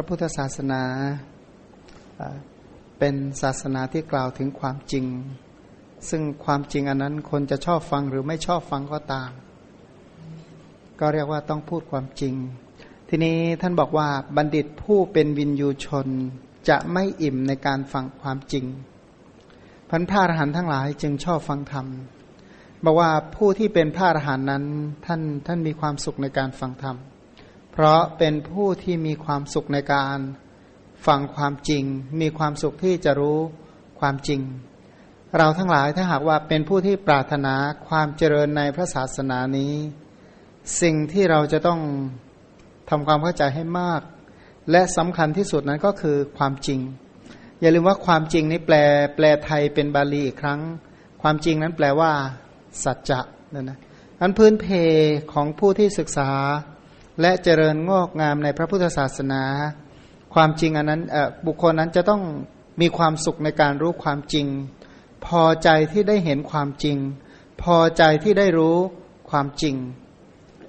ระพุทธศาสนาเป็นศาสนาที่กล่าวถึงความจริง ซึ่งความจริงอันนั้นคนจะชอบฟังหรือไม่ชอบฟังก็ตาม ก็เรียกว่าต้องพูดความจริง ทีนี้ท่านบอกว่าบัณฑิตผู้เป็นวินยูชนจะไม่อิ่มในการฟังความจริงพันพระอรหันต์ทั้งหลายจึงชอบฟังธรรมบอกว่าผู้ที่เป็นพระอรหันต์นั้นท่านท่านมีความสุขในการฟังธรรม เพราะเป็นผู้ที่มีความสุขในการฟังความจริง มีความสุขที่จะรู้ความจริง เราทั้งหลายถ้าหากว่าเป็นผู้ที่ปรารถนาความเจริญในพระศาสนานี้ สิ่งที่เราจะต้องทำความเข้าใจให้มาก และสำคัญที่สุดนั้นก็คือความจริง อย่าลืมว่าความจริงนี้แปลแปลไทยเป็นบาลีอีกครั้ง ความจริงนั้นแปลว่า สัจจะนั่นนะอันพื้นเพของผู้ที่ศึกษา และเจริญงอกงามในพระพุทธศาสนา ความจริงอันนั้นบุคคลนั้นจะต้องมีความสุขในการรู้ความจริง พอใจที่ได้เห็นความจริง พอใจที่ได้รู้ความจริง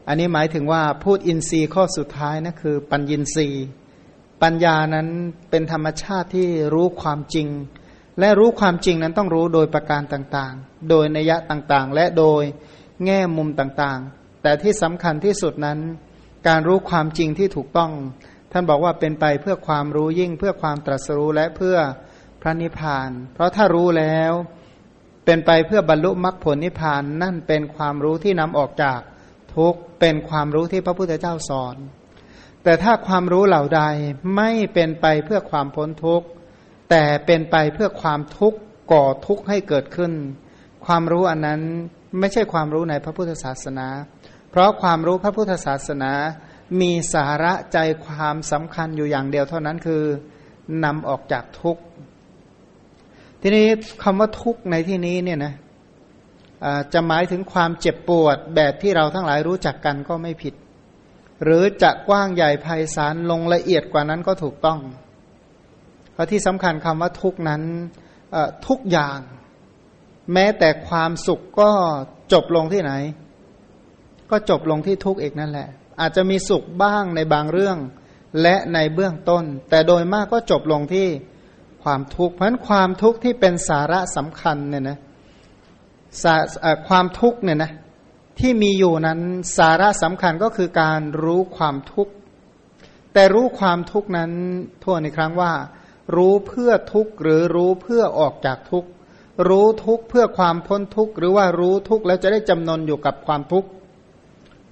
อันนี้หมายถึงว่าพูดอินทรีย์ข้อสุดท้ายนะคือ ปัญญินทรีย์ ปัญญานั้นเป็นธรรมชาติที่รู้ความจริง และรู้ความจริงนั้นต้องรู้โดยประการต่างๆ โดยนัยต่างๆ และโดยแง่มุมต่างๆ แต่ที่สำคัญที่สุดนั้น การรู้ความจริงที่ถูกต้อง ท่านบอกว่าเป็นไปเพื่อความรู้ยิ่งเพื่อความตรัสรู้และเพื่อพระนิพพาน เพราะถ้ารู้แล้ว เป็นไปเพื่อบรรลุมรรคผลนิพพานนั่นเป็นความรู้ที่นำออกจากทุกเป็นความรู้ที่พระพุทธเจ้าสอน แต่ถ้าความรู้เหล่าใดไม่เป็นไปเพื่อความพ้นทุกข์แต่เป็นไปเพื่อความทุกข์ก่อทุกข์ให้เกิดขึ้น ความรู้อันนั้นไม่ใช่ความรู้ในพระพุทธศาสนา เพราะความรู้พระพุทธศาสนา มีสาระใจความสำคัญอยู่อย่างเดียวเท่านั้นคือนำออกจากทุกข์ ทีนี้คำว่าทุกข์ในที่นี้เนี่ยนะจะหมายถึงความเจ็บปวดแบบที่เราทั้งหลายรู้จักกันก็ไม่ผิด หรือจะกว้างใหญ่ไพศาลลงละเอียดกว่านั้นก็ถูกต้อง เพราะที่สำคัญคำว่าทุกนั้นทุกอย่าง แม้แต่ความสุขก็จบลงที่ไหน ก็จบลงที่ทุกข์เอกนั่นแหละ อาจจะมีสุขบ้างในบางเรื่อง และในเบื้องต้น แต่โดยมากก็จบลงที่ความทุกข์เพราะฉะนั้นความทุกข์ที่เป็นสาระสำคัญเนี่ยนะความทุกข์เนี่ยนะที่มีอยู่นั้นสาระสำคัญก็คือการรู้ความทุกข์แต่รู้ความทุกข์นั้นทั่วในครั้งว่า รู้เพื่อทุกข์หรือรู้เพื่อออกจากทุกข์รู้ทุกข์เพื่อความพ้นทุกข์หรือว่ารู้ทุกข์แล้วจะได้จำนนอยู่กับความทุกข์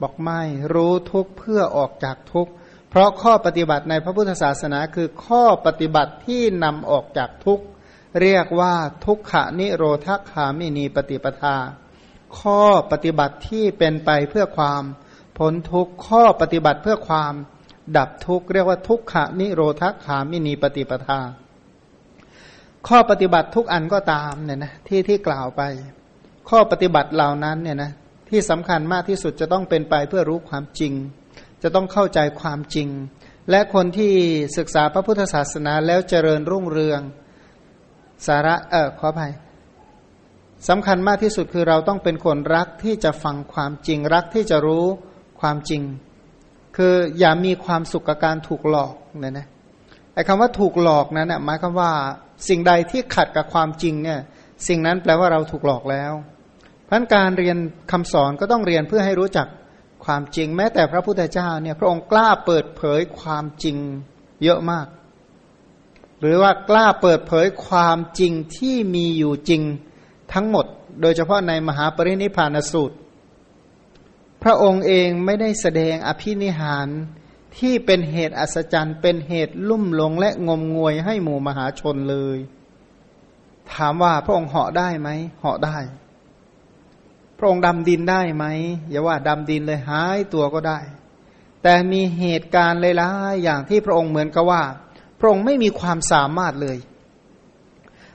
บอกไม่รู้ทุกเพื่อออกจากทุกเพราะข้อปฏิบัติในพระพุทธศาสนาคือข้อปฏิบัติที่นำออกจากทุกเรียกว่าทุกขนิโรธคามินีปฏิปทา ข้อปฏิบัติที่เป็นไปเพื่อความพ้นทุกข้อปฏิบัติเพื่อความดับทุกเรียกว่าทุกขนิโรธคามินีปฏิปทา ข้อปฏิบัติทุกอันก็ตามเนี่ยนะที่ที่กล่าวไป ข้อปฏิบัติเหล่านั้นเนี่ยนะ ที่สำคัญมากที่สุดจะต้องเป็นไปเพื่อรู้ความจริง จะต้องเข้าใจความจริง และคนที่ศึกษาพระพุทธศาสนาแล้วเจริญรุ่งเรือง สาระเออขออภัยสำคัญมากที่สุดคือเราต้องเป็นคนรักที่จะฟังความจริงรักที่จะรู้ความจริง คืออย่ามีความสุขกับการถูกหลอกเนี่ยนะไอ้คำว่าถูกหลอกนั้นหมายความว่าสิ่งใดที่ขัดกับความจริงเนี่ยสิ่งนั้นแปลว่าเราถูกหลอกแล้ว พันการเรียนคำสอนก็ต้องเรียนเพื่อให้รู้จักความจริง แม้แต่พระพุทธเจ้าเนี่ยพระองค์กล้าเปิดเผยความจริงเยอะมาก หรือว่ากล้าเปิดเผยความจริงที่มีอยู่จริงทั้งหมด โดยเฉพาะในมหาปรินิพานสูตร พระองค์เองไม่ได้แสดงอภินิหารที่เป็นเหตุอัศจรรย์ เป็นเหตุลุ่มหลงและงมงวยให้หมู่มหาชนเลย ถามว่าพระองค์เหาะได้ไหมเหาะได้ พระองค์ดำดินได้ไหมอย่าว่าดำดินเลยหายตัวก็ได้ แต่มีเหตุการณ์หลายๆอย่างที่พระองค์เหมือนกับว่า พระองค์ไม่มีความสามารถเลย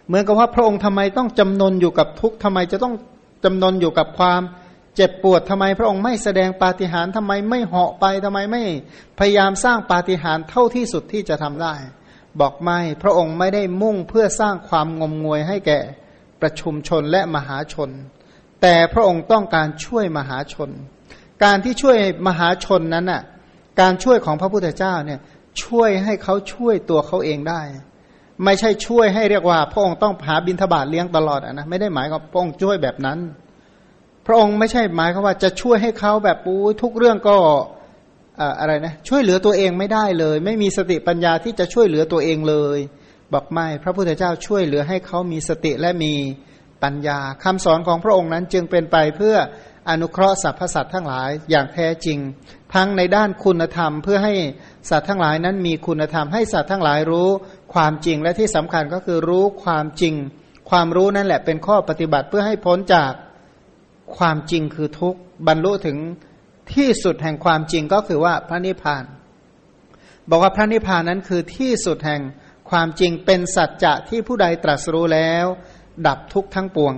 เหมือนกับว่าพระองค์ทำไมต้องจำนนอยู่กับทุกข์ทำไมจะต้องจำนนอยู่กับความเจ็บปวดทำไมพระองค์ไม่แสดงปาฏิหาริย์ทำไมไม่เหาะไปทำไมไม่พยายามสร้างปาฏิหาริย์เท่าที่สุดที่จะทำได้ บอกไม่พระองค์ไม่ได้มุ่งเพื่อสร้างความงมงวยให้แก่ประชุมชนและมหาชน แต่พระองค์ต้องการช่วยมหาชน การที่ช่วยมหาชนนั้นน่ะการช่วยของพระพุทธเจ้าเนี่ยช่วยให้เขาช่วยตัวเขาเองได้ ไม่ใช่ช่วยให้เรียกว่า พระองค์ต้องหาบิณฑบาตเลี้ยงตลอดนะไม่ได้หมายกับพระองค์ช่วยแบบนั้น พระองค์ไม่ใช่หมายความว่าจะช่วยให้เขาแบบปูทุกเรื่องก็อะไรนะช่วยเหลือตัวเองไม่ได้เลย ไม่มีสติปัญญาที่จะช่วยเหลือตัวเองเลย บอกไม่ พระพุทธเจ้าช่วยเหลือให้เขามีสติและมี ปัญญาคำสอนของพระองค์นั้นจึงเป็นไปเพื่ออนุเคราะห์สรรพสัตว์ทั้งหลายอย่างแท้จริง ทั้งในด้านคุณธรรมเพื่อให้สัตว์ทั้งหลายนั้นมีคุณธรรมให้สัตว์ทั้งหลายรู้ความจริงและที่สำคัญก็คือรู้ความจริง ความรู้นั่นแหละเป็นข้อปฏิบัติเพื่อให้พ้นจากความจริงคือทุกข์บรรลุถึงที่สุดแห่งความจริงก็คือว่าพระนิพพาน บอกว่าพระนิพพานนั้นคือที่สุดแห่งความจริงเป็นสัจจะที่ผู้ใดตรัสรู้แล้ว ดับทุกข์ทั้งปวง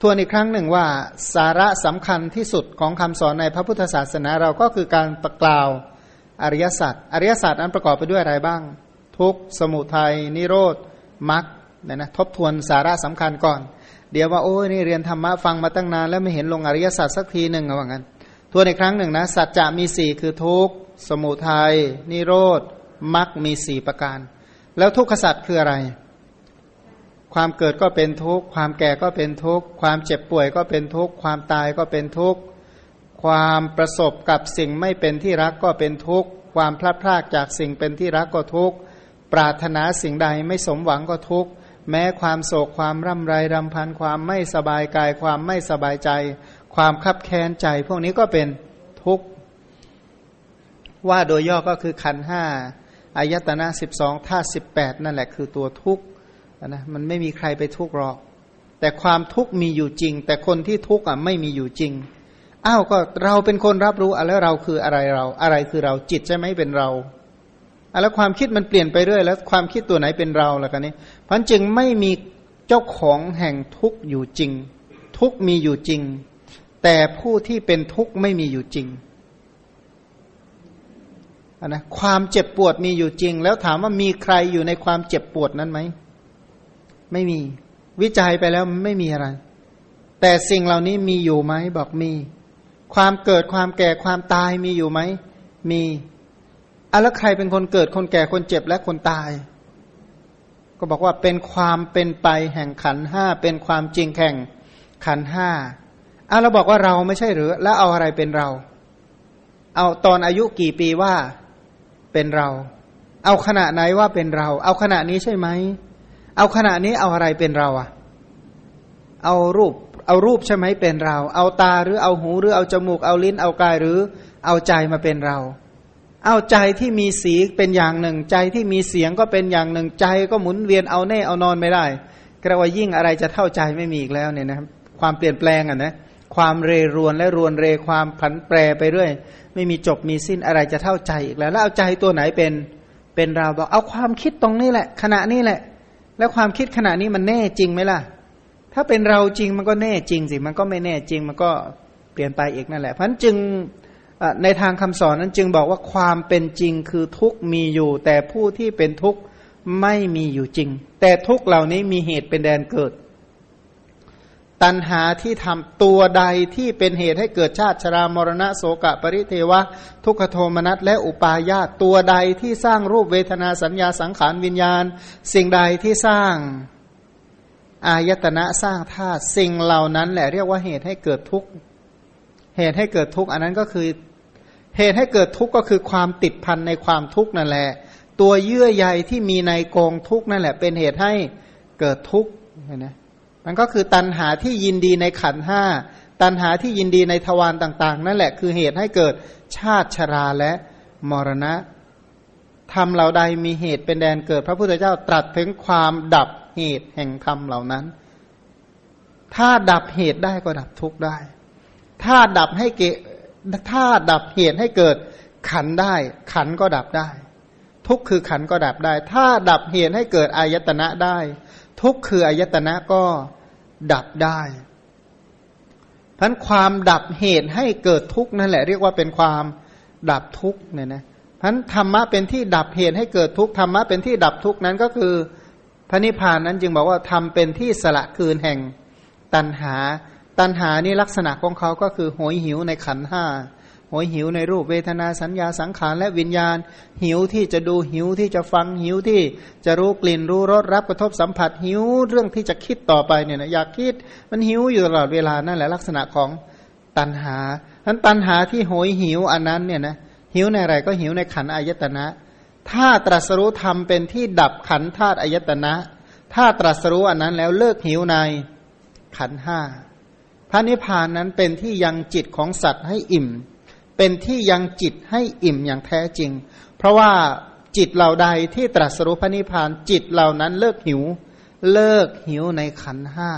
ทวนอีกครั้งหนึ่งว่าสาระสำคัญที่สุดของคำสอนในพระพุทธศาสนาเราก็คือการประกล่าวอริยสัจอริยสัจนั้นประกอบไปด้วยอะไรบ้าง ทุกสมุทัยนิโรธมรรคเนี่ยนะทบทวนสาระสำคัญก่อน เดี๋ยวว่าโอ้ยนี่เรียนธรรมะฟังมาตั้งนานแล้วไม่เห็นลงอริยสัจสักทีหนึ่งว่างั้นทวนอีกครั้งหนึ่งนะสัจจะมีสี่คือทุกสมุทัยนิโรธมรรคมีสี่ประการ แล้วทุกขสัจคืออะไร ความเกิดก็เป็นทุกข์ ความแก่ก็เป็นทุกข์ ความเจ็บป่วยก็เป็นทุกข์ ความตายก็เป็นทุกข์ ความประสบกับสิ่งไม่เป็นที่รักก็เป็นทุกข์ ความพลาดพลาดจากสิ่งเป็นที่รักก็ทุกข์ ปรารถนาสิ่งใดไม่สมหวังก็ทุกข์ แม้ความโศกความร่ำไรรำพัน ความไม่สบายกาย ความไม่สบายใจ ความคับแค้นใจ พวกนี้ก็เป็นทุกข์ ว่าโดยย่อก็คือขันห้าอายตนะสิบสองท่าสิบแปดนั่นแหละคือตัวทุกข์ นะมันไม่มีใครไปทุกข์หรอก แต่ความทุกข์มีอยู่จริง แต่คนที่ทุกข์อะไม่มีอยู่จริงอ้าวก็เราเป็นคนรับรู้อะแล้วเราคืออะไรเรา อะไรคือเราจิตใช่ไหมเป็นเราอะแล้วความคิดมันเปลี่ยนไปเรื่อยแล้วความคิดตัวไหนเป็นเราล่ะกันนี้พันจึงไม่มีเจ้าของแห่งทุกข์อยู่จริง ทุกข์มีอยู่จริง แต่ผู้ที่เป็นทุกข์ไม่มีอยู่จริงนะความเจ็บปวดมีอยู่จริง แล้วถามว่ามีใครอยู่ในความเจ็บปวดนั้นไหม ไม่มี วิจัยไปแล้วไม่มีอะไร แต่สิ่งเหล่านี้มีอยู่ไหมบอกมี ความเกิดความแก่ความตายมีอยู่ไหมมีอะแล้วใครเป็นคนเกิดคนแก่คนเจ็บและคนตาย ก็บอกว่าเป็นความเป็นไปแห่งขันห้าเป็นความจริงแห่งขันห้าอะเราบอกว่าเราไม่ใช่หรือ แล้วเอาอะไรเป็นเรา เอาตอนอายุกี่ปีว่าเป็นเรา เอาขณะไหนว่าเป็นเรา เอาขณะนี้ใช่ไหม เอาขณะนี้เอาอะไรเป็นเราอะเอารูป เอารูปใช่ไหมเป็นเรา เอาตาหรือเอาหูหรือเอาจมูก เอาลิ้น เอากายหรือ เอาใจมาเป็นเรา เอาใจที่มีสีเป็นอย่างหนึ่ง ใจที่มีเสียงก็เป็นอย่างหนึ่งใจก็หมุนเวียนเอาแน่เอานอนไม่ได้กระว่ายิ่งอะไรจะเท่าใจไม่มีอีกแล้วเนี่ยนะครับความเปลี่ยนแปลงอะนะความเรรวนและรวนเรความผันแปรไปเรื่อยไม่มีจบมีสิ้นอะไรจะเท่าใจอีกแล้ว แล้วเอาใจตัวไหนเป็นเป็นเราบอกเอาความคิดตรงนี้แหละ ขณะนี้แหละ แล้วความคิดขณะนี้มันแน่จริงไหมล่ะ ถ้าเป็นเราจริงมันก็แน่จริงสิ มันก็ไม่แน่จริง มันก็เปลี่ยนไปอีกนั่นแหละ เพราะนั้นจึงในทางคำสอนนั้นจึงบอกว่าความเป็นจริงคือทุกมีอยู่ แต่ผู้ที่เป็นทุกข์ไม่มีอยู่จริง แต่ทุกเหล่านี้มีเหตุเป็นแดนเกิด ตัณหาที่ทำตัวใดที่เป็นเหตุให้เกิดชาติชรามรณะโสกะปริเทวะ ทุกขโทมนัสและอุปาญาตตัวใดที่สร้างรูปเวทนาสัญญาสังขารวิญญาณ สิ่งใดที่สร้างอายตนะสร้างธาตุสิ่งเหล่านั้นแหละเรียกว่าเหตุให้เกิดทุกข์เหตุให้เกิดทุกข์อันนั้นก็คือ เหตุให้เกิดทุกข์ก็คือความติดพันในความทุกข์นั่นแหละ ตัวเยื่อใยที่มีในกองทุกข์นั่นแหละ เป็นเหตุให้เกิดทุกข์นะ มันก็คือตัณหาที่ยินดีในขันห้าตัณหาที่ยินดีในทวารต่าง ๆ นั่นแหละคือเหตุให้เกิดชาติชราและมรณะธรรมเหล่าใดมีเหตุเป็นแดนเกิด พระพุทธเจ้าตรัสถึงความดับเหตุแห่งธรรมเหล่านั้น ถ้าดับเหตุได้ก็ดับทุกข์ได้ ถ้าดับให้เกถ้าดับเหตุให้เกิดขันได้ ขันก็ดับได้ ทุกคือขันก็ดับได้ ถ้าดับเหตุให้เกิดอายตนะได้ ทุกคืออายตนะก็ดับได้พันความดับเหตุให้เกิดทุกข์นั่นแหละ เรียกว่าเป็นความดับทุกข์เนี่ยนะพันธรรมะเป็นที่ดับเหตุให้เกิดทุกข์ธรรมะเป็นที่ดับทุกข์นั้นก็คือพระนิพพานนั้นจึงบอกว่าทำเป็นที่สละคืนแห่งตัณหา ตัณหานี่ลักษณะของเขาก็คือโหยหิวในขันห้า โหยหิวในรูปเวทนาสัญญาสังขารและวิญญาณ หิวที่จะดูหิวที่จะฟังหิวที่จะรู้กลิ่นรู้รสรับกระทบสัมผัสหิวเรื่องที่จะคิดต่อไปเนี่ยนะอยากคิดมันหิวอยู่ตลอดเวลานั่นแหละลักษณะของตัณหาทั้นตัณหาที่โหยหิวอันนั้นเนี่ยนะหิวในอะไรก็หิวในขันอายตนะ ถ้าตรัสรู้ธรรมเป็นที่ดับขันธาตุอายตนะ ถ้าตรัสรู้อันนั้นแล้วเลิกหิวในขันห้าพระนิพพานนั้นเป็นที่ยังจิตของสัตว์ให้อิ่ม เป็นที่ยังจิตให้อิ่มอย่างแท้จริง เพราะว่าจิตเหล่าใดที่ตรัสรู้พระนิพพานจิตเหล่านั้นเลิกหิว เลิกหิวในขันห้า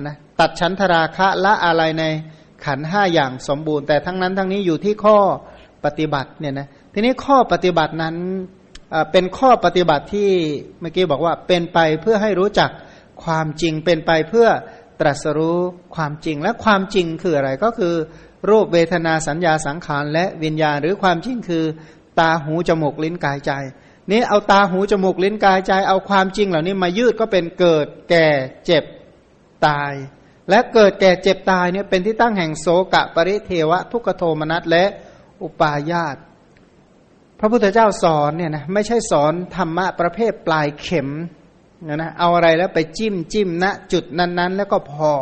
นะตัดชั้นทราคะละอะไรในขันห้าอย่างสมบูรณ์แต่ทั้งนั้นทั้งนี้อยู่ที่ข้อปฏิบัติเนี่ยนะทีนี้ข้อปฏิบัตินั้นเป็นข้อปฏิบัติที่เมื่อกี้บอกว่าเป็นไปเพื่อให้รู้จักความจริงเป็นไปเพื่อตรัสรู้ความจริงและความจริงคืออะไรก็คือ รูปเวทนาสัญญาสังขารและวิญญาณหรือความจริงคือ ตาหูจมูกลิ้นกายใจนี้เอาตาหูจมูกลิ้นกายใจเอาความจริงเหล่านี้มายืดก็เป็นเกิดแก่เจ็บตาย และเกิดแก่เจ็บตายเนี่ยเป็นที่ตั้งแห่งโสกะปริเทวะ ทุกโทมนัสและอุปาญาตพระพุทธเจ้าสอนเนี่ยนะไม่ใช่สอนธรรมะประเภทปลายเข็มนะนะเอาอะไรแล้วไปจิ้มจิ้มณจุดนั้นๆ แล้วก็พอ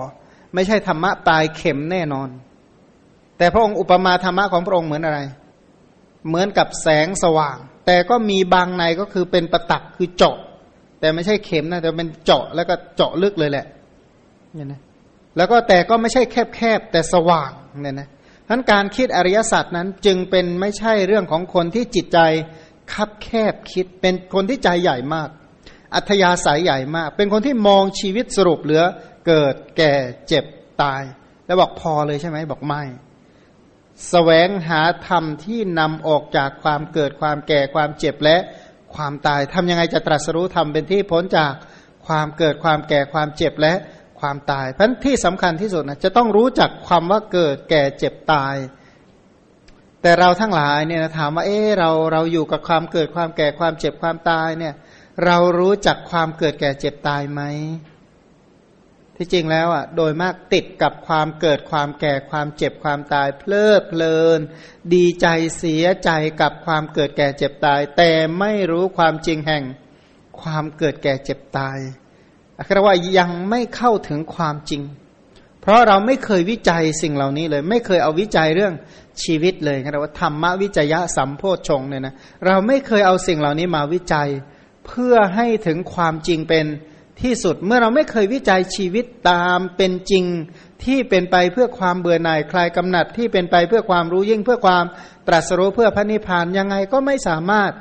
ไม่ใช่ธรรมะปลายเข็มแน่นอน แต่พระองค์อุปมาธรรมะของพระองค์เหมือนอะไร เหมือนกับแสงสว่าง แต่ก็มีบางในก็คือเป็นประตักคือเจาะ แต่ไม่ใช่เข็มนะแต่เป็นเจาะแล้วก็เจาะลึกเลยแหละเนี่ยนะแล้วก็แต่ก็ไม่ใช่แคบๆแต่สว่างเนี่ยนะทั้นการคิดอริยสัจนั้นจึงเป็นไม่ใช่เรื่องของคนที่จิตใจคับแคบคิด เป็นคนที่ใจใหญ่มาก อัธยาศัยใหญ่มาก เป็นคนที่มองชีวิตสรุปเหลือ เกิดแก่เจ็บตาย แล้วบอกพอเลยใช่ไหมบอกไม่ แสวงหาธรรมที่นำออกจากความเกิดความแก่ความเจ็บและความตายทำยังไงจะตรัสรู้ธรรมเป็นที่พ้นจากความเกิดความแก่ความเจ็บและความตายเพราะที่สำคัญที่สุดนะจะต้องรู้จักความว่าเกิดแก่เจ็บตาย แต่เราทั้งหลายเนี่ยถามว่าเออเราเราอยู่กับความเกิดความแก่ความเจ็บความตายเนี่ย เรารู้จักความเกิดแก่เจ็บตายไหม ที่จริงแล้วอะโดยมากติดกับความเกิดความแก่ความเจ็บความตาย เพลิดเพลิน ดีใจเสียใจกับความเกิดแก่เจ็บตาย แต่ไม่รู้ความจริงแห่งความเกิดแก่เจ็บตายคือว่ายังไม่เข้าถึงความจริง เพราะเราไม่เคยวิจัยสิ่งเหล่านี้เลย ไม่เคยเอาวิจัยเรื่องชีวิตเลยนะว่าธรรมวิจยะสัมโพชงเนี่ยนะเราไม่เคยเอาสิ่งเหล่านี้มาวิจัย เพื่อให้ถึงความจริงเป็น ที่สุดเมื่อเราไม่เคยวิจัยชีวิตตามเป็นจริงที่เป็นไปเพื่อความเบื่อหน่ายคลายกำหนัดที่เป็นไปเพื่อความรู้ยิ่งเพื่อความตรัสรู้เพื่อพระนิพพานยังไงก็ไม่สามารถ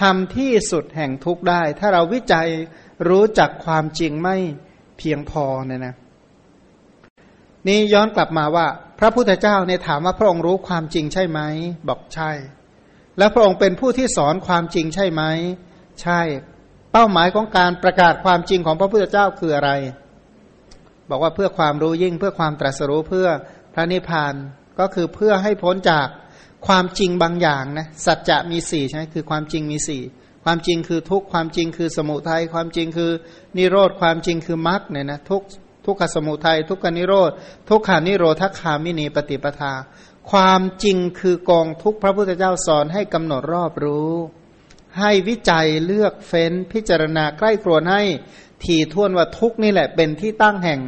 ทำที่สุดแห่งทุกได้ ถ้าเราวิจัยรู้จักความจริงไม่เพียงพอเนี่ยนะนี่ย้อนกลับมาว่า พระพุทธเจ้าเนี่ยถามว่าพระองค์รู้ความจริงใช่ไหมบอกใช่ แล้วพระองค์เป็นผู้ที่สอนความจริงใช่ไหมใช่ ป้าหมายของการประกาศความจริงของพระพุทธเจ้าคืออะไร บอกว่าเพื่อความรู้ยิ่งเพื่อความตรัสรู้เพื่อพระนิพพานก็คือเพื่อให้พ้นจากความจริงบางอย่างนะสัจจะมีสี่ใช่ไหมคือความจริงมีสี่ความจริงคือทุกความจริงคือสมุทัยความจริงคือนิโรธความจริงคือมรรคเนี่ยนะทุกทุกขสมุทัยทุกขนิโรธทุกขานิโรธคามินีปฏิปทา ความจริงคือกองทุกพระพุทธเจ้าสอนให้กำหนดรอบรู้ ให้วิจัยเลือกเฟ้นพิจารณาใกล้ครวนให้ทีท่วนว่าทุกนี่แหละเป็นที่ตั้งแห่ง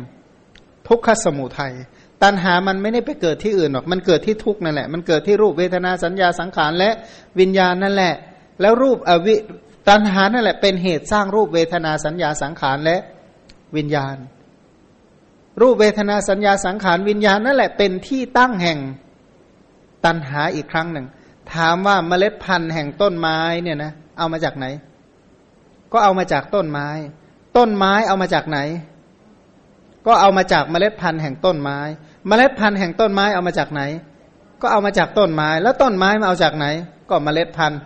ทุกขสมุทัยตัณหามันไม่ได้ไปเกิดที่อื่นหรอก มันเกิดที่ทุกนั่นแหละ มันเกิดที่รูปเวทนาสัญญาสังขารและวิญญาณนั่นแหละ แล้วรูปอวิตัณหานั่นแหละเป็นเหตุสร้างรูปเวทนาสัญญาสังขารและวิญญาณ รูปเวทนาสัญญาสังขารวิญญาณนั่นแหละเป็นที่ตั้งแห่งตัณหาอีกครั้งหนึ่ง ถามว่าเมล็ดพันธุ์แห่งต้นไม้เนี่ยนะเอามาจากไหน ก็เอามาจากต้นไม้ ต้นไม้เอามาจากไหน ก็เอามาจากเมล็ดพันธุ์แห่งต้นไม้ เมล็ดพันธุ์แห่งต้นไม้เอามาจากไหน ก็เอามาจากต้นไม้ แล้วต้นไม้มาเอาจากไหน ก็เมล็ดพันธุ์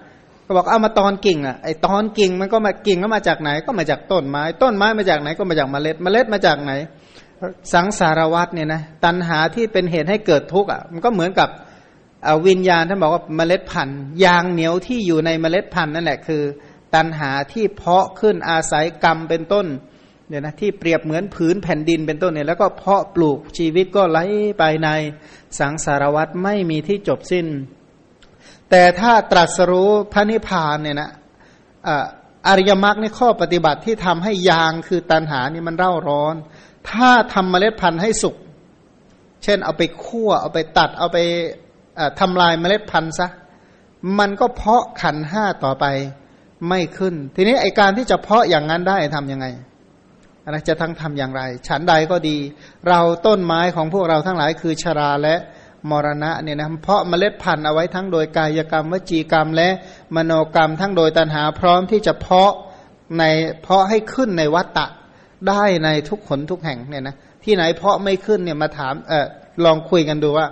ก็บอกเอามาตอนกิ่งอะไอตอนกิ่งมันก็มากิ่งก็มาจากไหน ก็มาจากต้นไม้ ต้นไม้มาจากไหนก็มาจากเมล็ด เมล็ดมาจากไหน สังสารวัตเนี่ยนะตัณหาที่เป็นเหตุให้เกิดทุกข์อะมันก็เหมือนกับ วิญญาณท่านบอกว่าเมล็ดพันธุ์ยางเหนียวที่อยู่ในเมล็ดพันธุ์นั่นแหละคือ ตัณหาที่เพาะขึ้นอาศัยกรรมเป็นต้นเนี่ยนะที่เปรียบเหมือนผืนแผ่นดินเป็นต้นเนี่ยแล้วก็เพาะปลูกชีวิตก็ไหลไปในสังสารวัตไม่มีที่จบสิ้น แต่ถ้าตรัสรู้พระนิพพานเนี่ยนะอริยมรรคในข้อปฏิบัติที่ทำให้ยางคือตันหานี่มันเร่าร้อน ถ้าทำเมล็ดพันธุ์ให้สุก เช่นเอาไปคั่วเอาไปตัดเอาไป ทำลายเมล็ดพันธุ์ซะมันก็เพาะขันห้าต่อไปไม่ขึ้น ทีนี้ไอการที่จะเพาะอย่างนั้นได้ทำยังไงนะจะทั้งทำอย่างไร ฉันใดก็ดี เราต้นไม้ของพวกเราทั้งหลายคือชราและมรณะเนี่ยนะเพาะเมล็ดพันธุ์เอาไว้ทั้งโดยกายกรรมวจีกรรมและมโนกรรมทั้งโดยตัณหาพร้อมที่จะเพาะในเพาะให้ขึ้นในวัตตะได้ในทุกขนทุกแห่งเนี่ยนะที่ไหนเพาะไม่ขึ้นเนี่ยมาถามเออ ลองคุยกันดูว่า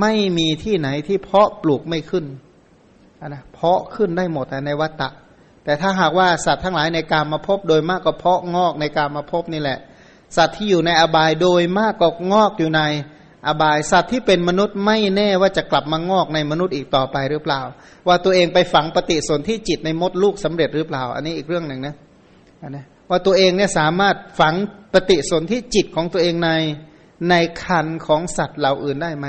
ไม่มีที่ไหนที่เพาะปลูกไม่ขึ้นนะเพาะขึ้นได้หมดในวัตตะ แต่ถ้าหากว่าสัตว์ทั้งหลายในการมาพบโดยมากก็เพาะงอกในการมาพบนี่แหละ สัตว์ที่อยู่ในอบายโดยมากก็งอกอยู่ในอบายสัตว์ที่เป็นมนุษย์ไม่แน่ว่าจะกลับมางอกในมนุษย์อีกต่อไปหรือเปล่า ว่าตัวเองไปฝังปฏิสนธิจิตในมดลูกสำเร็จหรือเปล่า อันนี้อีกเรื่องหนึ่งนะนะว่าตัวเองเนี่ยสามารถฝังปฏิสนธิจิตของตัวเองใน ในคันของสัตว์เหล่าอื่นได้ไหม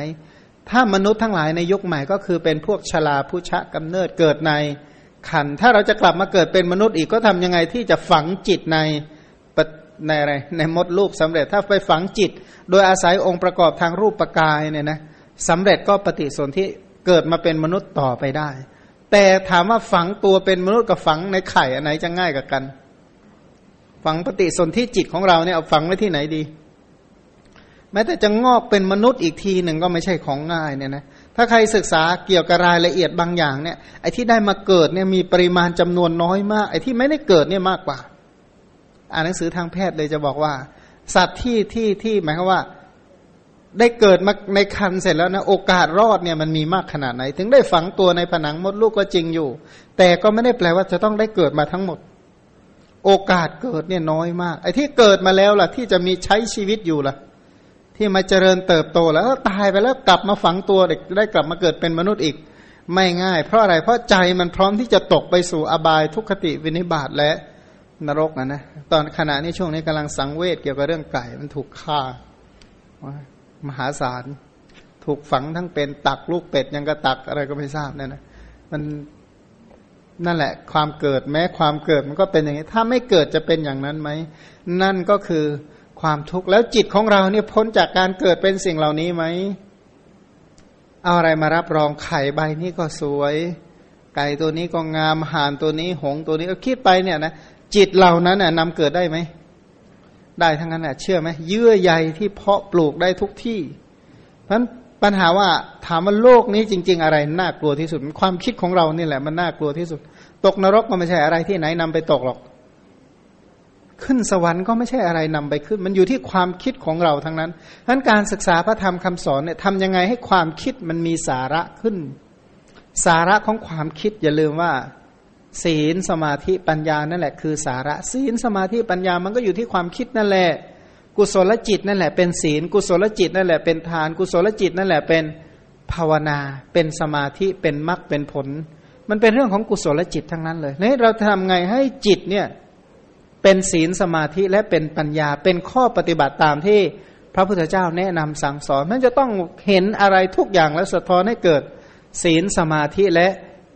ถ้ามนุษย์ทั้งหลายในยุคใหม่ก็คือเป็นพวกชลาผู้ชะกำเนิดเกิดในขัน ถ้าเราจะกลับมาเกิดเป็นมนุษย์อีกก็ทำยังไงที่จะฝังจิตในในอะไรในมดลูกสำเร็จถ้าไปฝังจิต โดยอาศัยองค์ประกอบทางรูปปกายเนี่ยนะสำเร็จก็ปฏิสนธิเกิดมาเป็นมนุษย์ต่อไปได้ แต่ถามว่าฝังตัวเป็นมนุษย์กับฝังในไข่อันไหนจะง่ายกับกัน ฝังปฏิสนธิจิตของเราเนี่ยเอาฝังไว้ที่ไหนดี ม้แต่จะงอกเป็นมนุษย์อีกทีหนึ่งก็ไม่ใช่ของง่ายเนี่ยนะถ้าใครศึกษาเกี่ยวกับรายละเอียดบางอย่างเนี่ยไอ้ที่ได้มาเกิดเนี่ยมีปริมาณจำนวนน้อยมาก ไอ้ที่ไม่ได้เกิดเนี่ยมากกว่า อ่านหนังสือทางแพทย์เลยจะบอกว่า สัตว์ที่ที่ที่หมายความว่า ได้เกิดมาในคันเสร็จแล้วนะโอกาสรอดเนี่ยมันมีมากขนาดไหน ถึงได้ฝังตัวในผนังมดลูกก็จริงอยู่ แต่ก็ไม่ได้แปลว่าจะต้องได้เกิดมาทั้งหมด โอกาสเกิดเนี่ยน้อยมาก ไอ้ที่เกิดมาแล้วล่ะ ที่จะมีใช้ชีวิตอยู่ล่ะ ที่มาเจริญเติบโตแล้วตายไปแล้วกลับมาฝังตัวเด็กได้กลับมาเกิดเป็นมนุษย์อีก ไม่ง่าย เพราะอะไรเพราะใจมันพร้อมที่จะตกไปสู่อบายทุกขติวินิบาตและนรกนะนะตอนขณะนี้ช่วงนี้กำลังสังเวชเกี่ยวกับเรื่องไก่มันถูกฆ่ามหาศาล ถูกฝังทั้งเป็นตักลูกเป็ดยังกระตักอะไรก็ไม่ทราบเนี่ยนะมันนั่นแหละ ความเกิดแม้ความเกิดมันก็เป็นอย่างนี้ ถ้าไม่เกิดจะเป็นอย่างนั้นไหม นั่นก็คือ ความทุกข์แล้วจิตของเราเนี่ยพ้นจากการเกิดเป็นสิ่งเหล่านี้ไหมเอาอะไรมารับรองไข่ใบนี้ก็สวย ไก่ตัวนี้ก็งามห่านตัวนี้หงตัวนี้ก็คิดไปเนี่ยนะจิตเหล่านั้นน่ะนำเกิดได้ไหมได้ทั้งนั้นแหละเชื่อไหมเยื่อใยที่เพาะปลูกได้ทุกที่เพราะนั้นปัญหาว่าถามว่าโลกนี้จริง ๆ อะไรน่ากลัวที่สุด ความคิดของเรานี่แหละมันน่ากลัวที่สุด ตกนรกก็ไม่ใช่อะไรที่ไหนนำไปตกหรอก ขึ้นสวรรค์ก็ไม่ใช่อะไรนำไปขึ้น มันอยู่ที่ความคิดของเราทั้งนั้นดังนั้นการศึกษาพระธรรมคำสอนเนี่ยทำยังไงให้ความคิดมันมีสาระขึ้น สาระของความคิดอย่าลืมว่า ศีลสมาธิปัญญานั่นแหละคือสาระ ศีลสมาธิปัญญามันก็อยู่ที่ความคิดนั่นแหละ กุศลจิตนั่นแหละเป็นศีล กุศลจิตนั่นแหละเป็นทาน กุศลจิตนั่นแหละเป็นภาวนา เป็นสมาธิเป็นมรรคเป็นผล มันเป็นเรื่องของกุศลจิตทั้งนั้นเลยนี่เราทำไงให้จิตเนี่ย เป็นศีลสมาธิและเป็นปัญญา เป็นข้อปฏิบัติตามที่พระพุทธเจ้าแนะนำสั่งสอนมันจะต้องเห็นอะไรทุกอย่างแล้วสะท้อนให้เกิดศีลสมาธิและ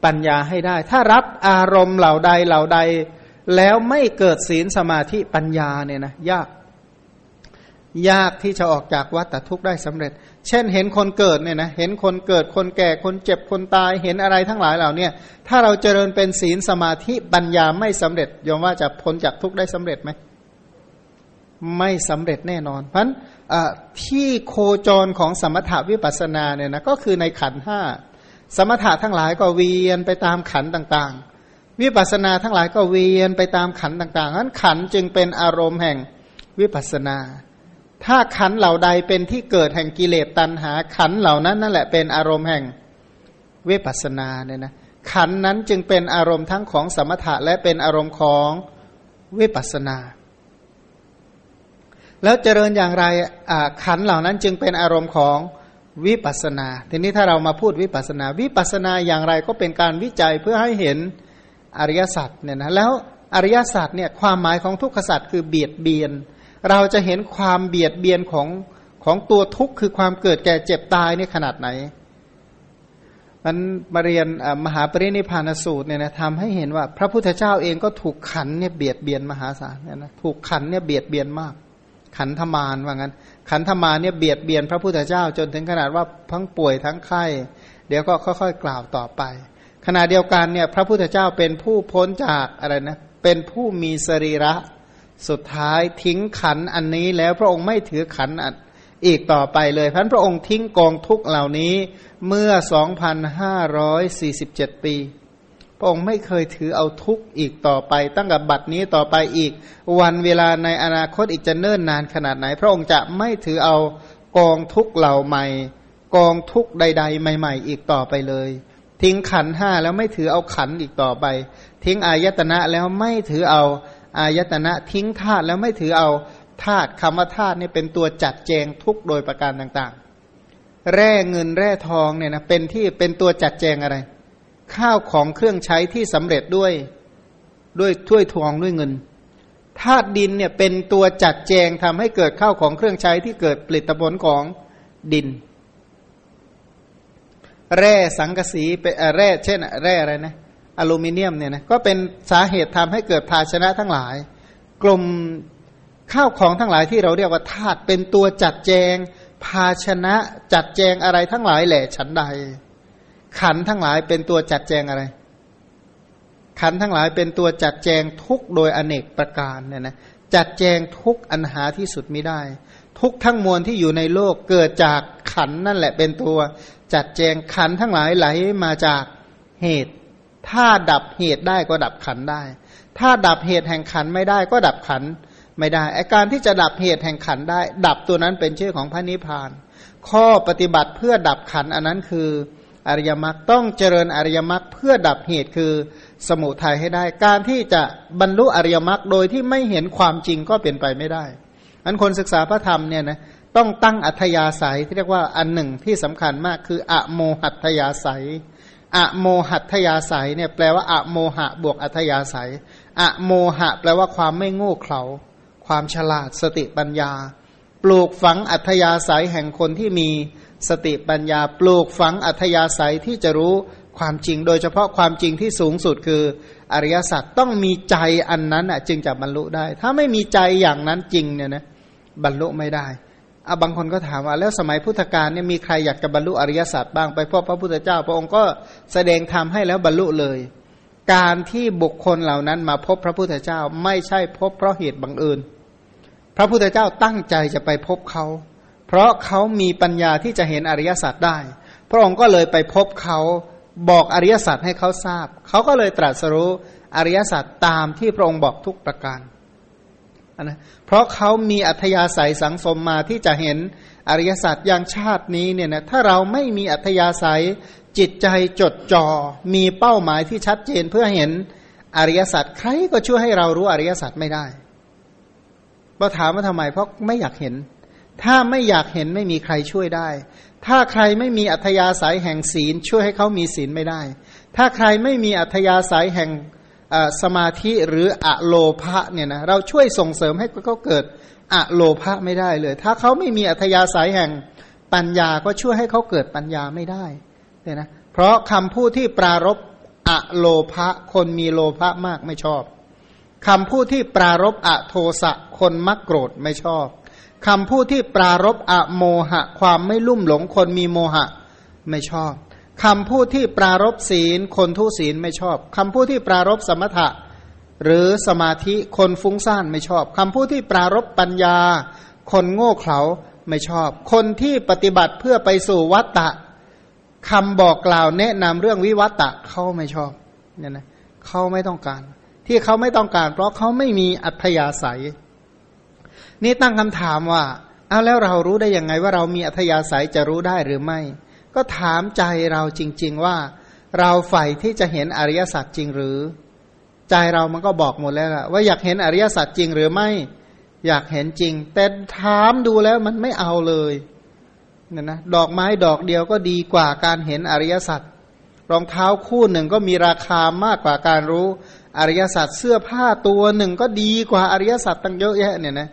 ปัญญาให้ได้ ถ้ารับอารมณ์เหล่าใดเหล่าใด แล้วไม่เกิดศีลสมาธิปัญญาเนี่ยนะยาก ยากที่จะออกจากวัฏทุกข์ได้สำเร็จ เช่นเห็นคนเกิดเนี่ยนะเห็นคนเกิดคนแก่คนเจ็บคนตายเห็นอะไรทั้งหลายเหล่านี้ถ้าเราเจริญเป็นศีลสมาธิปัญญาไม่สำเร็จยอมว่าจะพ้นจากทุกข์ได้สำเร็จไหมไม่สำเร็จแน่นอนเพราะฉะนั้นที่โคจรของสมถาวิปัสนาเนี่ยนะก็คือในขันห้าสมถะทั้งหลายก็เวียนไปตามขันต่างๆ วิปัสนาทั้งหลายก็เวียนไปตามขันต่างๆนั้นขันจึงเป็นอารมณ์แห่งวิปัสนา ถ้าขันเหล่าใดเป็นที่เกิดแห่งกิเลสตัณหา ขันเหล่านั้นนั่นแหละเป็นอารมณ์แห่งเวปัสนาเนี่ยนะขันนั้นจึงเป็นอารมณ์ทั้งของสมถะและเป็นอารมณ์ของเวปัสนา แล้วเจริญอย่างไรขันเหล่านั้นจึงเป็นอารมณ์ของวิปัสนา ทีนี้ถ้าเรามาพูดวิปัสนา วิปัสนาอย่างไรก็เป็นการวิจัยเพื่อให้เห็นอริยสัจเนี่ยนะแล้วอริยสัจเนี่ยความหมายของทุกขสัจคือเบียดเบียน เราจะเห็นความเบียดเบียนของของตัวทุกข์คือความเกิดแก่เจ็บตายนี่ขนาดไหนมันมาเรียนมหาปรินิพานสูตรเนี่ยนะทำให้เห็นว่า พระพุทธเจ้าเองก็ถูกขันเนี่ยเบียดเบียนมหาศาลเนี่ยนะถูกขันเนี่ยเบียดเบียนมาก ขันธมารว่างั้น ขันธมารเนี่ยเบียดเบียนพระพุทธเจ้าจนถึงขนาดว่าทั้งป่วยทั้งไข้ เดี๋ยวก็ค่อยๆ กล่าวต่อไป ขณะเดียวกันเนี่ยพระพุทธเจ้าเป็นผู้พ้นจากอะไรนะเป็นผู้มีสรีระ สุดท้ายทิ้งขันอันนี้แล้วพระองค์ไม่ถือขันอีกต่อไปเลยพันพระองค์ทิ้งกองทุกเหล่านี้เมื่อ 2,547 ปี พระองค์ไม่เคยถือเอาทุกอีกต่อไป ตั้งแต่บัดนี้ต่อไปอีก วันเวลาในอนาคตอีกจะเนิ่นนานขนาดไหน พระองค์จะไม่ถือเอากองทุกเหล่าใหม่ กองทุกใด ๆ ใหม่ ๆ อีกต่อไปเลย ทิ้งขันห้าแล้วไม่ถือเอาขันอีกต่อไป ทิ้งอายตนะแล้วไม่ถือเอา อายตนะทิ้งธาตุแล้วไม่ถือเอาธาตุคำว่าธาตุนี่เป็นตัวจัดแจงทุกโดยประการต่างๆ แร่เงินแร่ทองเนี่ยนะเป็นที่เป็นตัวจัดแจงอะไร ข้าวของเครื่องใช้ที่สำเร็จด้วยด้วยถ้วยทองด้วยเงินธาตุดินเนี่ยเป็นตัวจัดแจงทำให้เกิดข้าวของเครื่องใช้ที่เกิดผลิตผลของดิน แร่สังกะสีเป็นแร่เช่น แร่อะไรนะ อลูมิเนียมเนี่ยนะก็เป็นสาเหตุทำให้เกิดภาชนะทั้งหลาย กลุ่มข้าวของทั้งหลายที่เราเรียกว่าธาตุเป็นตัวจัดแจง ภาชนะจัดแจงอะไรทั้งหลายแหละฉันใด ขันทั้งหลายเป็นตัวจัดแจงอะไร ขันทั้งหลายเป็นตัวจัดแจงทุกโดยอเนกประการเนี่ยนะจัดแจงทุกอันหาที่สุดไม่ได้ ทุกทั้งมวลที่อยู่ในโลกเกิดจากขันนั่นแหละเป็นตัว จัดแจงขันทั้งหลายไหลมาจากเหตุ ถ้าดับเหตุได้ก็ดับขันได้ ถ้าดับเหตุแห่งขันไม่ได้ก็ดับขันไม่ได้ไอการที่จะดับเหตุแห่งขันได้ ดับตัวนั้นเป็นชื่อของพระนิพพาน ข้อปฏิบัติเพื่อดับขันอันนั้นคืออริยมรรคต้องเจริญอริยมรรคเพื่อดับเหตุคือสมุทัยให้ได้ การที่จะบรรลุอริยมรรคโดยที่ไม่เห็นความจริงก็เป็นไปไม่ได้อันคนศึกษาพระธรรมเนี่ยนะต้องตั้งอัธยาศัยที่เรียกว่าอันหนึ่งที่สำคัญมากคือ อโมหัตยาศัย อะโมหัตยาศัยเนี่ยแปลว่าอะโมหะบวกอัธยาศัยอะโมหะ แปลว่าความไม่โง่เขลา ความฉลาดสติปัญญา ปลูกฝังอัธยาศัยแห่งคนที่มีสติปัญญา ปลูกฝังอัธยาศัยที่จะรู้ความจริง โดยเฉพาะความจริงที่สูงสุดคืออริยสัจต้องมีใจอันนั้นอะจึงจะบรรลุได้ ถ้าไม่มีใจอย่างนั้นจริงเนี่ยนะบรรลุไม่ได้ อาบางคนก็ถามว่าแล้วสมัยพุทธกาลเนี่ยมีใครอยากจะบรรลุอริยสัจบ้างไปพบพระพุทธเจ้า พระองค์ก็แสดงธรรมให้แล้วบรรลุเลย การที่บุคคลเหล่านั้นมาพบพระพุทธเจ้าไม่ใช่พบเพราะเหตุบังเอิญ พระพุทธเจ้าตั้งใจจะไปพบเขา เพราะเขามีปัญญาที่จะเห็นอริยสัจได้ พระองค์ก็เลยไปพบเขาบอกอริยสัจให้เขาทราบ เขาก็เลยตรัสรู้อริยสัจตามที่พระองค์บอกทุกประการ นะเพราะเขามีอัธยาศัยสังสมมาที่จะเห็นอริยสัจอย่างชาตินี้เนี่ยนะถ้าเราไม่มีอัธยาศัยจิตใจจดจอ่อมีเป้าหมายที่ชัดเจนเพื่อเห็นอริยสัจใครก็ช่วยให้เรารู้อริยสัจไม่ได้เราถามว่าทำไมเพราะไม่อยากเห็น ถ้าไม่อยากเห็นไม่มีใครช่วยได้ ถ้าใครไม่มีอัธยาศัยแห่งศีลช่วยให้เขามีศีลไม่ได้ ถ้าใครไม่มีอัธยาศัยแห่ง สมาธิหรืออะโลภะเนี่ยนะเราช่วยส่งเสริมให้เขาเกิดอะโลภะไม่ได้เลย ถ้าเขาไม่มีอัธยาศัยแห่งปัญญาก็ช่วยให้เขาเกิดปัญญาไม่ได้เนี่ยนะเพราะคำพูดที่ปรารบอะโลภะคนมีโลภะมากไม่ชอบคำพูดที่ปรารบอะโทสะคนมักโกรธไม่ชอบคำพูดที่ปรารบอะโมหะ ความไม่ลุ่มหลงคนมีโมหะไม่ชอบ คำพูดที่ปรารบศีล คนทุศีลไม่ชอบคำพูดที่ปรารบสมถะ หรือสมาธิคนฟุ้งซ่านไม่ชอบคำพูดที่ปรารบปัญญา คนโง่เขลาไม่ชอบ คนที่ปฏิบัติเพื่อไปสู่วัตตะคำบอกกล่าวแนะนำเรื่องวิวัตตะเขาไม่ชอบเนี่ยนะเขาไม่ต้องการ ที่เขาไม่ต้องการ เพราะเขาไม่มีอัธยาศัย นี่ตั้งคำถามว่าเอาแล้วเรารู้ได้ยังไงว่าเรามีอัธยาศัยจะรู้ได้หรือไม่ ก็ถามใจเราจริง ๆ ว่า เราใฝ่ที่จะเห็นอริยสัจจริงหรือ ใจเรามันก็บอกหมดแล้วล่ะว่าอยากเห็นอริยสัจจริงหรือไม่ อยากเห็นจริง แต่ถามดูแล้วมันไม่เอาเลยเนี่ยนะดอกไม้ดอกเดียวก็ดีกว่าการเห็นอริยสัจรองเท้าคู่หนึ่งก็มีราคามากกว่าการรู้อริยสัจเสื้อผ้าตัวหนึ่งก็ดีกว่าอริยสัจตั้งเยอะแยะเนี่ยนะ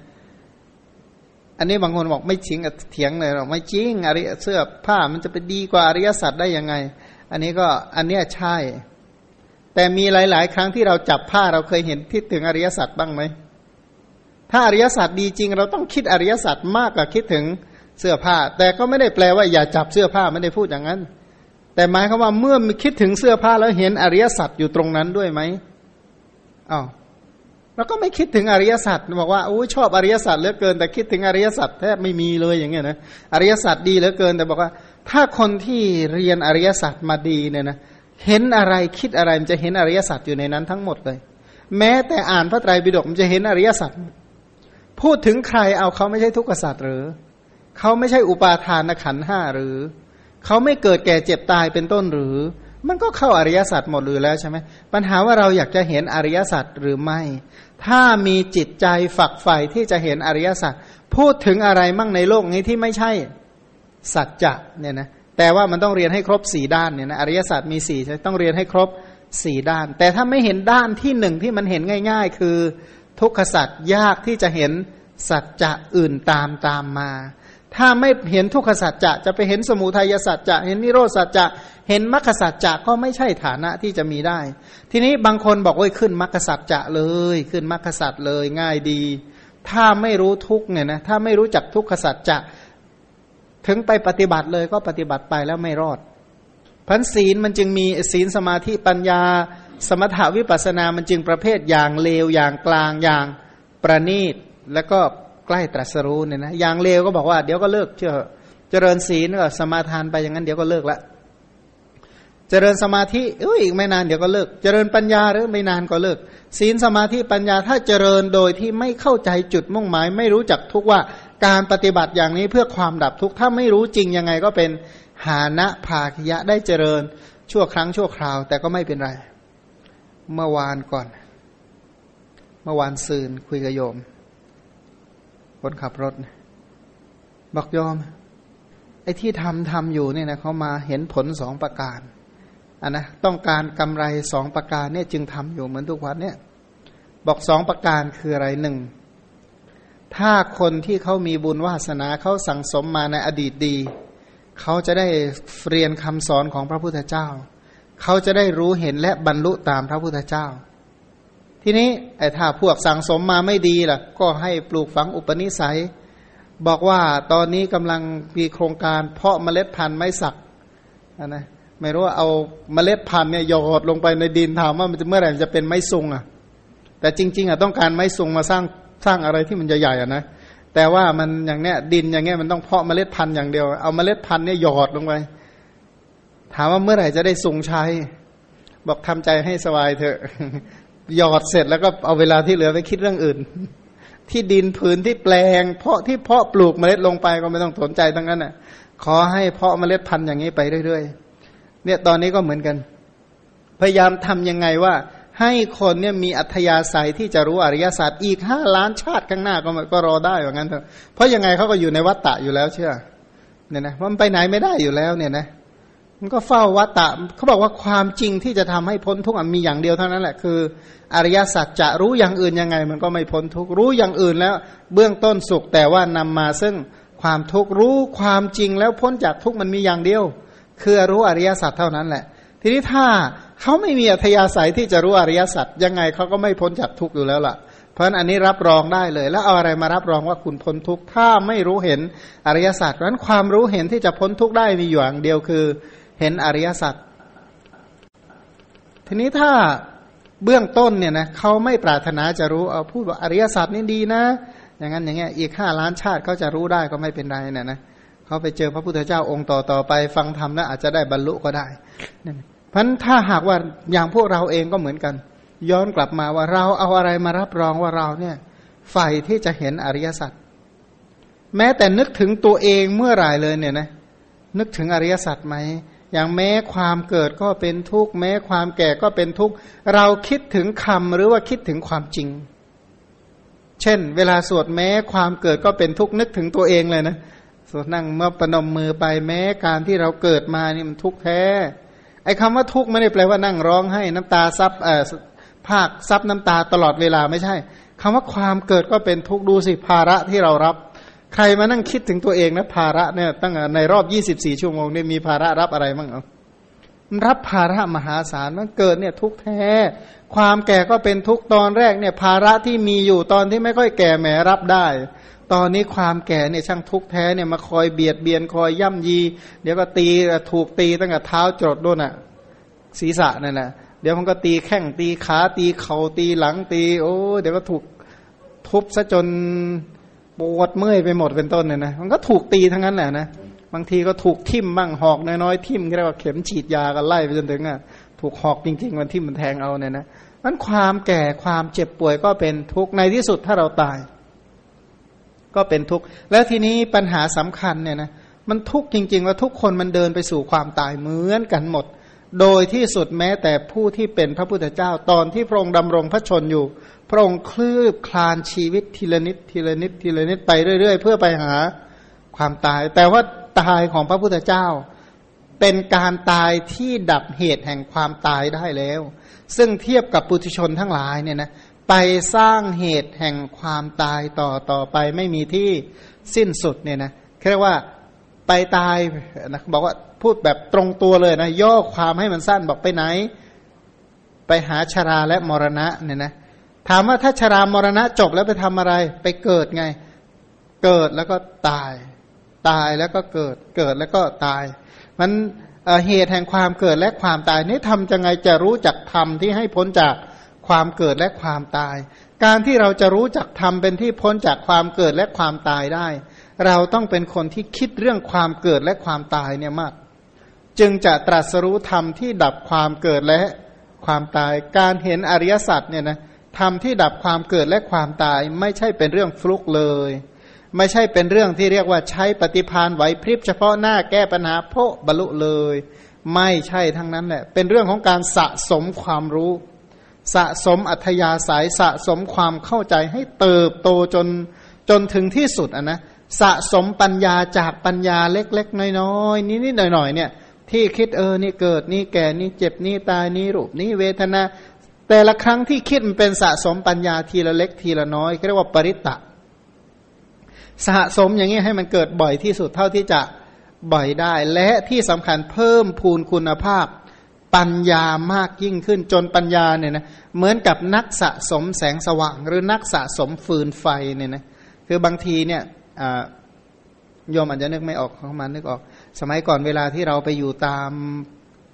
อันนี้บางคนบอกไม่จริงเถียงเลยหรอกไม่จริงอริยเสื้อผ้ามันจะไปดีกว่าอริยสัจได้ยังไง อันนี้ก็อันนี้ใช่ แต่มีหลาย ๆ ครั้งที่เราจับผ้าเราเคยเห็นคิดถึงอริยสัจบ้างไหมถ้าอริยสัจดีจริง เราต้องคิดอริยสัจมากกว่าคิดถึงเสื้อผ้า แต่ก็ไม่ได้แปลว่าอย่าจับเสื้อผ้าไม่ได้พูดอย่างนั้น แต่หมายความว่าเมื่อคิดถึงเสื้อผ้าแล้วเห็นอริยสัจอยู่ตรงนั้นด้วยไหมอ้าว แล้วก็ไม่คิดถึงอริยสัจบอกว่าโอ้ชอบอริยสัจเหลือเกิน แต่คิดถึงอริยสัจแทบไม่มีเลยอย่างเงี้ยนะอริยสัจดีเหลือเกิน แต่บอกว่า ถ้าคนที่เรียนอริยสัจมาดีเนี่ยนะเห็นอะไรคิดอะไรมันจะเห็นอริยสัจอยู่ในนั้นทั้งหมดเลย แม้แต่อ่านพระไตรปิฎกมันจะเห็นอริยสัจพูดถึงใครเอาเขาไม่ใช่ทุกขสัจหรือเขาไม่ใช่อุปาทานขันห้าหรือเขาไม่เกิดแก่เจ็บตายเป็นต้นหรือ มันก็เข้าอริยสัจหมดเลยแล้วใช่ไหมปัญหาว่าเราอยากจะเห็นอริยสัจหรือไม่ ถ้ามีจิตใจฝักใฝ่ที่จะเห็นอริยสัจพูดถึงอะไรมั่งในโลกนี้ที่ไม่ใช่สัจจะเนี่ยนะแต่ว่ามันต้องเรียนให้ครบสี่ด้านเนี่ยนะอริยสัจมีสี่ใช่ต้องเรียนให้ครบสี่ด้าน แต่ถ้าไม่เห็นด้านที่หนึ่งที่มันเห็นง่าย ๆ คือทุกขสัจยากที่จะเห็นสัจจะอื่นตามตามมา ถ้าไม่เห็นทุกขสัจจะจะไปเห็นสมุทัยสัจจะเห็นนิโรธสัจจะ เห็นมรรคสัจจะก็ไม่ใช่ฐานะที่จะมีได้ ทีนี้บางคนบอกว่าขึ้นมรรคสัจจะเลย ขึ้นมรรคสัจเลยง่ายดี ถ้าไม่รู้ทุกเนี่ยนะถ้าไม่รู้จักทุกขสัจจะถึงไปปฏิบัติเลยก็ปฏิบัติไปแล้วไม่รอดพันศีลมันจึงมีศีลสมาธิปัญญา สมถาวิปัสนามันจึงประเภทอย่างเลวอย่างกลางอย่างประณีต แล้วก็ใกล้ตรัสรู้เนี่ยนะอย่างเลวก็บอกว่าเดี๋ยวก็เลิกเชื่อเจริญศีลก็สมาทานไปอย่างนั้นเดี๋ยวก็เลิกละ เจริญสมาธิเอ้ยอีกไม่นานเดี๋ยวก็เลิก เจริญปัญญาหรือไม่นานก็เลิก ศีลสมาธิปัญญาถ้าเจริญโดยที่ไม่เข้าใจจุดมุ่งหมาย ไม่รู้จักทุกว่าการปฏิบัติอย่างนี้เพื่อความดับทุกข์ถ้าไม่รู้จริงยังไงก็เป็นหานะภาคยะได้เจริญ ชั่วครั้งชั่วคราว แต่ก็ไม่เป็นไร เมื่อวานก่อน เมื่อวานซืนคุยกับโยม คนขับรถบอกยอมไอ้ที่ทำทำอยู่เนี่ยนะเขามาเห็นผลสองประการ อันนะต้องการกำไรสองประการเนี่ยจึงทำอยู่เหมือนทุกวันเนี่ยบอกสองประการคืออะไรหนึ่งถ้าคนที่เขามีบุญวาสนาเขาสั่งสมมาในอดีตดี เขาจะได้เรียนคำสอนของพระพุทธเจ้า เขาจะได้รู้เห็นและบรรลุตามพระพุทธเจ้า ทีนี้ไอ้ถ้าพวกสั่งสมมาไม่ดีล่ะ ก็ให้ปลูกฝังอุปนิสัย บอกว่าตอนนี้กำลังมีโครงการเพาะเมล็ดพันธุ์ไม้สักนะ ไม่รู้ว่าเอาเมล็ดพันธุ์เนี่ยหยอดลงไปในดินถามว่ามันจะเมื่อไหร่จะเป็นไม้ซุงอะ แต่จริง ๆอะต้องการไม้ซุงมาสร้างสร้างอะไรที่มันใหญ่ๆอะนะแต่ว่ามันอย่างเนี้ยดินอย่างเงี้ยมันต้องเพาะเมล็ดพันธุ์อย่างเดียว เอาเมล็ดพันธุ์เนี่ยหยอดลงไป ถามว่าเมื่อไหร่จะได้ซุงใช้ บอกทำใจให้สบายเถอะหยอดเสร็จแล้วก็เอาเวลาที่เหลือไปคิดเรื่องอื่น ที่ดินผืนที่แปลง เพาะที่เพาะปลูกเมล็ดลงไปก็ไม่ต้องสนใจทั้งนั้นน่ะ ขอให้เพาะเมล็ดพันธุ์อย่างนี้ไปเรื่อยๆ เนี่ยตอนนี้ก็เหมือนกัน พยายามทํำยังไงว่า ให้คนเนี่ยมีอัธยาศัยที่จะรู้อริยศาสตร์อีกห้าล้านชาติข้างหน้าก็ก็รอได้อย่างนั้นเถอะเพราะยังไงเขาก็อยู่ในวัฏฏะอยู่แล้วเชื่อเนี่ยนะมันไปไหนไม่ได้อยู่แล้วเนี่ยนะมันก็เฝ้าวัตตะเขาบอกว่าความจริงที่จะทำให้พ้นทุกข์มีอย่างเดียวเท่านั้นแหละคือ อริยสัจจะรู้อย่างอื่นยังไง มันก็ไม่พ้นทุกข์รู้อย่างอื่นแล้ว เบื้องต้นสุขแต่ว่านำมาซึ่งความทุกข์รู้ความจริงแล้วพ้นจากทุกข์มันมีอย่างเดียว คือรู้อริยสัจเท่านั้นแหละ ทีนี้ถ้าเขาไม่มีอัธยาศัยที่จะรู้อริยสัจยังไงเขาก็ไม่พ้นจากทุกข์อยู่แล้วล่ะ เพราะฉะนั้นอันนี้รับรองได้เลย แล้วเอาอะไรมารับรองว่าคุณพ้นทุกข์ถ้าไม่รู้เห็นอริยสัจเพราะฉะนั้นความรู้เห็นที่จะพ้นทุกข์ได้มีอยู่อย่างเดียวคือเห็นอริยสัจทีนี้ถ้าเบื้องต้นเนี่ยนะเขาไม่ปรารถนาจะรู้เอาพูดว่าอริยสัจนี่ดีนะ อย่างนั้นอย่างเงี้ยอีกห้าล้านชาติเขาจะรู้ได้ก็ไม่เป็นไรเนี่ยนะ เขาไปเจอพระพุทธเจ้าองค์ต่อต่อไป ฟังธรรมแล้วอาจจะได้บรรลุก็ได้เพราะถ้าหากว่าอย่างพวกเราเองก็เหมือนกัน ย้อนกลับมาว่าเราเอาอะไรมารับรองว่าเราเนี่ยใฝ่ที่จะเห็นอริยสัจแม้แต่นึกถึงตัวเองเมื่อไหร่เลยเนี่ยนะนึกถึงอริยสัจไหมอย่างแม้ความเกิดก็เป็นทุกข์แม้ความแก่ก็เป็นทุกข์เราคิดถึงคำหรือว่าคิดถึงความจริง เช่น เวลาสวดแม้ความเกิดก็เป็นทุกข์นึกถึงตัวเองเลยนะ สวดนั่งเมื่อปนมมือไปแม้การที่เราเกิดมานี่มันทุกข์แท้ ไอ้คำว่าทุกข์ไม่ได้แปลว่านั่งร้องให้น้ำตาซับเอ่อภาคซับน้ำตาตลอดเวลาไม่ใช่คำว่าความเกิดก็เป็นทุกข์ดูสิภาระที่เรารับ ใครมานั่งคิดถึงตัวเองนะภาระเนี่ยตั้งในรอบยี่สิบสี่ชั่วโมงเนี่ยมีภาระรับอะไรบ้างเอารับภาระมหาศาลมันเกิดเนี่ยทุกแท้ ความแก่ก็เป็นทุกตอนแรกเนี่ยภาระที่มีอยู่ตอนที่ไม่ค่อยแก่แหมรับได้ ตอนนี้ความแก่เนี่ยช่างทุกแท้เนี่ยมาคอยเบียดเบียนคอยย่ำยี เดี๋ยวก็ตีถูกตีตั้งแต่เท้าจดด้วยน่ะ ศีรษะนั่นแหละเดี๋ยวมันก็ตีแข้งตีขาตีเข่าตีหลังตี โอ้เดี๋ยวก็ถูกทุบซะจนปวดเมื่อยไปหมดเป็นต้นเนี่ยนะมันก็ถูกตีทั้งนั้นแหละนะบางทีก็ถูกทิ่มบ้างหอกน้อยๆทิ่มเรียกว่าเข็มฉีดยากันไล่ไปจนถึงอะถูกหอกจริงๆมันทิ่มมันแทงเอาเนี่ยนะมันความแก่ความเจ็บป่วยก็เป็นทุกข์ในที่สุดถ้าเราตาย ก็เป็นทุกข์แล้วทีนี้ปัญหาสำคัญเนี่ยนะมันทุกข์จริง ๆ ว่าทุกคนมันเดินไปสู่ความตายเหมือนกันหมด โดยที่สุดแม้แต่ผู้ที่เป็นพระพุทธเจ้าตอนที่พระองค์ดำรงพระชนอยู่ พระองค์คลืบคลานชีวิตทีละนิดทีละนิดทีละนิดไปเรื่อย ๆ เพื่อไปหาความตาย แต่ว่าตายของพระพุทธเจ้า เป็นการตายที่ดับเหตุแห่งความตายได้แล้ว ซึ่งเทียบกับปุถุชนทั้งหลายเนี่ยนะ ไปสร้างเหตุแห่งความตายต่อต่อไปไม่มีที่สิ้นสุดเนี่ยนะเรียกว่าไปตายนะบอกว่าพูดแบบตรงตัวเลยนะย่อความให้มันสั้นบอกไปไหน ไปหาชาราและมรณะเนี่ยนะถามว่าถ้าชารามรณะจบแล้วไปทำอะไร ไปเกิดไง เกิดแล้วก็ตาย ตายแล้วก็เกิด เกิดแล้วก็ตาย มันเหตุแห่งความเกิดและความตายนี่ทำยังไงจะรู้จักธรรมที่ให้พ้นจาก ความเกิดและความตาย การที่เราจะรู้จักธรรมเป็นที่พ้นจากความเกิดและความตายได้ เราต้องเป็นคนที่คิดเรื่องความเกิดและความตายเนี่ยมาก จึงจะตรัสรู้ธรรมที่ดับความเกิดและความตาย การเห็นอริยสัจเนี่ยนะธรรมที่ดับความเกิดและความตาย ไม่ใช่เป็นเรื่องฟลุกเลย ไม่ใช่เป็นเรื่องที่เรียกว่าใช้ปฏิพานไหวพริบเฉพาะหน้าแก้ปัญหาโพบรรลุเลย ไม่ใช่ทั้งนั้นแหละเป็นเรื่องของการสะสมความรู้ สะสมอัธยาศัยสะสมความเข้าใจให้เติบโตจนจนถึงที่สุดอะนะสะสมปัญญาจากปัญญาเล็ก ๆ น้อยๆนิดๆหน่อยๆเนี่ยที่คิดเออนี่เกิดนี่แก่นี่เจ็บนี่ตายนี่รูปนี่เวทนา แต่ละครั้งที่คิดมันเป็นสะสมปัญญาทีละเล็กทีละน้อยเรียกว่าปริตตะสะสมอย่างนี้ให้มันเกิดบ่อยที่สุดเท่าที่จะบ่อยได้ และที่สำคัญเพิ่มพูนคุณภาพ ปัญญามากยิ่งขึ้นจนปัญญาเนี่ยนะเหมือนกับนักสะสมแสงสว่าง หรือนักสะสมฟืนไฟเนี่ยนะคือบางทีเนี่ยโยมอาจจะนึกไม่ออกเข้ามานึกออก สมัยก่อนเวลาที่เราไปอยู่ตาม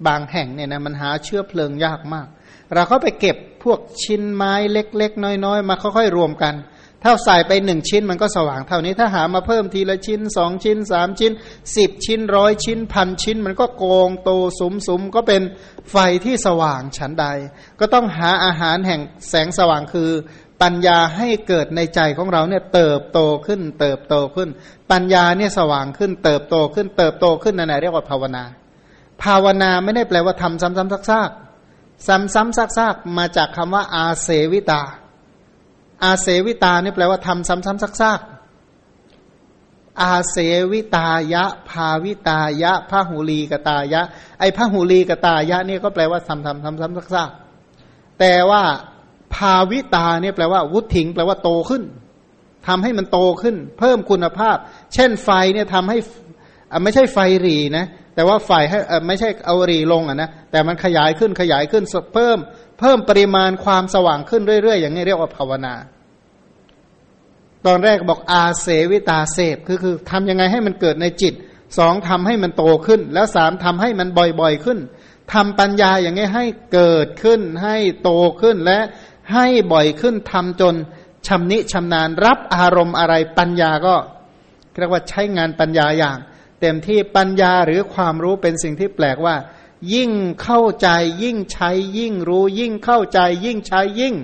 บางแห่งเนี่ยนะมันหาเชื้อเพลิงยากมาก เราก็ไปเก็บพวกชิ้นไม้เล็ก ๆ น้อย ๆ มาค่อยๆรวมกัน ถ้าใส่ไปหนึ่งชิ้นมันก็สว่างเท่านี้ถ้าหามาเพิ่มทีละชิ้นสองชิ้นสามชิ้นสิบชิ้นร้อยชิ้นพันชิ้น มันก็โกงโตสุมสุมก็เป็นไฟที่สว่างฉันใด ก็ต้องหาอาหารแห่งแสงสว่างคือปัญญาให้เกิดในใจของเราเนี่ยเติบโตขึ้น เติบโตขึ้น ปัญญาเนี่ยสว่างขึ้น เติบโตขึ้น เติบโตขึ้นนั่นแหละเรียกว่าภาวนา ภาวนาไม่ได้แปลว่าทำซ้ำๆซากๆซ้ำซ้ำซากๆมาจากคำว่าอาเสวิตา อาเสวิตานี่แปลว่าทำซ้ำซ้ำซากๆอาเสวิตายะ ภาวิตายะพระหูลีกตายะ ไอพระหูลีกตายะนี่ก็แปลว่าทำทำทำซ้ำซากๆแต่ว่าภาวิตาเนี่ยแปลว่า วุฒิงแปลว่าโตขึ้นทำให้มันโตขึ้น เพิ่มคุณภาพ เช่นไฟเนี่ยทำให้ไม่ใช่ไฟรีนะแต่ว่าฝ่ายให้ไม่ใช่เอารีลงอะนะแต่มันขยายขึ้นขยายขึ้นเพิ่ม เพิ่มปริมาณความสว่างขึ้นเรื่อยๆ อย่างนี้เรียกว่าภาวนา ตอนแรกบอกอาเสวิตาเสพคือคือทำยังไงให้มันเกิดในจิตสองทำให้มันโตขึ้น แล้วสามทำให้มันบ่อยๆขึ้นทำปัญญาอย่างนี้ให้เกิดขึ้น ให้โตขึ้นและให้บ่อยขึ้นทำจนชำนิชำนาญรับอารมณ์อะไรปัญญาก็เรียกว่าใช้งานปัญญาอย่าง เต็มที่ปัญญาหรือความรู้เป็นสิ่งที่แปลกว่า ยิ่งเข้าใจยิ่งใช้ยิ่งรู้ ยิ่งเข้าใจ ยิ่งใช้ยิ่ง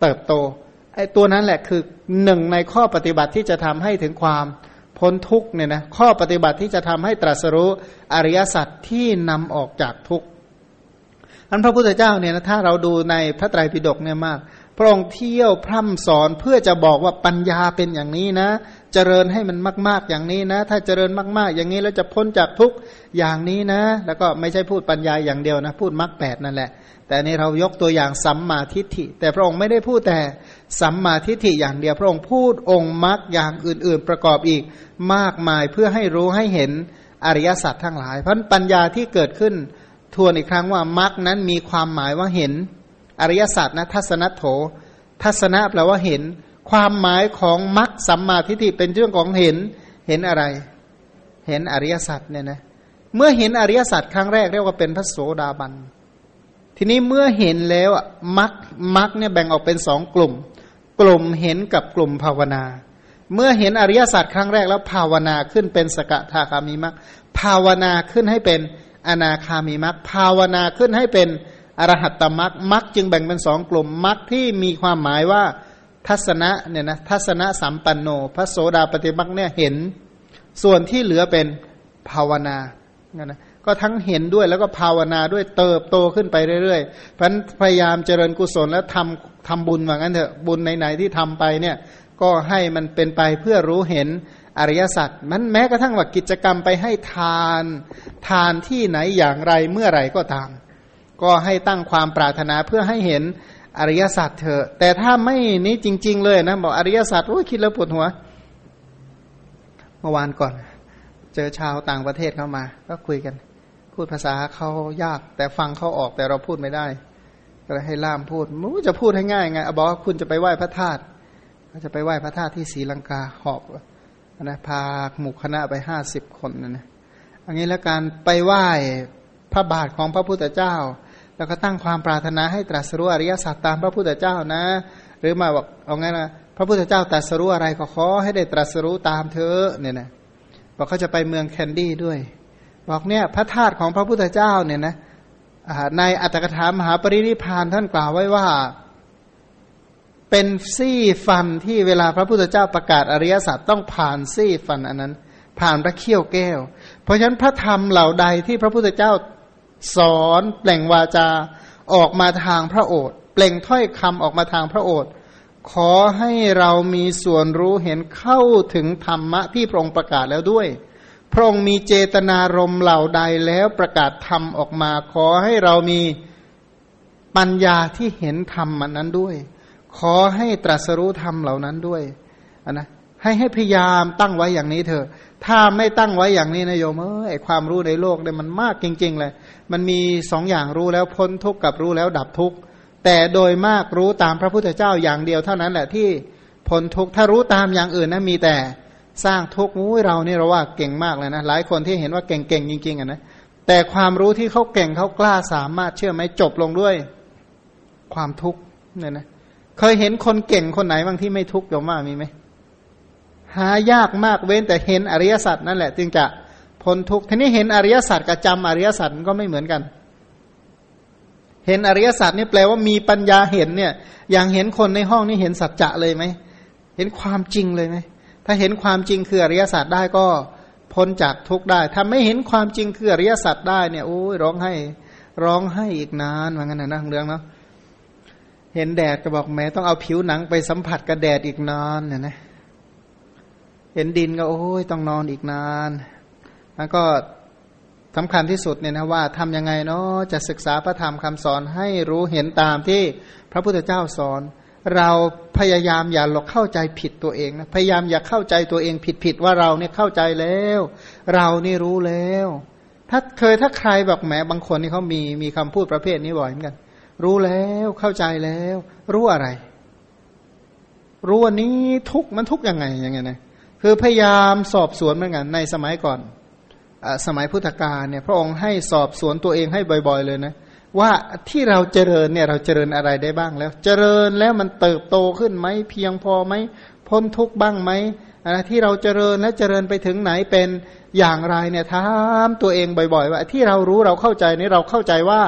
เติบโตไอ้ตัวนั้นแหละคือหนึ่งในข้อปฏิบัติที่จะทำให้ถึงความพ้นทุกเนี่ยนะข้อปฏิบัติที่จะทำให้ตรัสรู้อริยสัจที่นำออกจากทุกอันพระพุทธเจ้าเนี่ยนะถ้าเราดูในพระไตรปิฎกเนี่ยมาก พระองค์เที่ยวพร่ำสอนเพื่อจะบอกว่าปัญญาเป็นอย่างนี้นะ เจริญให้มันมาก ๆ อย่างนี้นะ ถ้าเจริญมาก ๆ อย่างนี้แล้วจะพ้นจากทุกอย่างนี้นะ แล้วก็ไม่ใช่พูดปัญญาอย่างเดียวนะ พูดมรรคแปดนั่นแหละ แต่นี่เรายกตัวอย่างสัมมาทิฏฐิ แต่พระองค์ไม่ได้พูดแต่สัมมาทิฏฐิอย่างเดียว พระองค์พูดองค์มรรคอย่างอื่น ๆ ประกอบอีกมากมายเพื่อให้รู้ให้เห็นอริยสัจทั้งหลาย เพราะปัญญาที่เกิดขึ้นทวนอีกครั้งว่ามรรคนั้นมีความหมายว่าเห็น อริยสัจนะทัศนโถ ทัศนะแปลว่าเห็น ความหมายของมรรคสัมมาทิฏฐิเป็นเรื่องของเห็น เห็นอะไร เห็นอริยสัจเนี่ยนะ เมื่อเห็นอริยสัจครั้งแรกเรียกว่าเป็นพระโสดาบัน ทีนี้เมื่อเห็นแล้วมรรคมรรคเนี่ยแบ่งออกเป็นสองกลุ่ม กลุ่มเห็นกับกลุ่มภาวนา เมื่อเห็นอริยสัจครั้งแรกแล้วภาวนาขึ้นเป็นสกทาคามิมรรคภาวนาขึ้นให้เป็นอนาคามีมรรคภาวนาขึ้นให้เป็นอรหัตตมรรคมรรคจึงแบ่งเป็นสองกลุ่มมรรคที่มีความหมายว่า ทัศนะเนี่ยนะทัศนะสัมปันโน พระโสดาปฏิมรรคเนี่ยเห็น ส่วนที่เหลือเป็นภาวนาเนี่ยนะก็ทั้งเห็นด้วยแล้วก็ภาวนาด้วยเติบโตขึ้นไปเรื่อยๆ เพราะพยายามเจริญกุศลแล้วทำทำบุญว่างั้นเถอะบุญไหนๆที่ทำไปเนี่ยก็ให้มันเป็นไปเพื่อรู้เห็นอริยสัจมันแม้กระทั่งว่ากิจกรรมไปให้ทาน ทานที่ไหนอย่างไรเมื่อไรก็ตาม ก็ให้ตั้งความปรารถนาเพื่อให้เห็น อริยสัจเถอะ แต่ถ้าไม่นี้จริง ๆ เลยนะบอกอริยสัจโอ้คิดแล้วปวดหัว เมื่อวานก่อน เจอชาวต่างประเทศเข้ามา ก็คุยกัน พูดภาษาเขายาก แต่ฟังเขาออกแต่เราพูดไม่ได้ ก็เลยให้ล่ามพูดมูจะพูดให้ง่ายไงบอกว่าคุณจะไปไหว้พระธาตุจะไปไหว้พระธาตุที่ศรีลังกาหอบนะพาหมู่คณะไปห้าสิบคนนะนะอันนี้แล้วการไปไหว้พระบาทของพระพุทธเจ้า แล้วก็ตั้งความปรารถนาให้ตรัสรู้อริยสัจตามพระพุทธเจ้านะ หรือมาบอกเอาไงนะพระพุทธเจ้าตรัสรู้อะไรก็ขอให้ได้ตรัสรู้ตามเธอเนี่ยนะบอกเขาจะไปเมืองแคนดี้ด้วย บอกเนี่ยพระธาตุของพระพุทธเจ้าเนี่ยนะในอัตถกถามหาปรินิพานท่านกล่าวไว้ว่าเป็นซี่ฟันที่เวลาพระพุทธเจ้าประกาศอริยสัจต้องผ่านซี่ฟันอันนั้น ผ่านพระเขี้ยวแก้ว เพราะฉะนั้นพระธรรมเหล่าใดที่พระพุทธเจ้า สอนเปล่งวาจาออกมาทางพระโอษฐ์เปล่งถ้อยคำออกมาทางพระโอษฐ์ขอให้เรามีส่วนรู้เห็นเข้าถึงธรรมะที่พระองค์ประกาศแล้วด้วย พระองค์มีเจตนารมณ์เหล่าใดแล้วประกาศธรรมออกมา ขอให้เรามีปัญญาที่เห็นธรรมมันนั้นด้วย ขอให้ตรัสรู้ธรรมเหล่านั้นด้วยนนะให้ให้พยายามตั้งไว้อย่างนี้เถอะ ถ้าไม่ตั้งไว้อย่างนี้นะโยมเออไอความรู้ในโลกเนี่ยมันมากจริง ๆ เลย มันมีสองอย่างรู้แล้วพ้นทุกข์กับรู้แล้วดับทุกข์แต่โดยมากรู้ตามพระพุทธเจ้าอย่างเดียวเท่านั้นแหละที่พ้นทุกข์ถ้ารู้ตามอย่างอื่นนะมีแต่สร้างทุกข์อุ้ยเรานี่เราว่าเก่งมากเลยนะหลายคนที่เห็นว่าเก่งๆจริงๆอะนะแต่ความรู้ที่เขาเก่งเขากล้าสามารถเชื่อไหมจบลงด้วย ความทุกข์เนี่ยนะเคยเห็นคนเก่งคนไหนบางที่ไม่ทุกข์โยมว่ามีไหม หายากมากเว้นแต่เห็นอริยสัจนั่นแหละ จึงจะพ้นทุกข์ทีนี้เห็นอริยสัจกับจำอริยสัจก็ไม่เหมือนกัน เห็นอริยสัจนี่แปลว่ามีปัญญาเห็นเนี่ย อย่างเห็นคนในห้องนี่เห็นสัจจะเลยไหมเห็นความจริงเลยไหมถ้าเห็นความจริงคืออริยสัจได้ก็พ้นจากทุกข์ได้ถ้าไม่เห็นความจริงคืออริยสัจได้เนี่ยโอ้ยร้องให้ร้องให้อีกนานว่างั้นนะนะเรื่องเนาะเห็นแดดก็บอกแม้ต้องเอาผิวหนังไปสัมผัสกับแดดอีกนานเนี่ยนะ เห็นดินก็โอ้ยต้องนอนอีกนานแล้วก็สำคัญที่สุดเนี่ยนะว่าทำยังไงเนาะจะศึกษาพระธรรมคำสอนให้รู้เห็นตามที่พระพุทธเจ้าสอน เราพยายามอย่าหลอกเข้าใจผิดตัวเองนะพยายามอย่าเข้าใจตัวเองผิดผิดว่าเราเนี่ยเข้าใจแล้ว เรานี่รู้แล้ว ถ้าเคยถ้าใครบอกแหมบางคนนี่เขามีมีคำพูดประเภทนี้บ่อยเหมือนกัน รู้แล้วเข้าใจแล้ว รู้อะไร รู้ว่านี้ทุกมันทุกยังไงยังไงนะ คือพยายามสอบสวนเหมือนกันในสมัยก่อนอสมัยพุทธกาลเนี่ยพระองค์ให้สอบสวนตัวเองให้บ่อยๆเลยนะว่าที่เราเจริญเนี่ยเราเจริญอะไรได้บ้างแล้ว เจริญแล้วมันเติบโตขึ้นไหมเพียงพอไหมพ้นทุกข์บ้างไหมนะที่เราเจริญและเจริญไปถึงไหนเป็นอย่างไรเนี่ยถามตัวเองบ่อย ๆ ว่าที่เรารู้เราเข้าใจนี่เราเข้าใจว่า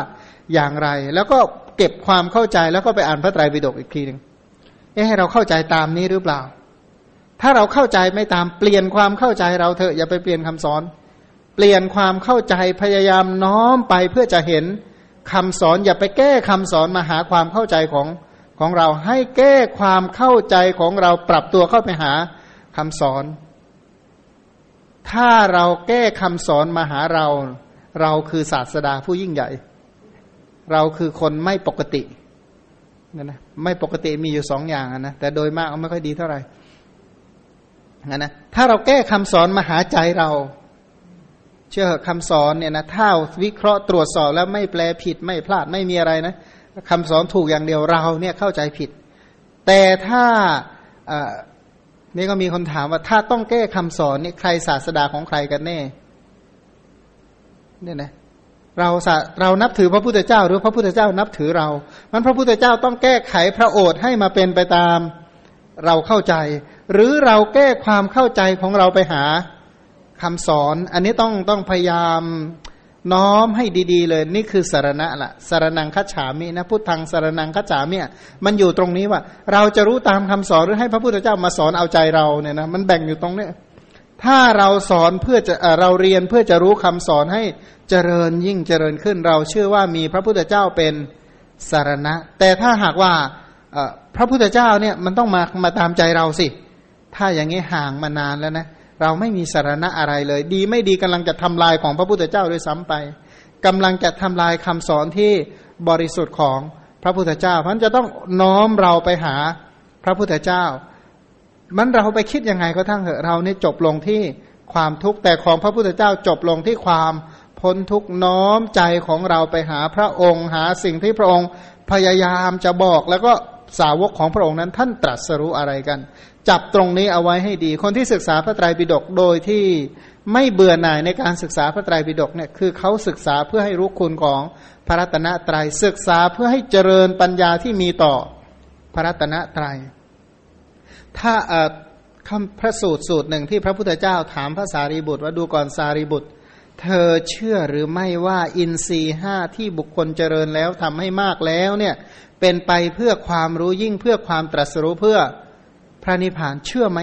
อย่างไร แล้วก็เก็บความเข้าใจแล้วก็ไปอ่านพระไตรปิฎกอีกทีหนึ่งเอ๊ะให้เราเข้าใจตามนี้หรือเปล่า ถ้าเราเข้าใจไม่ตามเปลี่ยนความเข้าใจเราเถอะอย่าไปเปลี่ยนคำสอน เปลี่ยนความเข้าใจพยายามน้อมไปเพื่อจะเห็นคำสอน อย่าไปแก้คำสอนมาหาความเข้าใจของของเราให้แก้ความเข้าใจของเราปรับตัวเข้าไปหาคำสอน ถ้าเราแก้คำสอนมาหาเรา เราคือศาสดาผู้ยิ่งใหญ่ เราคือคนไม่ปกตินะนะไม่ปกติมีอยู่สองอย่างนะแต่โดยมากไม่ค่อยดีเท่าไหร่ นะนะถ้าเราแก้คำสอนมาหาใจเรา เชื่อคำสอนเนี่ยนะถ้าวิเคราะห์ตรวจสอบแล้วไม่แปลผิดไม่พลาดไม่มีอะไรนะคำสอนถูกอย่างเดียวเราเนี่ยเข้าใจผิด แต่ถ้านี่ก็มีคนถามว่าถ้าต้องแก้คำสอนนี่ใครศาสดาของใครกันแน่เนี่ยนะเราเรานับถือพระพุทธเจ้า หรือพระพุทธเจ้านับถือเรา มันพระพุทธเจ้าต้องแก้ไขพระโอษฐ์ให้มาเป็นไปตามเราเข้าใจ หรือเราแก้ความเข้าใจของเราไปหาคำสอน อันนี้ต้องต้องพยายามน้อมให้ดี ๆ เลย นี่คือสารณะละสารนังคัจฉามินะพุทธังสารนังคัจฉามิมันอยู่ตรงนี้ว่า เราจะรู้ตามคำสอนหรือให้พระพุทธเจ้ามาสอนเอาใจเราเนี่ยนะมันแบ่งอยู่ตรงเนี้ยถ้าเราสอนเพื่อจะเราเรียนเพื่อจะรู้คำสอนให้เจริญยิ่งเจริญขึ้น เราเชื่อว่ามีพระพุทธเจ้าเป็นสารณะ แต่ถ้าหากว่าพระพุทธเจ้าเนี่ยมันต้องมามาตามใจเราสิ ถ้าอย่างนี้ห่างมานานแล้วนะ เราไม่มีสารณะอะไรเลย ดีไม่ดีกำลังจะทำลายของพระพุทธเจ้าด้วยซ้ำไปกำลังจะทำลายคำสอนที่บริสุทธิ์ของพระพุทธเจ้าเพราะจะต้องน้อมเราไปหาพระพุทธเจ้า มันเราไปคิดยังไงก็ทั้งเหอะเราเนี่ยจบลงที่ความทุกข์แต่ของพระพุทธเจ้าจบลงที่ความพ้นทุกน้อมใจของเราไปหาพระองค์หาสิ่งที่พระองค์พยายามจะบอกแล้วก็สาวกของพระองค์นั้นท่านตรัสรู้อะไรกัน จับตรงนี้เอาไว้ให้ดี คนที่ศึกษาพระไตรปิฎกโดยที่ไม่เบื่อหน่ายในการศึกษาพระไตรปิฎกเนี่ยคือเขาศึกษาเพื่อให้รู้คุณของพระรัตนตรยัยศึกษาเพื่อให้เจริญปัญญาที่มีต่อพระรัตนตรยัยถ้าคำพระสูตรสูตรหนึ่งที่พระพุทธเจ้าถามพระสารีบุตรว่าดูก่อนสารีบุตร เธอเชื่อหรือไม่ว่าอินทรีห้าที่บุคคลเจริญแล้วทำให้มากแล้วเนี่ยเป็นไปเพื่อความรู้ยิ่งเพื่อความตรัสรู้เพื่อ พระนิพพานเชื่อไหม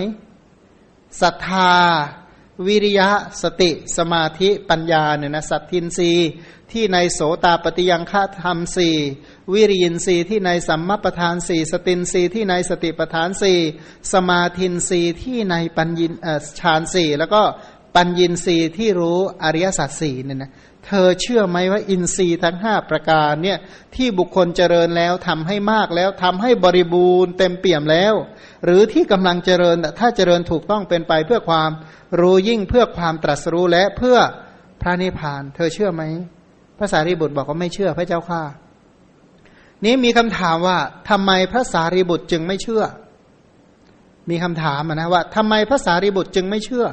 ศรัทธา วิริยะสติ สมาธิปัญญาเนี่ยนะสัตทินรีที่ในโสตาปฏิยังฆาธรรมสี่วิริยินรีที่ในสัมมาประธานสี่สตินรีที่ในสติประธานสี่สมาธินรีที่ในปัญญินฌานสี่แล้วก็ปัญญินรีที่รู้อริยสัจสี่เนี่ยนะ เธอเชื่อไหมว่าอินทรีย์ทั้งห้าประการเนี่ยที่บุคคลเจริญแล้วทำให้มากแล้วทำให้บริบูรณ์เต็มเปี่ยมแล้ว หรือที่กำลังเจริญถ้าเจริญถูกต้องเป็นไปเพื่อความรู้ยิ่งเพื่อความตรัสรู้และเพื่อพระนิพพาน เธอเชื่อไหมพระสารีบุตรบอกว่าไม่เชื่อพระเจ้าข้านี้มีคำถามว่าทำไมพระสารีบุตรจึงไม่เชื่อ มีคำถามนะว่าทำไมพระสารีบุตรจึงไม่เชื่อ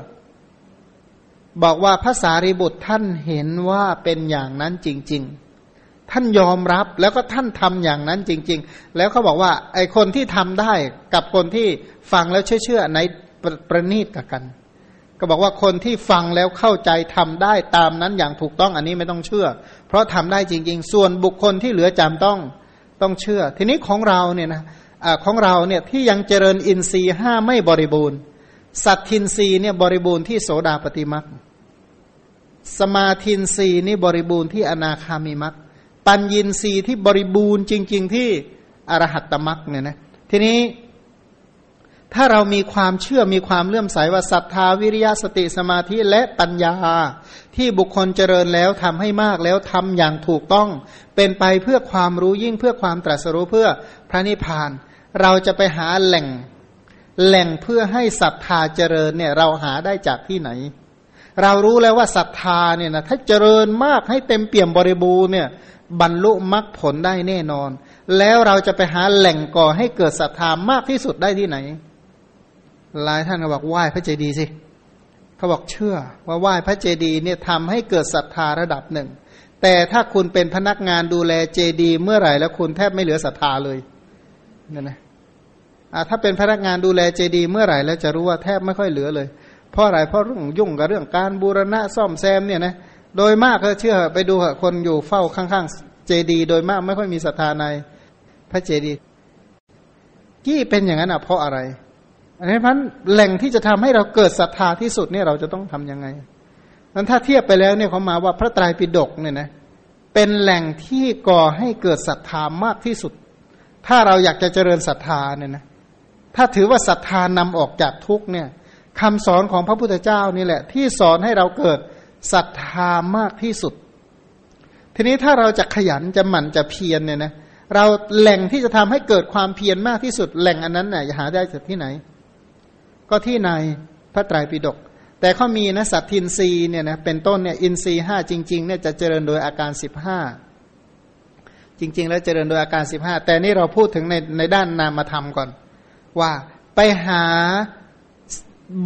บอกว่าพระสารีบุตรท่านเห็นว่าเป็นอย่างนั้นจริง ๆ ท่านยอมรับแล้วก็ท่านทำอย่างนั้นจริง ๆ แล้วเขาบอกว่า ไอคนที่ทำได้กับคนที่ฟังแล้วเชื่อๆในประณีตกับกัน ก็บอกว่าคนที่ฟังแล้วเข้าใจทำได้ตามนั้นอย่างถูกต้องอันนี้ไม่ต้องเชื่อ เพราะทำได้จริง ๆ ส่วนบุคคลที่เหลือจำต้องต้องเชื่อ ทีนี้ของเราเนี่ยนะอของเราเนี่ยที่ยังเจริญอินทรีย์ห้าไม่บริบูรณ์ สัตทินรีเนี่ยบริบูรณ์ที่โสดาปฏิมัก สมาธินรีนี่บริบูรณ์ที่อนาคามิมักปัญญินรีที่บริบูรณ์จริง ๆ ที่อรหัตตมักเนี่ยนะทีนี้ถ้าเรามีความเชื่อมีความเลื่อมใสว่าศรัทธาวิริยะสติสมาธิและปัญญา ที่บุคคลเจริญแล้วทำให้มากแล้วทำอย่างถูกต้อง เป็นไปเพื่อความรู้ยิ่งเพื่อความตรัสรู้เพื่อพระนิพพาน เราจะไปหาแหล่งแหล่งเพื่อให้ศรัทธาเจริญเนี่ยเราหาได้จากที่ไหน เรารู้แล้วว่าศรัทธาเนี่ยนะถ้าเจริญมากให้เต็มเปี่ยมบริบูรณ์เนี่ยบรรลุมรรคผลได้แน่นอน แล้วเราจะไปหาแหล่งก่อให้เกิดศรัทธามากที่สุดได้ที่ไหน หลายท่านก็บอกไหว้พระเจดีย์สิเขาบอกเชื่อว่าไหว้พระเจดีย์เนี่ยทำให้เกิดศรัทธาระดับหนึ่ง แต่ถ้าคุณเป็นพนักงานดูแลเจดีย์เมื่อไหร่แล้วคุณแทบไม่เหลือศรัทธาเลยนั่นนะถ้าเป็นพนักงานดูแลเจดีย์เมื่อไหร่แล้วจะรู้ว่าแทบไม่ค่อยเหลือเลย เพราะอะไรเพราะเรื่องยุ่งกับเรื่องการบูรณะซ่อมแซมเนี่ยนะโดยมากก็เชื่อไปดูคนอยู่เฝ้าข้างๆ เจดีโดยมากไม่ค่อยมีศรัทธาในพระเจดีย์ที่เป็นอย่างนั้นอะเพราะอะไรอันนี้พันแหล่งที่จะทำให้เราเกิดศรัทธาที่สุดเนี่ยเราจะต้องทํำยังไงนั้นถ้าเทียบไปแล้วเนี่ยเขามาว่าพระไตรปิฎกเนี่ยนะเป็นแหล่งที่ก่อให้เกิดศรัทธามากที่สุด ถ้าเราอยากจะเจริญศรัทธาเนี่ยนะถ้าถือว่าศรัทธานำออกจากทุกเนี่ย คำสอนของพระพุทธเจ้านี่แหละ ที่สอนให้เราเกิดศรัทธามากที่สุด ทีนี้ถ้าเราจะขยันจะหมั่นจะเพียรเนี่ยนะเราแหล่งที่จะทำให้เกิดความเพียรมากที่สุด แหล่งอันนั้นน่ยหาได้จากที่ไหน ก็ที่ในพระไตรปิฎกแต่เขามีนะสัตทินรีเนี่ยนะเป็นต้นเนี่ยอินทรีห้าจริงๆเนี่ยจะเจริญโดยอาการสิบห้าจริง ๆ แล้วเจริญโดยอาการสิบห้าแต่นี่เราพูดถึงในในด้านนามธรรมก่อน ว่าไปหา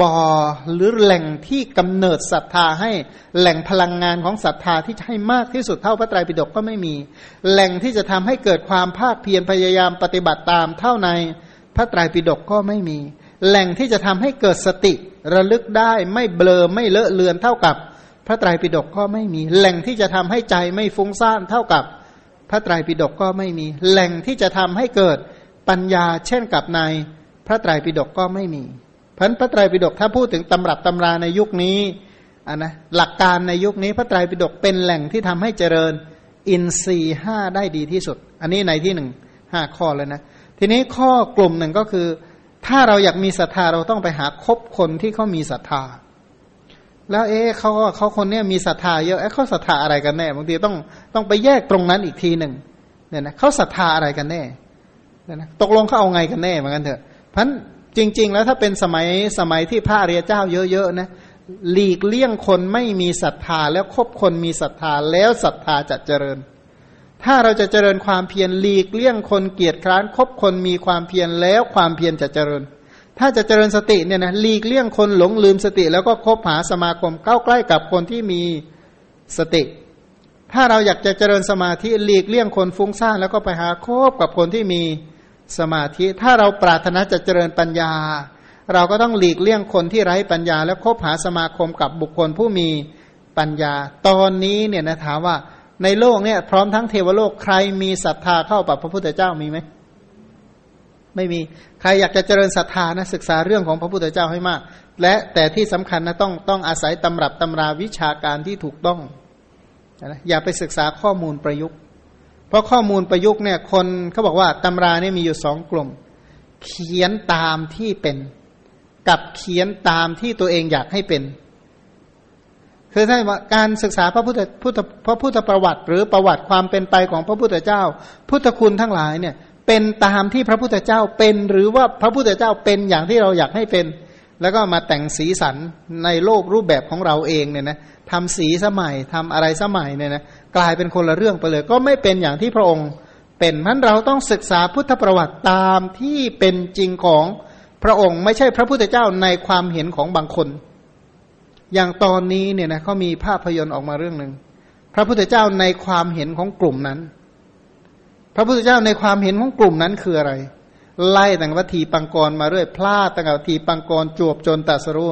บ่อหรือแหล่งที่กำเนิดศรัทธาให้แหล่งพลังงานของศรัทธาที่ให้มากที่สุดเท่าพระไตรปิฎกก็ไม่มี แหล่งที่จะทำให้เกิดความภาคเพียรพยายามปฏิบัติตามเท่าในพระไตรปิฎกก็ไม่มี แหล่งที่จะทำให้เกิดสติระลึกได้ไม่เบลอไม่เลอะเลือนเท่ากับ พระไตรปิฎกก็ไม่มี แหล่งที่จะทำให้ใจไม่ฟุ้งซ่านเท่ากับ พระไตรปิฎกก็ไม่มี แหล่งที่จะทำให้เกิดปัญญาเช่นกับในพระไตรปิฎกก็ไม่มี พันพระไตรปิฎกถ้าพูดถึงตำรับตำราในยุคนี้อันนะหลักการในยุคนี้พระไตรปิฎกเป็นแหล่งที่ทำให้เจริญอินทรีห้าได้ดีที่สุด อันนี้ในที่หนึ่งห้าข้อเลยนะ ทีนี้ข้อกลุ่มหนึ่งก็คือ ถ้าเราอยากมีศรัทธาเราต้องไปหาคบคนที่เขามีศรัทธา แล้วเอ๊ะเขาเขาคนนี้มีศรัทธาเยอะเอ๊ะเขาศรัทธาอะไรกันแน่บางทีต้องต้องไปแยกตรงนั้นอีกทีหนึ่งเนี่ยนะเขาศรัทธาอะไรกันแน่เนี่ยนะตกลงเขาเอาไงกันแน่เหมือนกันเถอะพัน จริง ๆ แล้วถ้าเป็นสมัยสมัยที่พระเรียเจ้าเยอะๆนะหลีกเลี่ยงคนไม่มีศรัทธาแล้วคบคนมีศรัทธาแล้วศรัทธาจะเจริญ ถ้าเราจะเจริญความเพียรหลีกเลี่ยงคนเกียจคร้านคบคนมีความเพียรแล้วความเพียรจะเจริญ ถ้าจะเจริญสติเนี่ยนะหลีกเลี่ยงคนหลงลืมสติ แล้วก็คบหาสมาคมเข้าใกล้กับคนที่มีสติ ถ้าเราอยากจะเจริญสมาธิหลีกเลี่ยงคนฟุ้งซ่านแล้วก็ไปหาคบกับคนที่มีส สมาธิถ้าเราปรารถนาจะเจริญปัญญา เราก็ต้องหลีกเลี่ยงคนที่ไร้ปัญญา แล้วคบหาสมาคมกับบุคคลผู้มีปัญญา ตอนนี้เนี่ยนะถามว่าในโลกเนี่ยพร้อมทั้งเทวโลกใครมีศรัทธาเข้ากับพระพุทธเจ้ามีไหมไม่มีใครอยากจะเจริญศรัทธานะศึกษาเรื่องของพระพุทธเจ้าให้มาก และแต่ที่สำคัญนะต้องต้องอาศัยตำรับตำราวิชาการที่ถูกต้องนะอย่าไปศึกษาข้อมูลประยุกต์ เพราะข้อมูลประยุกต์เนี่ยคนเขาบอกว่าตำราเนี่ยมีอยู่สองกลุ่ม เขียนตามที่เป็น กับเขียนตามที่ตัวเองอยากให้เป็นคือถ้าการศึกษาพระพุทธพุทธพระพุทธประวัติ หรือประวัติความเป็นไปของพระพุทธเจ้า พุทธคุณทั้งหลายเนี่ย เป็นตามที่พระพุทธเจ้าเป็น หรือว่าพระพุทธเจ้าเป็นอย่างที่เราอยากให้เป็น แล้วก็มาแต่งสีสันในโลกรูปแบบของเราเองเนี่ยนะทำสีสมัยทำอะไรสมัยเนี่ยนะ กลายเป็นคนละเรื่องไปเลย ก็ไม่เป็นอย่างที่พระองค์เป็นมันเราต้องศึกษาพุทธประวัติตามที่เป็นจริงของพระองค์ ไม่ใช่พระพุทธเจ้าในความเห็นของบางคน อย่างตอนนี้เนี่ยนะเขามีภาพยนตร์ออกมาเรื่องหนึ่งพระพุทธเจ้าในความเห็นของกลุ่มนั้น พระพุทธเจ้าในความเห็นของกลุ่มนั้นคืออะไร ไล่ตั้งวัตถีปังกรมาเรื่อยพลาดตั้งวัตถีปังกรจวบจนตัสรู้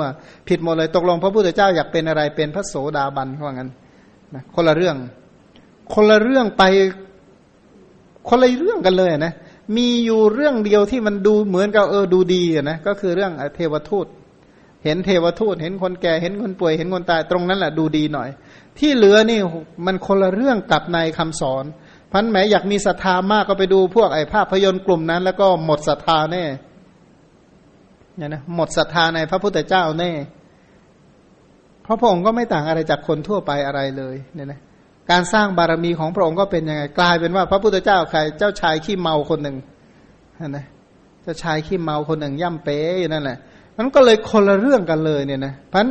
ผิดหมดเลยตกลง พระพุทธเจ้าอยากเป็นอะไรเป็นพระโสดาบันว่างั้นนะคนละเรื่อง คนละเรื่องไปคนละเรื่องกันเลยนะ มีอยู่เรื่องเดียวที่มันดูเหมือนกับเออดูดีนะ ก็คือเรื่องเทวทูต เห็นเทวทูต เห็นคนแก่ เห็นคนป่วย เห็นคนตาย ตรงนั้นแหละดูดีหน่อย ที่เหลือนี่มันคนละเรื่องกับในคำสอน พันแหมอยากมีศรัทธามากก็ไปดูพวกไอ้ภาพยนตร์กลุ่มนั้น แล้วก็หมดศรัทธาแน่เนี่ยนะหมดศรัทธาในพระพุทธเจ้าแน่ เพราะพระองค์ก็ไม่ต่างอะไรจากคนทั่วไปอะไรเลยเนี่ยนะ การสร้างบารมีของพระองค์ก็เป็นยังไงกลายเป็นว่าพระพุทธเจ้าใครเจ้าชายขี้เมาคนหนึ่งนะเจ้าชายขี้เมาคนหนึ่งย่ำเป๊อยู่นั่นแหละมันก็เลยคนละเรื่องกันเลยเนี่ยนะเพราะ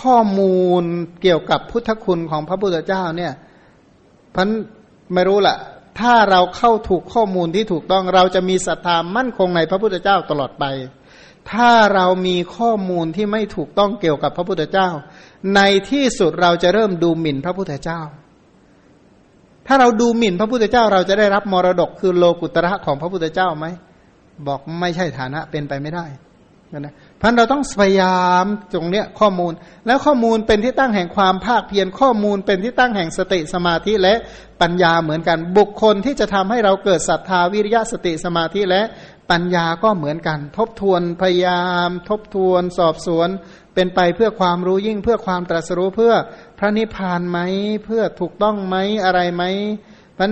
ข้อมูลเกี่ยวกับพุทธคุณของพระพุทธเจ้าเนี่ยพันไม่รู้ละถ้าเราเข้าถูกข้อมูลที่ถูกต้องเราจะมีศรัทธามั่นคงในพระพุทธเจ้าตลอดไป ถ้าเรามีข้อมูลที่ไม่ถูกต้องเกี่ยวกับพระพุทธเจ้า ในที่สุดเราจะเริ่มดูหมิ่นพระพุทธเจ้า ถ้าเราดูหมิ่นพระพุทธเจ้าเราจะได้รับมรดกคือโลกุตระของพระพุทธเจ้าไหมบอกไม่ใช่ฐานะเป็นไปไม่ได้นะพันเราต้องพยายามตรงเนี้ยข้อมูล แล้วข้อมูลเป็นที่ตั้งแห่งความภาคเพียรข้อมูลเป็นที่ตั้งแห่งสติสมาธิและปัญญาเหมือนกัน บุคคลที่จะทำให้เราเกิดศรัทธาวิริยะสติสมาธิและปัญญาก็เหมือนกัน ทบทวนพยายาม ทบทวนสอบสวน เป็นไปเพื่อความรู้ยิ่งเพื่อความตรัสรู้เพื่อ พระนิพพานไหมเพื่อถูกต้องไหมอะไรไหมมัน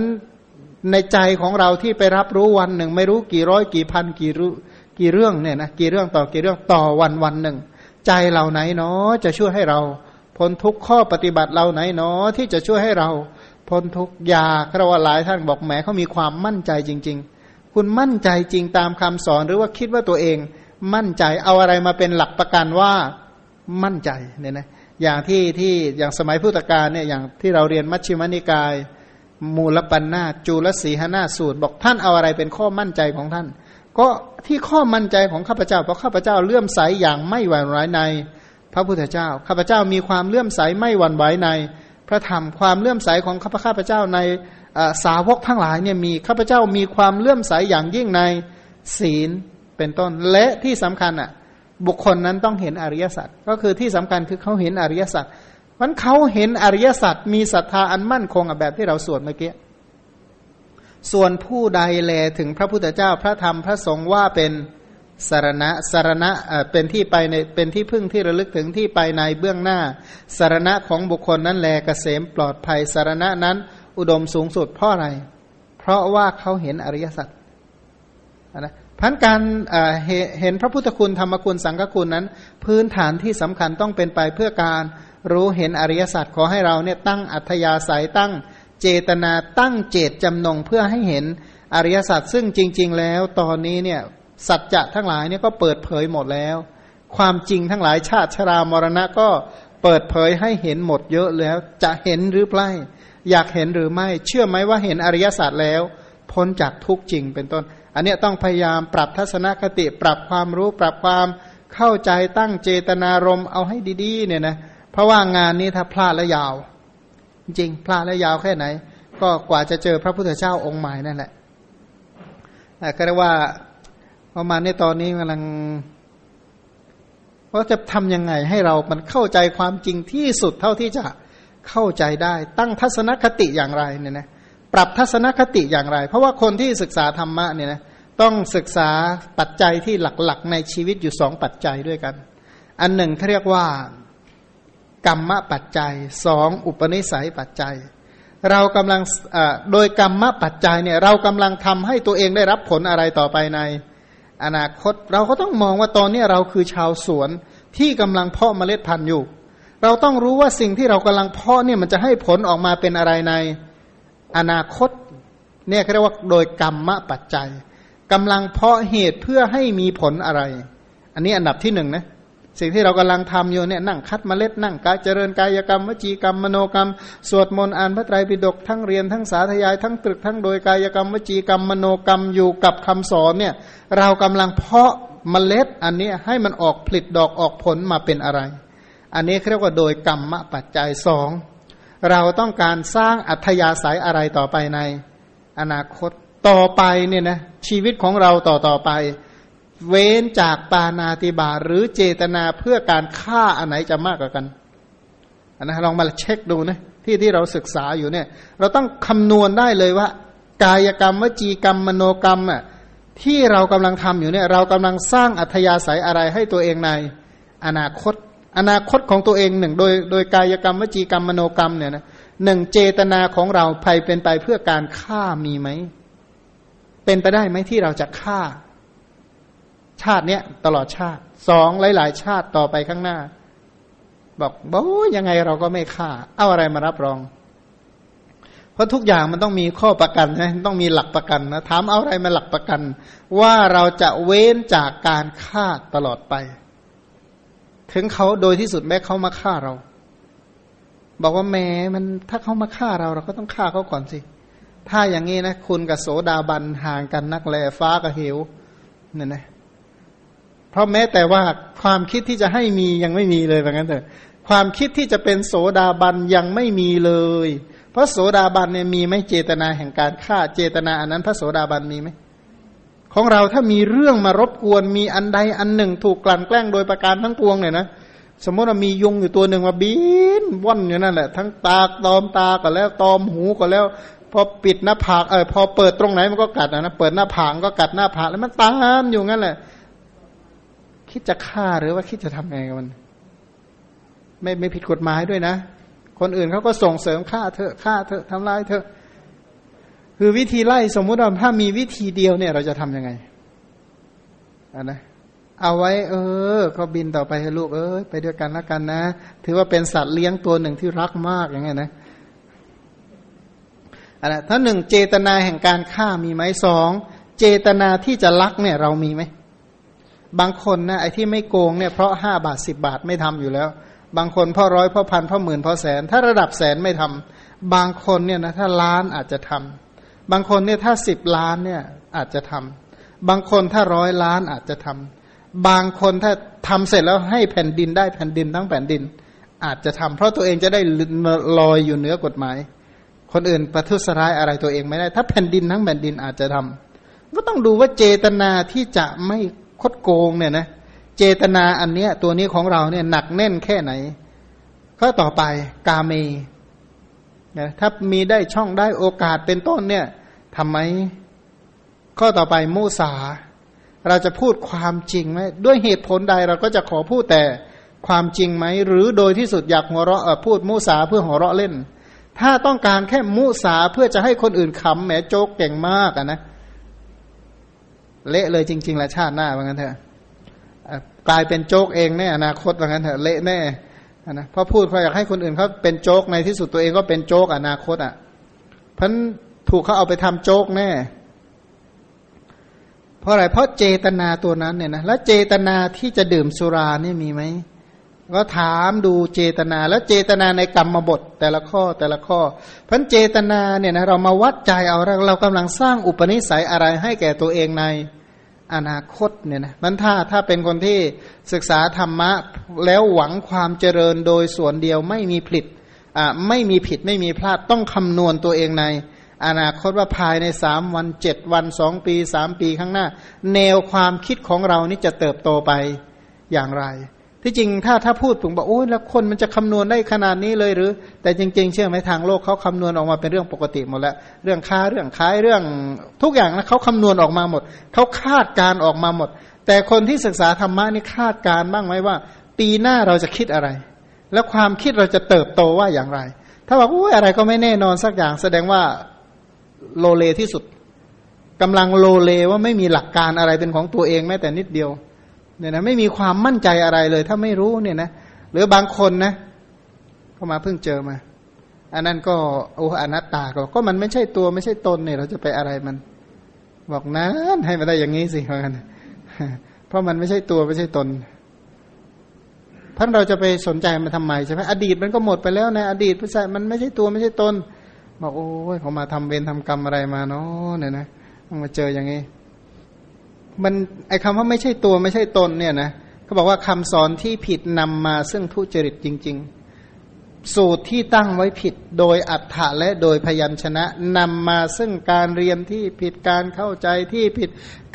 ในใจของเราที่ไปรับรู้วันหนึ่ง ไม่รู้กี่ร้อยกี่พันกี่รู้กี่เรื่องเนี่ยนะกี่เรื่องต่อกี่เรื่องต่อวันวันหนึ่ง ใจเราไหนเนาะจะช่วยให้เราพ้นทุกข้อปฏิบัติเราไหนเนาะที่จะช่วยให้เราพ้นทุกยาครว่าหลายท่านบอกแหมเขามีความมั่นใจจริง ๆ คุณมั่นใจจริงตามคำสอนหรือว่าคิดว่าตัวเอง มั่นใจเอาอะไรมาเป็นหลักประกันว่ามั่นใจเนี่ยนะ อย่างที่ที่อย่างสมัยพุทธกาลเนี่ยอย่างที่เราเรียนมัชฌิมนิกาย มูลปัญนาจูลสีหนาสูตร บอกท่านเอาอะไรเป็นข้อมั่นใจของท่าน ก็ที่ข้อมั่นใจของข้าพเจ้าเพราะข้าพเจ้าเลื่อมใสอย่างไม่หวั่นไหวใน พระพุทธเจ้าข้าพเจ้ามีความเลื่อมใสไม่หวั่นไหวใน พระธรรมความเลื่อมใสของข้าพเจ้าในสาวกทั้งหลายเนี่ยมีข้าพเจ้ามีความเลื่อมใสอย่างยิ่งในศีลเป็นต้นและที่สำคัญอะ บุคคลนั้นต้องเห็นอริยสัจก็คือที่สำคัญคือเขาเห็นอริยสัจมันเขาเห็นอริยสัจมีศรัทธาอันมั่นคงแบบที่เราสวดเมื่อกี้ส่วนผู้ใดแลถึงพระพุทธเจ้าพระธรรมพระสงฆ์ว่าเป็นสารณะสารณะเป็นที่ไปในเป็นที่พึ่งที่ระลึกถึงที่ไปในเบื้องหน้า สารณะของบุคคลนั้นแลกเกษมปลอดภัยสารณะนั้น อุดมสูงสุดเพราะอะไร เพราะว่าเขาเห็นอริยสัจนะ พันการเห็นพระพุทธคุณธรรมคุณสังฆคุณนั้น พื้นฐานที่สำคัญต้องเป็นไปเพื่อการรู้เห็นอริยสัจขอให้เราเนี่ยตั้งอัธยาศัยตั้งเจตนาตั้งเจตจำนงเพื่อให้เห็นอริยสัจซึ่งจริง ๆ แล้วตอนนี้เนี่ยสัจจะทั้งหลายเนี่ยก็เปิดเผยหมดแล้ว ความจริงทั้งหลายชาติชรามรณะก็เปิดเผยให้เห็นหมดเยอะแล้วจะเห็นหรือไม่อยากเห็นหรือไม่ เชื่อไหมว่าเห็นอริยสัจแล้ว พ้นจากทุกจริงเป็นต้น อันนี้ต้องพยายามปรับทัศนคติ ปรับความรู้ ปรับความเข้าใจตั้งเจตนารมเอาให้ดีๆ เนี่ยนะเพราะว่างานนี้ถ้าพลาดแล้วยาว จริงพลาดแล้วยาวแค่ไหน ก็กว่าจะเจอพระพุทธเจ้าองค์ใหม่นั่นแหละแต่ก็เรียกว่าประมาณในตอนนี้กำลังว่าจะทำยังไงให้เรามันเข้าใจความจริงที่สุดเท่าที่จะเข้าใจได้ ตั้งทัศนคติอย่างไรเนี่ยนะปรับทัศนคติอย่างไร เพราะว่าคนที่ศึกษาธรรมะเนี่ยนะ ต้องศึกษาปัจจัยที่หลักๆ ในชีวิตอยู่สองปัจจัยด้วยกัน อันหนึ่งเขาเรียกว่า กรรมปัจจัยสองอุปนิสัยปัจจัย เรากำลังโดยกรรมปัจจัยเนี่ยเรากำลังทำให้ตัวเองได้รับผลอะไรต่อไปใน อนาคตเราก็ต้องมองว่าตอนนี้เราคือชาวสวนที่กำลังเพาะเมล็ดพันธุ์อยู่ เราต้องรู้ว่าสิ่งที่เรากำลังเพาะเนี่ยมันจะให้ผลออกมาเป็นอะไรในอนาคตเนี่ยเรียกว่าโดยกรรมปัจจัย กำลังเพาะเหตุเพื่อให้มีผลอะไร อันนี้อันดับที่หนึ่งนะสิ่งที่เรากำลังทำอยู่เนี่ยนั่งคัดเมล็ดนั่งกายเจริญกายกรรมวจีกรรมมโนกรรม สวดมนต์อ่านพระไตรปิฎกทั้งเรียนทั้งสาธยายทั้งตรึกทั้งโดยกายกรรมวจีกรรมมโนกรรมอยู่กับคำสอนเนี่ยเรากำลังเพาะเมล็ดอันนี้ให้มันออกผลิตดอกออกผลมาเป็นอะไร อันนี้เรียกว่าโดยกรรมปัจจัยสองเราต้องการสร้างอัธยาศัยอะไรต่อไปในอนาคต ต่อไปเนี่ยนะชีวิตของเราต่อต่อไป เว้นจากปานาติบาหรือเจตนาเพื่อการฆ่าอันไหนจะมากกว่ากันนนะลองมาเช็คดูนะที่ที่เราศึกษาอยู่เนี่ย เราต้องคำนวณได้เลยว่า กายกรรมวจีกรรมมโนกรรมอะที่เรากำลังทำอยู่เนี่ย เรากำลังสร้างอัธยาศัยอะไรให้ตัวเองในอนาคต อนาคตของตัวเองหนึ่ง โดยโดยกายกรรมวจีกรรมมโนกรรมเนี่ยนะหนึ่งเจตนาของเราภัยเป็นไปเพื่อการฆ่ามีไหม เป็นไปได้ไหมที่เราจะฆ่า ชาติเนี้ยตลอดชาติสองหลาย ๆ ชาติต่อไปข้างหน้า บอกบอยังไงเราก็ไม่ฆ่า เอาอะไรมารับรอง เพราะทุกอย่างมันต้องมีข้อประกันนะต้องมีหลักประกันนะถามเอาอะไรมาหลักประกัน ว่าเราจะเว้นจากการฆ่าตลอดไป ถึงเขาโดยที่สุดแม้เขามาฆ่าเรา บอกว่าแม้มันถ้าเขามาฆ่าเราเราก็ต้องฆ่าเขาก่อนสิ ถ้าอย่างนี้นะคุณกับโสดาบันห่างกันนักแลฟ้ากับเหวเนี่ยนะเพราะแม้แต่ว่าความคิดที่จะให้มียังไม่มีเลยแบบนั้นเถอะความคิดที่จะเป็นโสดาบันยังไม่มีเลย เพราะโสดาบันเนี่ยมีไม่เจตนาแห่งการฆ่าเจตนาอันนั้น พระโสดาบันมีไหมของเราถ้ามีเรื่องมารบกวนมีอันใดอันหนึ่ง ถูกกลั่นแกล้งโดยประการทั้งปวงเนี่ยนะสมมติว่ามียุงอยู่ตัวหนึ่งมาบินว่อนอยู่นั่นแหละ ทั้งตาตอมตาก็แล้วตอมหูก็แล้ว พอปิดหน้าผากเออพอเปิดตรงไหนมันก็กัดนะเปิดหน้าผากก็กัดหน้าผากแล้วมันตามอยู่งั้นแหละ คิดจะฆ่าหรือว่าคิดจะทำไงกับมัน ไม่ไม่ผิดกฎหมายด้วยนะ คนอื่นเขาก็ส่งเสริมฆ่าเถอฆ่าเถอทำลายเถอคือวิธีไล่สมมุติว่าถ้ามีวิธีเดียวเนี่ย เราจะทํำยังไงอนะเอาไว้ เออ ก็บินต่อไปให้ลูกเออไปด้วยกันแล้วกันนะ ถือว่าเป็นสัตว์เลี้ยงตัวหนึ่งที่รักมากอย่างเงี้ยนะ อันนะถ้าหนึ่งเจตนาแห่งการฆ่ามีไหมสองเจตนาที่จะรักเนี่ยเรามีไหมบางคนนะไอ้ที่ไม่โกงเนี่ยเพราะห้าบาทสิบาทไม่ทำอยู่แล้ว บางคนพราะร้อยพราะพันพราะหมื่นพราะแสน ถ้าระดับแสนไม่ทำบางคนเนี่ยนะถ้าล้านอาจจะทำบางคนเนี่ยถ้าสิบล้านเนี่ยอาจจะทำบางคนถ้าร้อยล้านอาจจะทำบางคนถ้าทำเสร็จแล้วให้แผ่นดินได้แผ่นดินทั้งแผ่นดิน อาจจะทำเพราะตัวเองจะได้ลอยอยู่เหนือกฎหมาย คนอื่นประทุษร้ายอะไรตัวเองไม่ได้ ถ้าแผ่นดินทั้งแผ่นดินอาจจะทำก็ต้องดูว่าเจตนาที่จะไม่คดโกงเนี่ยนะเจตนาอันเนี้ยตัวนี้ของเราเนี่ยหนักแน่นแค่ไหน ก็ต่อไปกาเมนะถ้ามีได้ช่องได้โอกาสเป็นต้นเนี่ยทำไมข้อต่อไปมุสา เราจะพูดความจริงไหมด้วยเหตุผลใดเราก็จะขอพูดแต่ความจริงไหม หรือโดยที่สุดอยากหัวเราะพูดมุสาเพื่อหัวเราะเล่น ถ้าต้องการแค่มุสาเพื่อจะให้คนอื่นขำแหมโจกเก่งมากอะนะเละเลยจริงๆแหละชาติหน้าว่างั้นเถอะกลายเป็นโจกเองแน่อนาคตว่างั้นเถอะเละแน่นะพอพูดพออยากให้คนอื่นเขาเป็นโจกในที่สุดตัวเองก็เป็นโจกอนาคตอะพันถูกเขาเอาไปทำโจกแน่ เพราะอะไรเพราะเจตนาตัวนั้นเนี่ยนะแล้วเจตนาที่จะดื่มสุรานี่มีไหม ก็ถามดูเจตนาแล้วเจตนาในกรรมบทแต่ละข้อแต่ละข้อพันเจตนาเนี่ยนะเรามาวัดใจเอาเราเรากำลังสร้างอุปนิสัยอะไรให้แก่ตัวเองในอนาคตเนี่ยนะมันถ้าถ้าเป็นคนที่ศึกษาธรรมะแล้วหวังความเจริญโดยส่วนเดียวไม่มีผิดอ่าไม่มีผิดไม่มีพลาดต้องคำนวณตัวเองใน อนาคตว่าภายในสามวันเจ็ดวันสองปีสามปีข้างหน้า แนวความคิดของเรานี่จะเติบโตไปอย่างไร ที่จริงถ้าถ้าพูดผมบอกโอ้ยแล้วคนมันจะคำนวณได้ขนาดนี้เลยหรือ แต่จริง ๆ เชื่อไหมทางโลกเขาคำนวณออกมาเป็นเรื่องปกติหมดแล้วเรื่องค้าเรื่องขายเรื่องทุกอย่างนะเขาคำนวณออกมาหมดเขาคาดการออกมาหมด แต่คนที่ศึกษาธรรมะนี่คาดการบ้างไหมว่า ปีหน้าเราจะคิดอะไร แล้วความคิดเราจะเติบโตว่าอย่างไร ถ้าบอกโอ้ยอะไรก็ไม่แน่นอนสักอย่าง แสดงว่าโลเลที่สุดกำลังโลเลว่าไม่มีหลักการอะไรเป็นของตัวเองแม้แต่นิดเดียว เนี่ยนะไม่มีความมั่นใจอะไรเลย ถ้าไม่รู้เนี่ยนะหรือบางคนนะก็มาเพิ่งเจอมา อันนั้นก็โอ้อนัตตาก็ก็มันไม่ใช่ตัวไม่ใช่ตนเนี่ยเราจะไปอะไรมัน บอกนั้นให้มาได้อย่างนี้สิเพราะกันเพราะมันไม่ใช่ตัวไม่ใช่ตนท่านเราจะไปสนใจมันทำไมใช่ไหมอดีตมันก็หมดไปแล้วในอดีตไม่ใช่มันไม่ใช่ตัวไม่ใช่ตนบอกโอ้ยเขามาทำเวรทำกรรมอะไรมาเนาะเนี่ยนะต้องมาเจออย่างนี้ มันไอคำว่าไม่ใช่ตัวไม่ใช่ตนเนี่ยนะเขาบอกว่าคำสอนที่ผิดนำมาซึ่งทุจริตจริง ๆ สูตรที่ตั้งไว้ผิดโดยอัฏฐะและโดยพยัญชนะนำมาซึ่งการเรียนที่ผิดการเข้าใจที่ผิด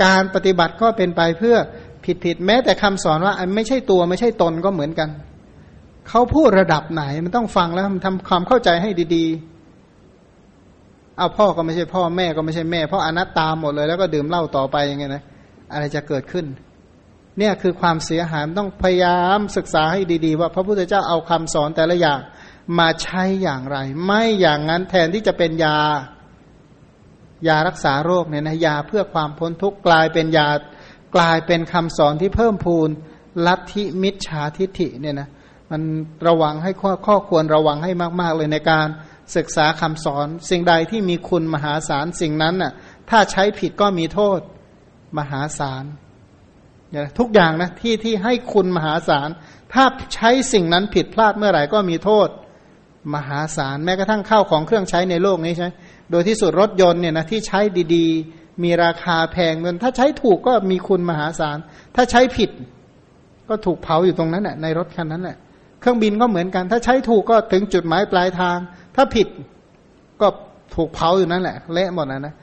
การปฏิบัติก็เป็นไปเพื่อผิดผิดแม้แต่คำสอนว่าไม่ใช่ตัวไม่ใช่ตนก็เหมือนกันเขาพูดระดับไหนมันต้องฟังแล้วทำความเข้าใจให้ดีๆเอาพ่อก็ไม่ใช่พ่อแม่ก็ไม่ใช่แม่ เพราะอนัตตาหมดเลยแล้วก็ดื่มเหล้าต่อไปอย่างเงี้ยนะ อะไรจะเกิดขึ้น เนี่ยคือความเสียหายต้องพยายามศึกษาให้ดีๆ ว่าพระพุทธเจ้าเอาคำสอนแต่ละอย่างมาใช้อย่างไร ไม่อย่างนั้นแทนที่จะเป็นยา ยารักษาโรคเนี่ยนะยาเพื่อความพ้นทุกข์กลายเป็นยากลายเป็นคำสอนที่เพิ่มพูนลัทธิมิจฉาทิฐิเนี่ยนะมันระวังให้ข้อข้อควรระวังให้มากๆเลยในการศึกษาคำสอน สิ่งใดที่มีคุณมหาศาลสิ่งนั้นน่ะถ้าใช้ผิดก็มีโทษ มหาศาลทุกอย่างนะที่ที่ให้คุณมหาศาล ถ้าใช้สิ่งนั้นผิดพลาดเมื่อไหร่ก็มีโทษ มหาศาลแม้กระทั่งข้าวของเครื่องใช้ในโลกนี้ใช่โดยที่สุดรถยนต์เนี่ยนะที่ใช้ดีๆ มีราคาแพงเงินถ้าใช้ถูกก็มีคุณมหาศาล ถ้าใช้ผิด ก็ถูกเผาอยู่ตรงนั้นแหละในรถคันนั้นแหละเครื่องบินก็เหมือนกัน ถ้าใช้ถูกก็ถึงจุดหมายปลายทาง ถ้าผิดก็ถูกเผาอยู่นั่นแหละเละหมดนะนะ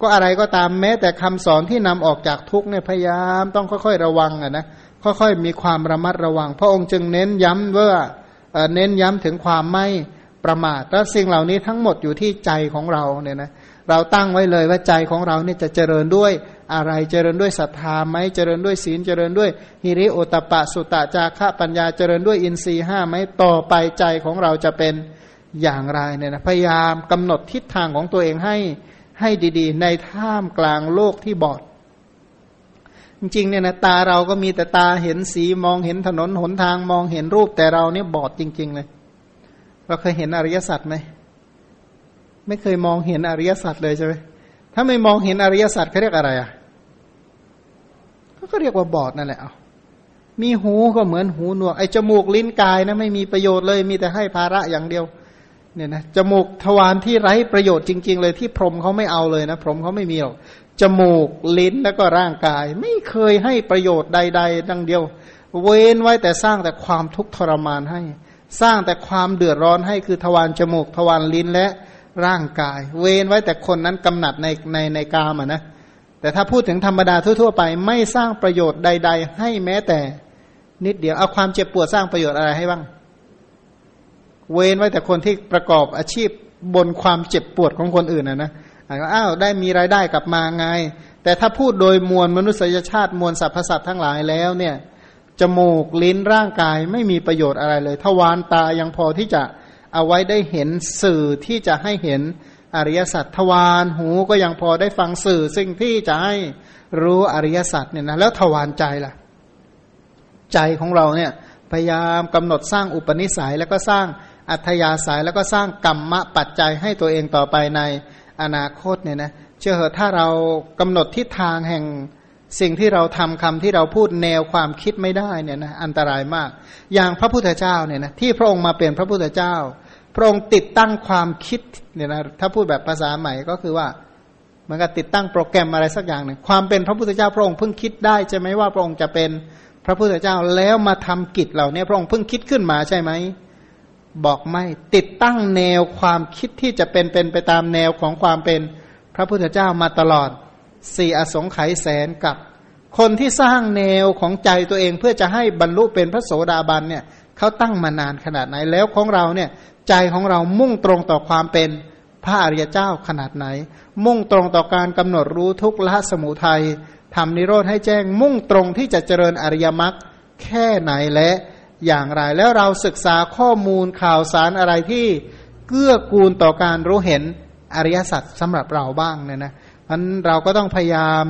ก็อะไรก็ตามแม้แต่คำสอนที่นำออกจากทุกเนี่ยพยายามต้องค่อยๆระวังอะนะค่อยๆมีความระมัดระวัง พระองค์จึงเน้นย้ำว่าเน้นย้ำถึงความไม่ประมาทแล้วสิ่งเหล่านี้ทั้งหมดอยู่ที่ใจของเราเนี่ยนะเราตั้งไว้เลยว่าใจของเราเนี่ยจะเจริญด้วยอะไรเจริญด้วยศรัทธาไหมเจริญด้วยศีลเจริญด้วยฮิริโอตปะสุตะจาระปัญญาเจริญด้วยอินทรีห้าไหมต่อไปใจของเราจะเป็นอย่างไรเนี่ยนะพยายามกำหนดทิศทางของตัวเองให้ ให้ดีๆ ในท่ามกลางโลกที่บอด จริงๆเนี่ยนะตาเราก็มีแต่ตาเห็นสีมองเห็นถนนหนทางมองเห็นรูปแต่เราเนี่ยบอดจริง ๆ เลยเราเคยเห็นอริยสัจไหมไม่เคยมองเห็นอริยสัจเลยใช่ไหมถ้าไม่มองเห็นอริยสัจเขาเรียกอะไรอะก็เรียกว่าบอดนั่นแหละเอามีหูก็เหมือนหูหนวกไอ้จมูกลิ้นกายนะไม่มีประโยชน์เลย มีแต่ให้ภาระอย่างเดียว เนี่ยนะจมูกทวารที่ไร้ประโยชน์จริง ๆ เลยที่พรหมเขาไม่เอาเลยนะ พรหมเขาไม่มีหรอกจมูกลิ้นแล้วก็ร่างกาย ไม่เคยให้ประโยชน์ใด ๆ ดังเดียว เว้นไว้แต่สร้างแต่ความทุกข์ทรมานให้ สร้างแต่ความเดือดร้อนให้คือทวารจมูกทวารลิ้นและร่างกาย เว้นไว้แต่คนนั้นกำหนัดในในในกามอะนะแต่ถ้าพูดถึงธรรมดาทั่วๆไป ไม่สร้างประโยชน์ใด ๆ ให้แม้แต่นิดเดียวเอาความเจ็บปวดสร้างประโยชน์อะไรให้บ้าง เว้นไว้แต่คนที่ประกอบอาชีพบนความเจ็บปวดของคนอื่นนะนะอ้าวได้มีรายได้กลับมาไง แต่ถ้าพูดโดยมวลมนุษยชาติมวลสรรพสัตว์ทั้งหลายแล้วเนี่ยจมูกลิ้นร่างกายไม่มีประโยชน์อะไรเลยทวารตายังพอที่จะเอาไว้ได้เห็นสื่อที่จะให้เห็นอริยสัจทวารหูก็ยังพอได้ฟังสื่อ สิ่งที่จะให้รู้อริยสัจเนี่ยนะแล้วทวารใจล่ะ ใจของเราเนี่ยพยายามกำหนดสร้างอุปนิสัยแล้วก็สร้าง อัธยาศัยแล้วก็สร้างกรรมะปัจจัยให้ตัวเองต่อไปในอนาคตเนี่ยนะเชื่อเหอะถ้าเรากำหนดทิศทางแห่งสิ่งที่เราทำคำที่เราพูดแนวความคิดไม่ได้เนี่ยนะอันตรายมาก อย่างพระพุทธเจ้าเนี่ยนะที่พระองค์มาเป็นพระพุทธเจ้า พระองค์ติดตั้งความคิดเนี่ยนะถ้าพูดแบบภาษาใหม่ก็คือว่ามันก็ติดตั้งโปรแกรมอะไรสักอย่างหนึ่งความเป็นพระพุทธเจ้าพระองค์เพิ่งคิดได้ใช่ไหมว่าพระองค์จะเป็นพระพุทธเจ้าแล้วมาทำกิจเหล่านี้พระองค์เพิ่งคิดขึ้นมาใช่ไหม บอกไม่ ติดตั้งแนวความคิดที่จะเป็นเป็นไปตามแนวของความเป็นพระพุทธเจ้ามาตลอดสี่อสงไขยแสนกับ คนที่สร้างแนวของใจตัวเองเพื่อจะให้บรรลุเป็นพระโสดาบันเนี่ยเขาตั้งมานานขนาดไหนแล้วของเราเนี่ยใจของเรามุ่งตรงต่อความเป็นพระอริยเจ้าขนาดไหน มุ่งตรงต่อการกำหนดรู้ทุกละสมุทัยทำนิโรธให้แจ้งมุ่งตรงที่จะเจริญอริยมรรคแค่ไหนและ อย่างไร แล้วเราศึกษาข้อมูลข่าวสารอะไรที่เกื้อกูลต่อการรู้เห็นอริยสัจสำหรับเราบ้างเนี่ยนะมันเราก็ต้องพยายาม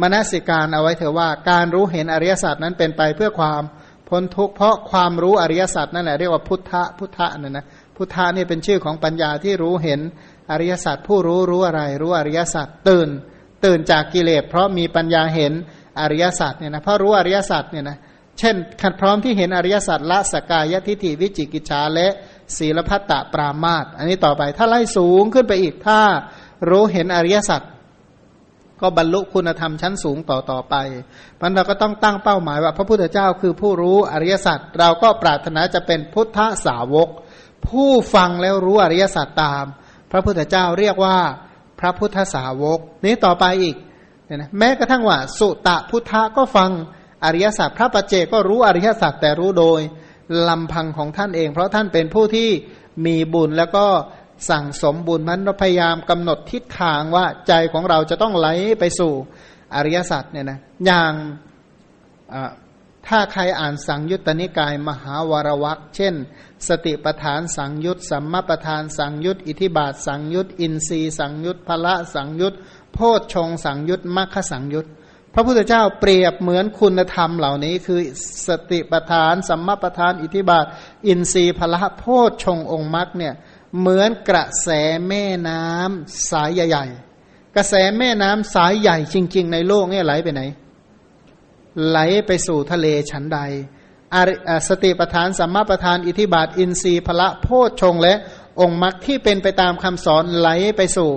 มนสิการเอาไว้เถอะว่าการรู้เห็นอริยสัจนั้นเป็นไปเพื่อความพ้นทุกข์เพราะความรู้อริยสัจนั่นแหละเรียกว่าพุทธะพุทธะเนี่ยนะพุทธะนี่เป็นชื่อของปัญญาที่รู้เห็นอริยสัจผู้รู้รู้อะไร รู้อริยสัจตื่น ตื่นจากกิเลสเพราะมีปัญญาเห็นอริยสัจเนี่ยนะเพราะรู้อริยสัจเนี่ยนะเช่นขัดพร้อมที่เห็นอริยสัจละสกายทิฏฐิวิจิกิจฉาและศีลพัตตปรามาตอันนี้ต่อไปถ้าไล่สูงขึ้นไปอีกถ้ารู้เห็นอริยสัจก็บรรลุคุณธรรมชั้นสูงต่อต่อไปมันเราก็ต้องตั้งเป้าหมายว่า พระพุทธเจ้าคือผู้รู้อริยสัจเราก็ปรารถนาจะเป็นพุทธสาวก ผู้ฟังแล้วรู้อริยสัจตาม พระพุทธเจ้าเรียกว่าพระพุทธสาวก นี้ต่อไปอีกนะแม้กระทั่งว่า สุตะพุทธะก็ฟัง อริยสัจพระปัจเจก็รู้อริยสัจแต่รู้โดยลำพังของท่านเอง เพราะท่านเป็นผู้ที่มีบุญแล้วก็สั่งสมบุญนั้นพยายามกำหนดทิศทางว่าใจของเราจะต้องไหลไปสู่อริยสัจเนี่ยนะอย่างถ้าใครอ่านสังยุตตนิกายมหาวรวักเช่น สติปทานสังยุตสัมมาปทานสังยุตอิทิบาทสังยุตอินทรีสังยุตพละสังยุตโพชฌงสังยุตมัคคสังยุต พระพุทธเจ้าเปรียบเหมือนคุณธรรมเหล่านี้ คือสติปทาน สัมมาปทาน อิทิบาท อินทรีย์พละโพชฌงองค์มรรคเนี่ยเหมือนกระแสแม่น้ำสายใหญ่ๆ กระแสแม่น้ำสายใหญ่จริง ๆ ในโลกเนี่ยไหลไปไหน ไหลไปสู่ทะเลชั้นใด สติปทาน สัมมาปทาน อิทิบาท อินทรีย์พละโพชฌงและองค์มรรคที่เป็นไปตามคำสอนไหลไปสู่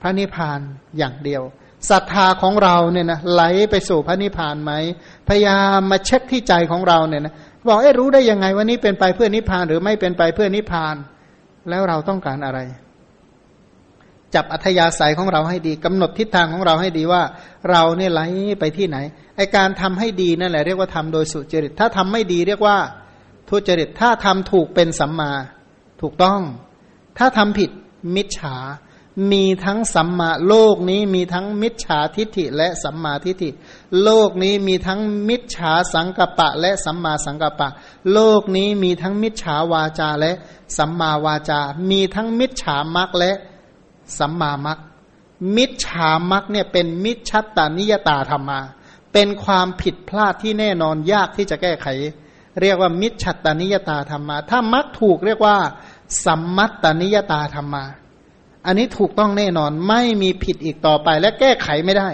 พระนิพพานอย่างเดียว ศรัทธาของเราเนี่ยนะไหลไปสู่พระนิพพานไหมพยายามมาเช็คที่ใจของเราเนี่ยนะบอกเอ้รู้ได้ยังไงว่านี้เป็นไปเพื่อนิพพานหรือไม่เป็นไปเพื่อนิพพาน แล้วเราต้องการอะไร จับอัธยาศัยของเราให้ดีกำหนดทิศทางของเราให้ดีว่า เราเนี่ยไหลไปที่ไหนไอการทำให้ดีนั่นแหละเรียกว่าทำโดยสุจริต ถ้าทำไม่ดีเรียกว่าทุจริตถ้าทำถูกเป็นสัมมา ถูกต้อง ถ้าทำผิดมิจฉา มีทั้งสัมมาโลกนี้มีทั้งมิจฉาทิฏฐิและสัมมาทิฏฐิ โลกนี้มีทั้งมิจฉาสังกปะและสัมมาสังกปะ โลกนี้มีทั้งมิจฉาวาจาและสัมมาวาจา มีทั้งมิจฉามักและสัมมามักมิจฉามักเนี่ยเป็นมิจฉัตตานิยตาธรรมา เป็นความผิดพลาดที่แน่นอนยากที่จะแก้ไข เรียกว่ามิจฉัตตานิยตาธรรมา ถ้ามักถูกเรียกว่า สัมมัตตานิยตาธรรมา อันนี้ถูกต้องแน่นอนไม่มีผิดอีกต่อไป และแก้ไขไม่ได้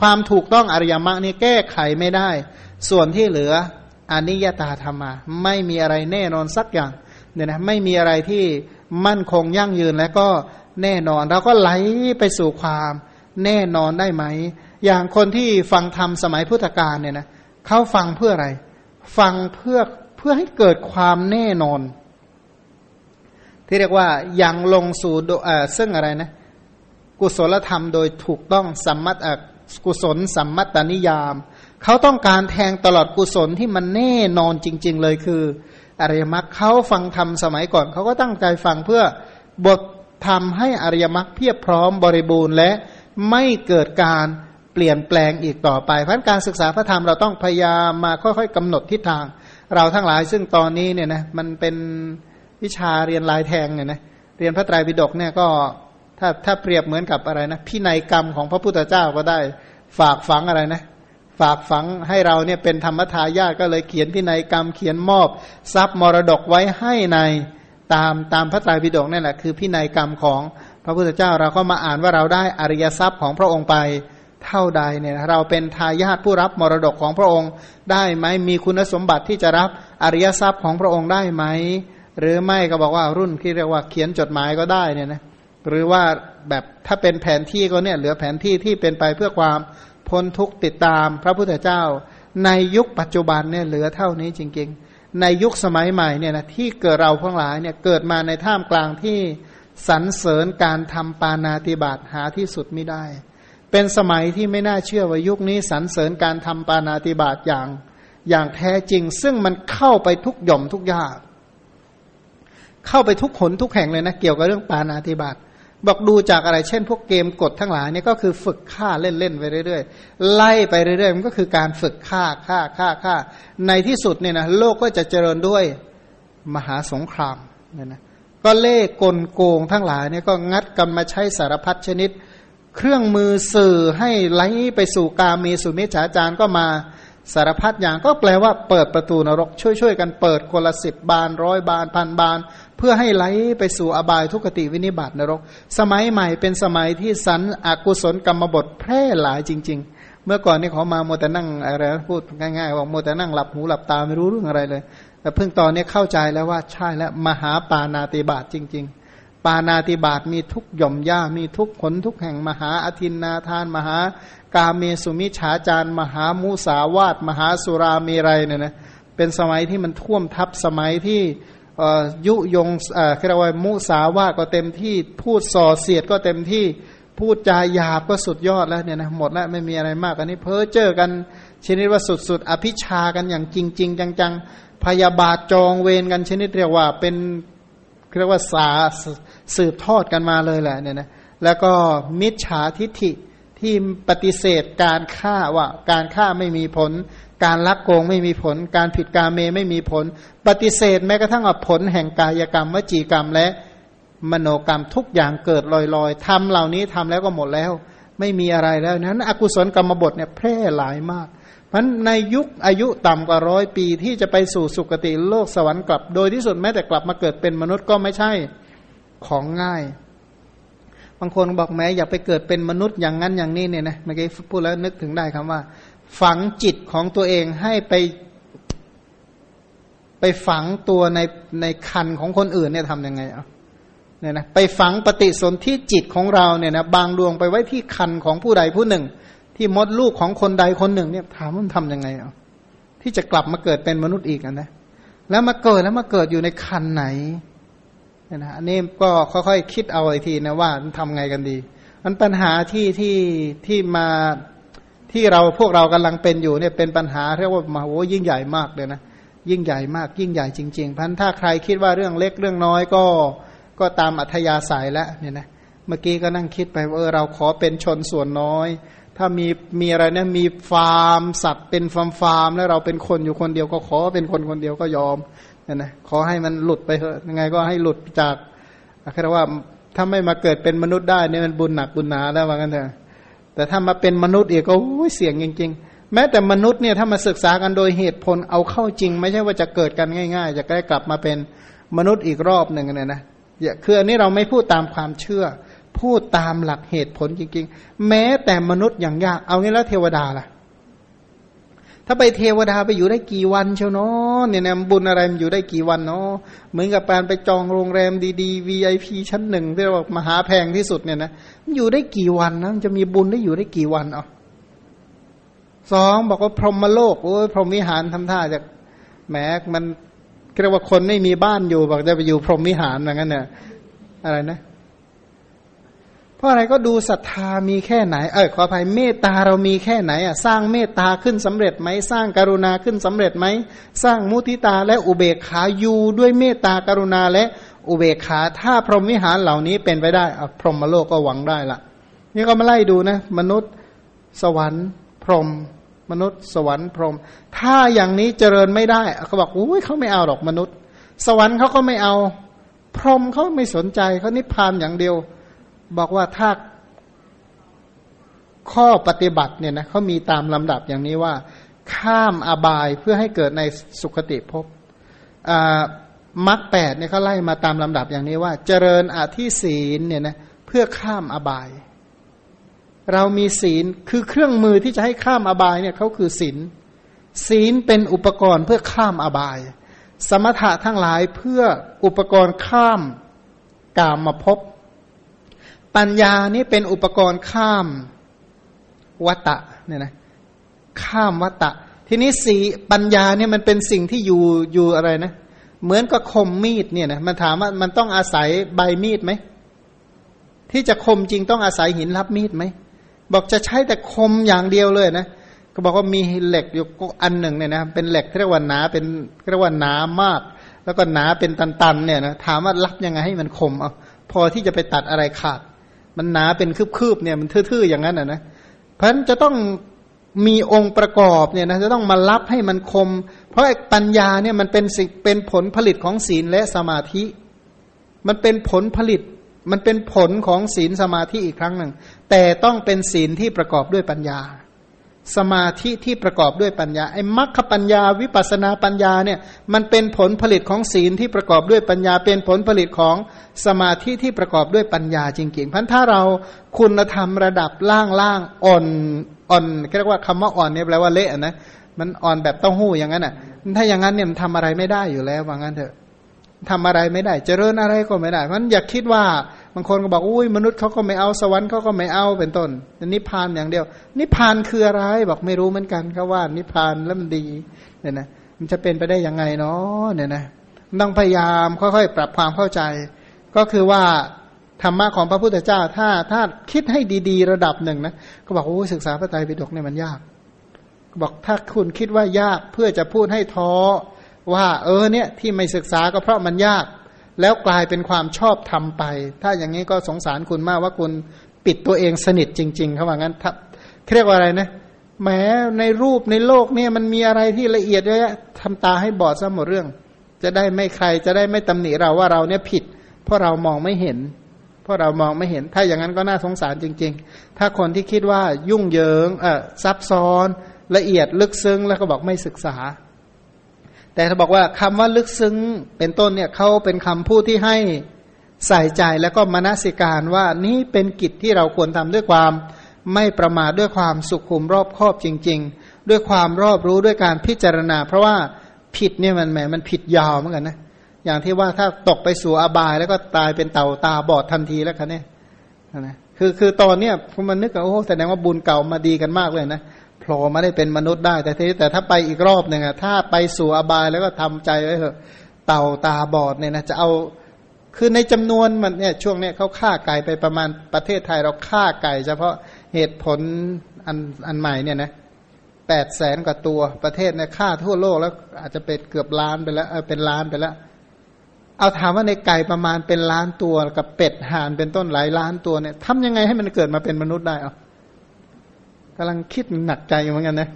ความถูกต้องอริยมรรคนี่แก้ไขไม่ได้ ส่วนที่เหลืออนิยตาธรรมา ไม่มีอะไรแน่นอนสักอย่างเนี่ยนะไม่มีอะไรที่มั่นคงยั่งยืนและก็แน่นอนเราก็ไหลไปสู่ความแน่นอนได้ไหม อย่างคนที่ฟังธรรมสมัยพุทธกาลเนี่ยนะเขาฟังเพื่ออะไร ฟังเพื่อเพื่อให้เกิดความแน่นอน ที่เรียกว่ายังลงสู่ซึ่งอะไรนะ กุศลธรรมโดยถูกต้องสัมมัตกุศลสัมมัตตนิยาม เขาต้องการแทงตลอดกุศลที่มันแน่นอนจริง ๆ เลยคืออริยมรรคเขาฟังธรรมสมัยก่อน เขาก็ตั้งใจฟังเพื่อบททำให้อริยมรรคเพียบพร้อมบริบูรณ์และไม่เกิดการเปลี่ยนแปลงอีกต่อไปเพราะการศึกษาพระธรรมเราต้องพยายามมาค่อยๆกำหนดทิศทาง เราทั้งหลายซึ่งตอนนี้เนี่ยนะมันเป็น วิชาเรียนลายแทงเนี่ยนะเรียนพระไตรปิฎกเนี่ยก็ถ้าถ้าเปรียบเหมือนกับอะไรนะพินัยกรรมของพระพุทธเจ้าก็ได้ฝากฝังอะไรนะฝากฝังให้เราเนี่ยเป็นธรรมทายาทก็เลยเขียนพินัยกรรมเขียนมอบ ทรัพย์มรดกไว้ให้ในตามตามพระไตรปิฎกนั่นแหละคือพินัยกรรมของพระพุทธเจ้าเราก็มาอ่านว่าเราได้อริยทรัพย์ของพระองค์ไปเท่าใดเนี่ยเราเป็นทายาทผู้รับมรดกของพระองค์ได้ไหมมีคุณสมบัติที่จะรับอริยทรัพย์ของพระองค์ได้ไหม หรือไม่ก็บอกว่ารุ่นที่เรียกว่าเขียนจดหมายก็ได้เนี่ยนะหรือว่าแบบถ้าเป็นแผนที่ก็เนี่ยเหลือแผนที่ที่เป็นไปเพื่อความพ้นทุกติดตามพระพุทธเจ้า ในยุคปัจจุบันเนี่ยเหลือเท่านี้จริง ๆ ในยุคสมัยใหม่เนี่ยนะที่เกิดเราทั้งหลายเนี่ยเกิดมาในท่ามกลางที่สรรเสริญการทำปานาติบาตหาที่สุดไม่ได้ เป็นสมัยที่ไม่น่าเชื่อว่ายุคนี้สรรเสริญการทำปานาติบาตอย่าง อย่างแท้จริง ซึ่งมันเข้าไปทุกหย่อมทุกยาก เข้าไปทุกขนทุกแห่งเลยนะ เกี่ยวกับเรื่องปานาธิบาตบอกดูจากอะไร เช่น พวกเกมกดทั้งหลายนี่ก็คือฝึกฆ่าเล่นๆไปเรื่อยๆ ไล่ไปเรื่อยๆ มันก็คือการฝึกฆ่าฆ่าฆ่าฆ่า ในที่สุดเนี่ยนะโลกก็จะเจริญด้วยมหาสงครามเนี่ยนะก็เล่กลโกงทั้งหลายเนี่ยก็งัดกันมาใช้สารพัดชนิด เครื่องมือสื่อให้ไหลไปสู่กามีสุมิจฉาจารก็มา สารพัดอย่างก็แปลว่าเปิดประตูนรกช่วยๆกันเปิดคนละสิบบานร้อยบานพันบาน เพื่อให้ไหลไปสู่อบายทุกติวินิบาตนรก สมัยใหม่เป็นสมัยที่สันอกุศลกรรมบทแพร่หลายจริง ๆ เมื่อก่อนนี่เขามาโมแต่นั่งอะไรพูดง่ายๆบอกโมแต่นั่งหลับหูหลับตาไม่รู้เรื่องอะไรเลย แต่เพิ่งตอนนี้เข้าใจแล้วว่าใช่แล้วมหาปานาติบาตจริง ๆ ปานาติบาตมีทุกหย่อมย่ามีทุกผลทุกแห่งมหาอธินนาทานมหากาเมสุมิฉาจารมหามุสาวาตมหาสุรามีไรเนี่ยนะเป็นสมัยที่มันท่วมทับสมัยที่ยุยงเรียกว่ามุสาวาก็เต็มที่พูดส่อเสียดก็เต็มที่พูดจาหยาบก็สุดยอดแล้วเนี่ยนะหมดแล้วไม่มีอะไรมากอันนี้เพ้อเจอกันชนิดว่าสุดๆ อภิชากันอย่างจริงจริงจังๆ พยาบาทจองเวรกันชนิดเรียกว่าเป็นเรียกว่าสา สืบทอดกันมาเลยแหละเนี่ยนะแล้วก็มิจฉาทิฐิที่ปฏิเสธการฆ่าว่า การฆ่าไม่มีผล การลักโกงไม่มีผล การผิดกาเมไม่มีผล ปฏิเสธแม้กระทั่งผลแห่งกายกรรมวจีกรรมและมโนกรรมทุกอย่างเกิดลอยๆทำเหล่านี้ทำแล้วก็หมดแล้ว ไม่มีอะไรแล้วนั้นอกุศลกรรมบทเนี่ยแพร่หลายมากมันในยุคอายุต่ำกว่าร้อยปีที่จะไปสู่สุคติโลกสวรรค์กลับ โดยที่สุดแม้แต่กลับมาเกิดเป็นมนุษย์ก็ไม่ใช่ ของง่าย บางคนบอกแม้อย่าไปเกิดเป็นมนุษย์อย่างนั้นอย่างนี้เนี่ยนะเมื่อกี้พูดแล้วนึกถึงได้คำว่า ฝังจิตของตัวเองให้ไป ไปฝังตัวในในคันของคนอื่นเนี่ยทำยังไงอะเนี่ยนะไปฝังปฏิสนธิจิตของเราเนี่ยนะบางดวงไปไว้ที่คันของผู้ใดผู้หนึ่ง ที่มดลูกของคนใดคนหนึ่ง เนี่ยถามมันทำยังไงอะที่จะกลับมาเกิดเป็นมนุษย์อีกนะแล้วมาเกิดแล้วมาเกิดอยู่ในคันไหน เนี่ยนะอันนี้ก็ค่อยๆคิดเอาไอ้ทีนะว่าทำไงกันดี มันปัญหาที่ที่ที่มาที่เราพวกเรากำลังเป็นอยู่เนี่ยเป็นปัญหาเรียกว่ามาโอ้ยิ่งใหญ่มากเลยนะยิ่งใหญ่มาก ยิ่งใหญ่จริงๆพันถ้าใครคิดว่าเรื่องเล็กเรื่องน้อยก็ก็ตามอัธยาศัยแล้วเนี่ยนะเมื่อกี้ก็นั่งคิดไปว่าเออเราขอเป็นชนส่วนน้อย ถ้ามีมีอะไรเนี่ยมีฟาร์มสัตว์เป็นฟาร์มฟาร์มแล้วเราเป็นคนอยู่คนเดียวก็ขอเป็นคนคนเดียวก็ยอม นะขอให้มันหลุดไปเถอะยังไงก็ให้หลุดจากคือว่าถ้าไม่มาเกิดเป็นมนุษย์ได้เนี่ยมันบุญหนักบุญหนาแล้วว่ากันเถอะแต่ถ้ามาเป็นมนุษย์อีกก็เสี่ยงจริง ๆ แม้แต่มนุษย์เนี่ยถ้ามาศึกษากันโดยเหตุผลเอาเข้าจริง ไม่ใช่ว่าจะเกิดกันง่าย ๆ จะได้กลับมาเป็นมนุษย์อีกรอบหนึ่งเนี่ยนะคืออันนี้เราไม่พูดตามความเชื่อ พูดตามหลักเหตุผลจริง ๆ แม้แต่มนุษย์อย่างยาก เอางี้แล้วเทวดาล่ะ ถ้าไปเทวดาไปอยู่ได้กี่วันเชียวเนาะเนี่ยนะบุญอะไรมันอยู่ได้กี่วันเนาะเหมือนกับการไปจองโรงแรมดีๆ VIP ชั้นหนึ่งที่เราบอกมหาแพงที่สุดเนี่ยนะมันอยู่ได้กี่วันนะมันจะมีบุญได้อยู่ได้กี่วันอะสองบอกว่าพรหมโลกโอ้ยพรหมวิหารทำท่าจากแหมมันเรียกว่าคนไม่มีบ้านอยู่บอกจะไปอยู่พรหมวิหารอย่างนั้นเนี่ยอะไรนะ เพราะอะไรก็ดูศรัทธามีแค่ไหน เออขออภัยเมตตาเรามีแค่ไหนอะสร้างเมตตาขึ้นสำเร็จไหมสร้างการุณาขึ้นสำเร็จไหมสร้างมุทิตาและอุเบกขาอยู่ด้วยเมตตากรุณาและอุเบกขาถ้าพรหมวิหารเหล่านี้เป็นไปได้อพรหมโลกก็หวังได้ละนี่ก็มาไล่ดูนะ มนุษย์สวรรค์ พรหมมนุษย์สวรรค์พรหมถ้าอย่างนี้เจริญไม่ได้เขาบอกอุ้ยเขาไม่เอาหรอกมนุษย์ สวรรค์เขาก็ไม่เอา พรหมเขาไม่สนใจเขานิพพานอย่างเดียว บอกว่าถ้าข้อปฏิบัติเนี่ยนะเขามีตามลำดับอย่างนี้ว่า ข้ามอบายเพื่อให้เกิดในสุขติภพมรรคแปดเนี่ยเขาไล่มาตามลำดับอย่างนี้ว่า เจริญอธิศีลเนี่ยนะเพื่อข้ามอบาย เรามีศีลคือเครื่องมือที่จะให้ข้ามอบายเนี่ยเขาคือศีลศีลเป็นอุปกรณ์เพื่อข้ามอบาย สมถะทั้งหลายเพื่ออุปกรณ์ข้ามกามมาพบ ปัญญานี่เป็นอุปกรณ์ข้ามวัตะเนี่ยนะข้ามวัตะ ทีนี้สีปัญญาเนี่ยมันเป็นสิ่งที่อยู่อยู่อะไรนะ เหมือนกับคมมีดเนี่ยนะมันถามว่ามันต้องอาศัยใบมีดไหมที่จะคมจริงต้องอาศัยหินรับมีดไหมบอกจะใช้แต่คมอย่างเดียวเลยนะก็บอกว่ามีเหล็กอยู่อันหนึ่งเนี่ยนะเป็นเหล็กเรียกว่าหนาเป็นเรียกว่าหนามาก แล้วก็หนาเป็นตันๆเนี่ยนะถามว่ารับยังไงให้มันคมเอาพอที่จะไปตัดอะไรขาด มันหนาเป็นคืบๆเนี่ยมันทื่อๆอย่างนั้นอะนะเพราะฉะนั้นจะต้องมีองค์ประกอบเนี่ยนะจะต้องมารับให้มันคม เพราะปัญญาเนี่ยมันเป็นสิ่งเป็นผลผลิตของศีลและสมาธิ มันเป็นผลผลิต มันเป็นผลของศีลสมาธิอีกครั้งหนึ่ง แต่ต้องเป็นศีลที่ประกอบด้วยปัญญา สมาธิที่ประกอบด้วยปัญญาไอ้มรรคปัญญาวิปัสนาปัญญาเนี่ยมันเป็นผลผลิตของศีลที่ประกอบด้วยปัญญา เป็นผลผลิตของสมาธิที่ประกอบด้วยปัญญาจริงๆพันถ้าเราคุณธรรมระดับล่างล่างอ่อนอ่อนเรียกว่าคำว่าอ่อนเนี่ยแปลว่าเละนะมันอ่อนแบบเต้าหู้อย่างนั้นอะถ้าอย่างนั้นเนี่ยมันทำอะไรไม่ได้อยู่แล้วว่างั้นเถอะทำอะไรไม่ได้ เจริญอะไรก็ไม่ได้มันอย่าคิดว่า บางคนก็บอกอุ้ยมนุษย์เขาก็ไม่เอาสวรรค์เขาก็ไม่เอาเป็นต้นนิพพานอย่างเดียว นิพพานคืออะไรบอกไม่รู้เหมือนกันเขาว่านิพพานแล้วมันดีเนี่ยนะมันจะเป็นไปได้ยังไงเนาะเนี่ยนะต้องพยายามค่อยๆปรับความเข้าใจ ก็คือว่าธรรมะของพระพุทธเจ้าถ้าถ้าคิดให้ดี ๆ ระดับหนึ่งนะก็บอกโอ้ศึกษาพระไตรปิฎกเนี่ยมันยาก บอกถ้าคุณคิดว่ายากเพื่อจะพูดให้ท้อว่า เออเนี่ยที่ไม่ศึกษาก็เพราะมันยาก แล้วกลายเป็นความชอบทำไป ถ้าอย่างนี้ก็สงสารคุณมากว่าคุณปิดตัวเองสนิทจริง ๆเขาว่างั้นเรียกว่าอะไรนะแม้ในรูปในโลกเนี่ยมันมีอะไรที่ละเอียดเยอะทำตาให้บอดซะหมดเรื่อง จะได้ไม่ใครจะได้ไม่ตำหนิเราว่าเราเนี่ยผิด เพราะเรามองไม่เห็น เพราะเรามองไม่เห็น ถ้าอย่างนั้นก็น่าสงสารจริง ๆ ถ้าคนที่คิดว่ายุ่งเหยิงเออซับซ้อนละเอียดลึกซึ้งแล้วก็บอกไม่ศึกษา แต่ถ้าบอกว่าคำว่าลึกซึ้งเป็นต้นเนี่ยเขาเป็นคำพูดที่ให้ใส่ใจแล้วก็มนสิการว่านี่เป็นกิจที่เราควรทำด้วยความไม่ประมาทด้วยความสุขุมรอบครอบจริง ๆ ด้วยความรอบรู้ด้วยการพิจารณา เพราะว่าผิดเนี่ยมันแหมมันผิดยาวเหมือนกันนะอย่างที่ว่าถ้าตกไปสู่อบายแล้วก็ตายเป็นเต่าตาบอดทันทีแล้วคันเนี่ยนะคือคือตอนเนี้ยมันนึกว่าโอ้แสดงว่าบุญเก่ามาดีกันมากเลยนะ โผล่มาได้เป็นมนุษย์ได้ แต่ทีแต่ถ้าไปอีกรอบหนึ่งอะถ้าไปสู่อบายแล้วก็ทำใจไว้เถอะ เต่าตาบอดเนี่ยนะจะเอาคือในจำนวนมันเนี่ยช่วงเนี้ยเขาฆ่าไก่ไปประมาณประเทศไทยเราฆ่าไก่ เฉพาะเหตุผลอันอันใหม่เนี่ยนะแปดแสนกว่าตัวประเทศเนี่ยฆ่าทั่วโลกแล้วอาจจะเป็นเกือบล้านไปแล้วเออเป็นล้านไปแล้ว เอาถามว่าในไก่ประมาณเป็นล้านตัวกับเป็ดห่านเป็นต้นหลายล้านตัวเนี่ยทำยังไงให้มันเกิดมาเป็นมนุษย์ได้เอา กำลังคิดหนักใจอยู่เหมือนกันนะ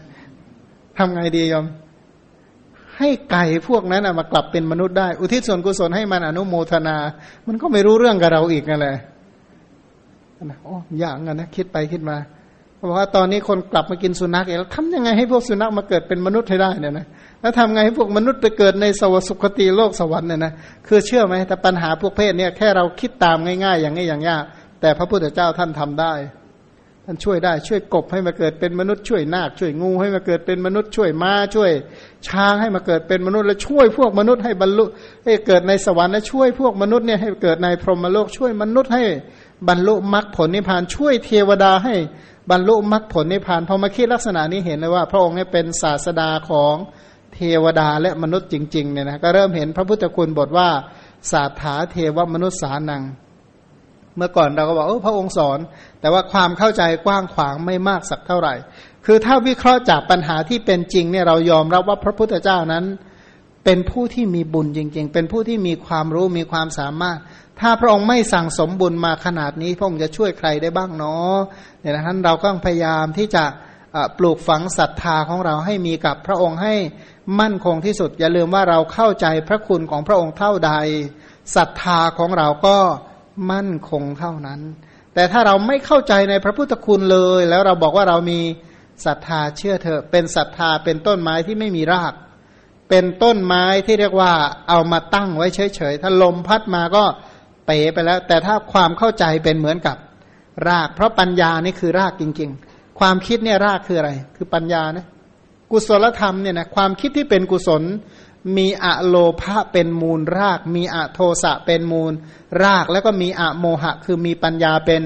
ทำไงดียอม ให้ไก่พวกนั้นมากลับเป็นมนุษย์ได้ อุทิศส่วนกุศลให้มันอนุโมทนา มันก็ไม่รู้เรื่องกับเราอีกนั่นแหละนะโอ้ยากกันนะคิดไปคิดมาบอกว่าตอนนี้คนกลับมากินสุนัขเองแล้วทำยังไงให้พวกสุนัขมาเกิดเป็นมนุษย์ให้ได้เนี่ยนะแล้วทำไงให้พวกมนุษย์ไปเกิดในสวสุคติโลกสวรรค์เนี่ยนะคือเชื่อไหมแต่ปัญหาพวกเพศเนี่ยแค่เราคิดตามง่าย ๆ อย่างนี้อย่างยากแต่พระพุทธเจ้าท่านทำได้ ท่านช่วยได้ช่วยกบให้มาเกิดเป็นมนุษย์ช่วยนาคช่วยงูให้มาเกิดเป็นมนุษย์ช่วยม้าช่วย ช้างให้มาเกิดเป็นมนุษย์และช่วยพวกมนุษย์ให้บรรลุให้เกิดในสวรรค์และช่วยพวกมนุษย์เนี่ยให้เกิดในพรหมโลกช่วยมนุษย์ให้บรรลุมรรคผลนิพพานช่วยเทวดาให้บรรลุมรรคผลนิพพานพอมาคิดลักษณะนี้เห็นเลยว่า พระองค์เนี่ยเป็นศาสดาของเทวดาและมนุษย์จริงๆเนี่ยนะก็เริ่มเห็นพระพุทธคุณบทว่าสาถาเทวมนุษย์สานัง เมื่อก่อนเราก็บอกเออพระองค์สอน แต่ว่าความเข้าใจกว้างขวางไม่มากสักเท่าไหร่ คือถ้าวิเคราะห์จากปัญหาที่เป็นจริงเนี่ยเรายอมรับว่าพระพุทธเจ้านั้น เป็นผู้ที่มีบุญจริง ๆ เป็นผู้ที่มีความรู้มีความสามารถ ถ้าพระองค์ไม่สั่งสมบุญมาขนาดนี้ พระองค์จะช่วยใครได้บ้างเนาะเนี่ยนะท่านเราก็พยายามที่จะปลูกฝังศรัทธาของเราให้มีกับพระองค์ให้มั่นคงที่สุด อย่าลืมว่าเราเข้าใจพระคุณของพระองค์เท่าใดศรัทธาของเราก็มั่นคงเท่านั้น แต่ถ้าเราไม่เข้าใจในพระพุทธคุณเลย แล้วเราบอกว่าเรามีศรัทธาเชื่อเถอะ เป็นศรัทธาเป็นต้นไม้ที่ไม่มีราก เป็นต้นไม้ที่เรียกว่าเอามาตั้งไว้เฉยๆถ้าลมพัดมาก็เป๋ไปแล้ว แต่ถ้าความเข้าใจเป็นเหมือนกับราก เพราะปัญญานี่คือรากจริง ๆ ความคิดเนี่ยรากคืออะไร คือปัญญานะกุศลธรรมเนี่ยนะความคิดที่เป็นกุศล มีอะโลภะเป็นมูลราก มีอะโทสะเป็นมูลราก แล้วก็มีอะโมหะ คือมีปัญญาเป็น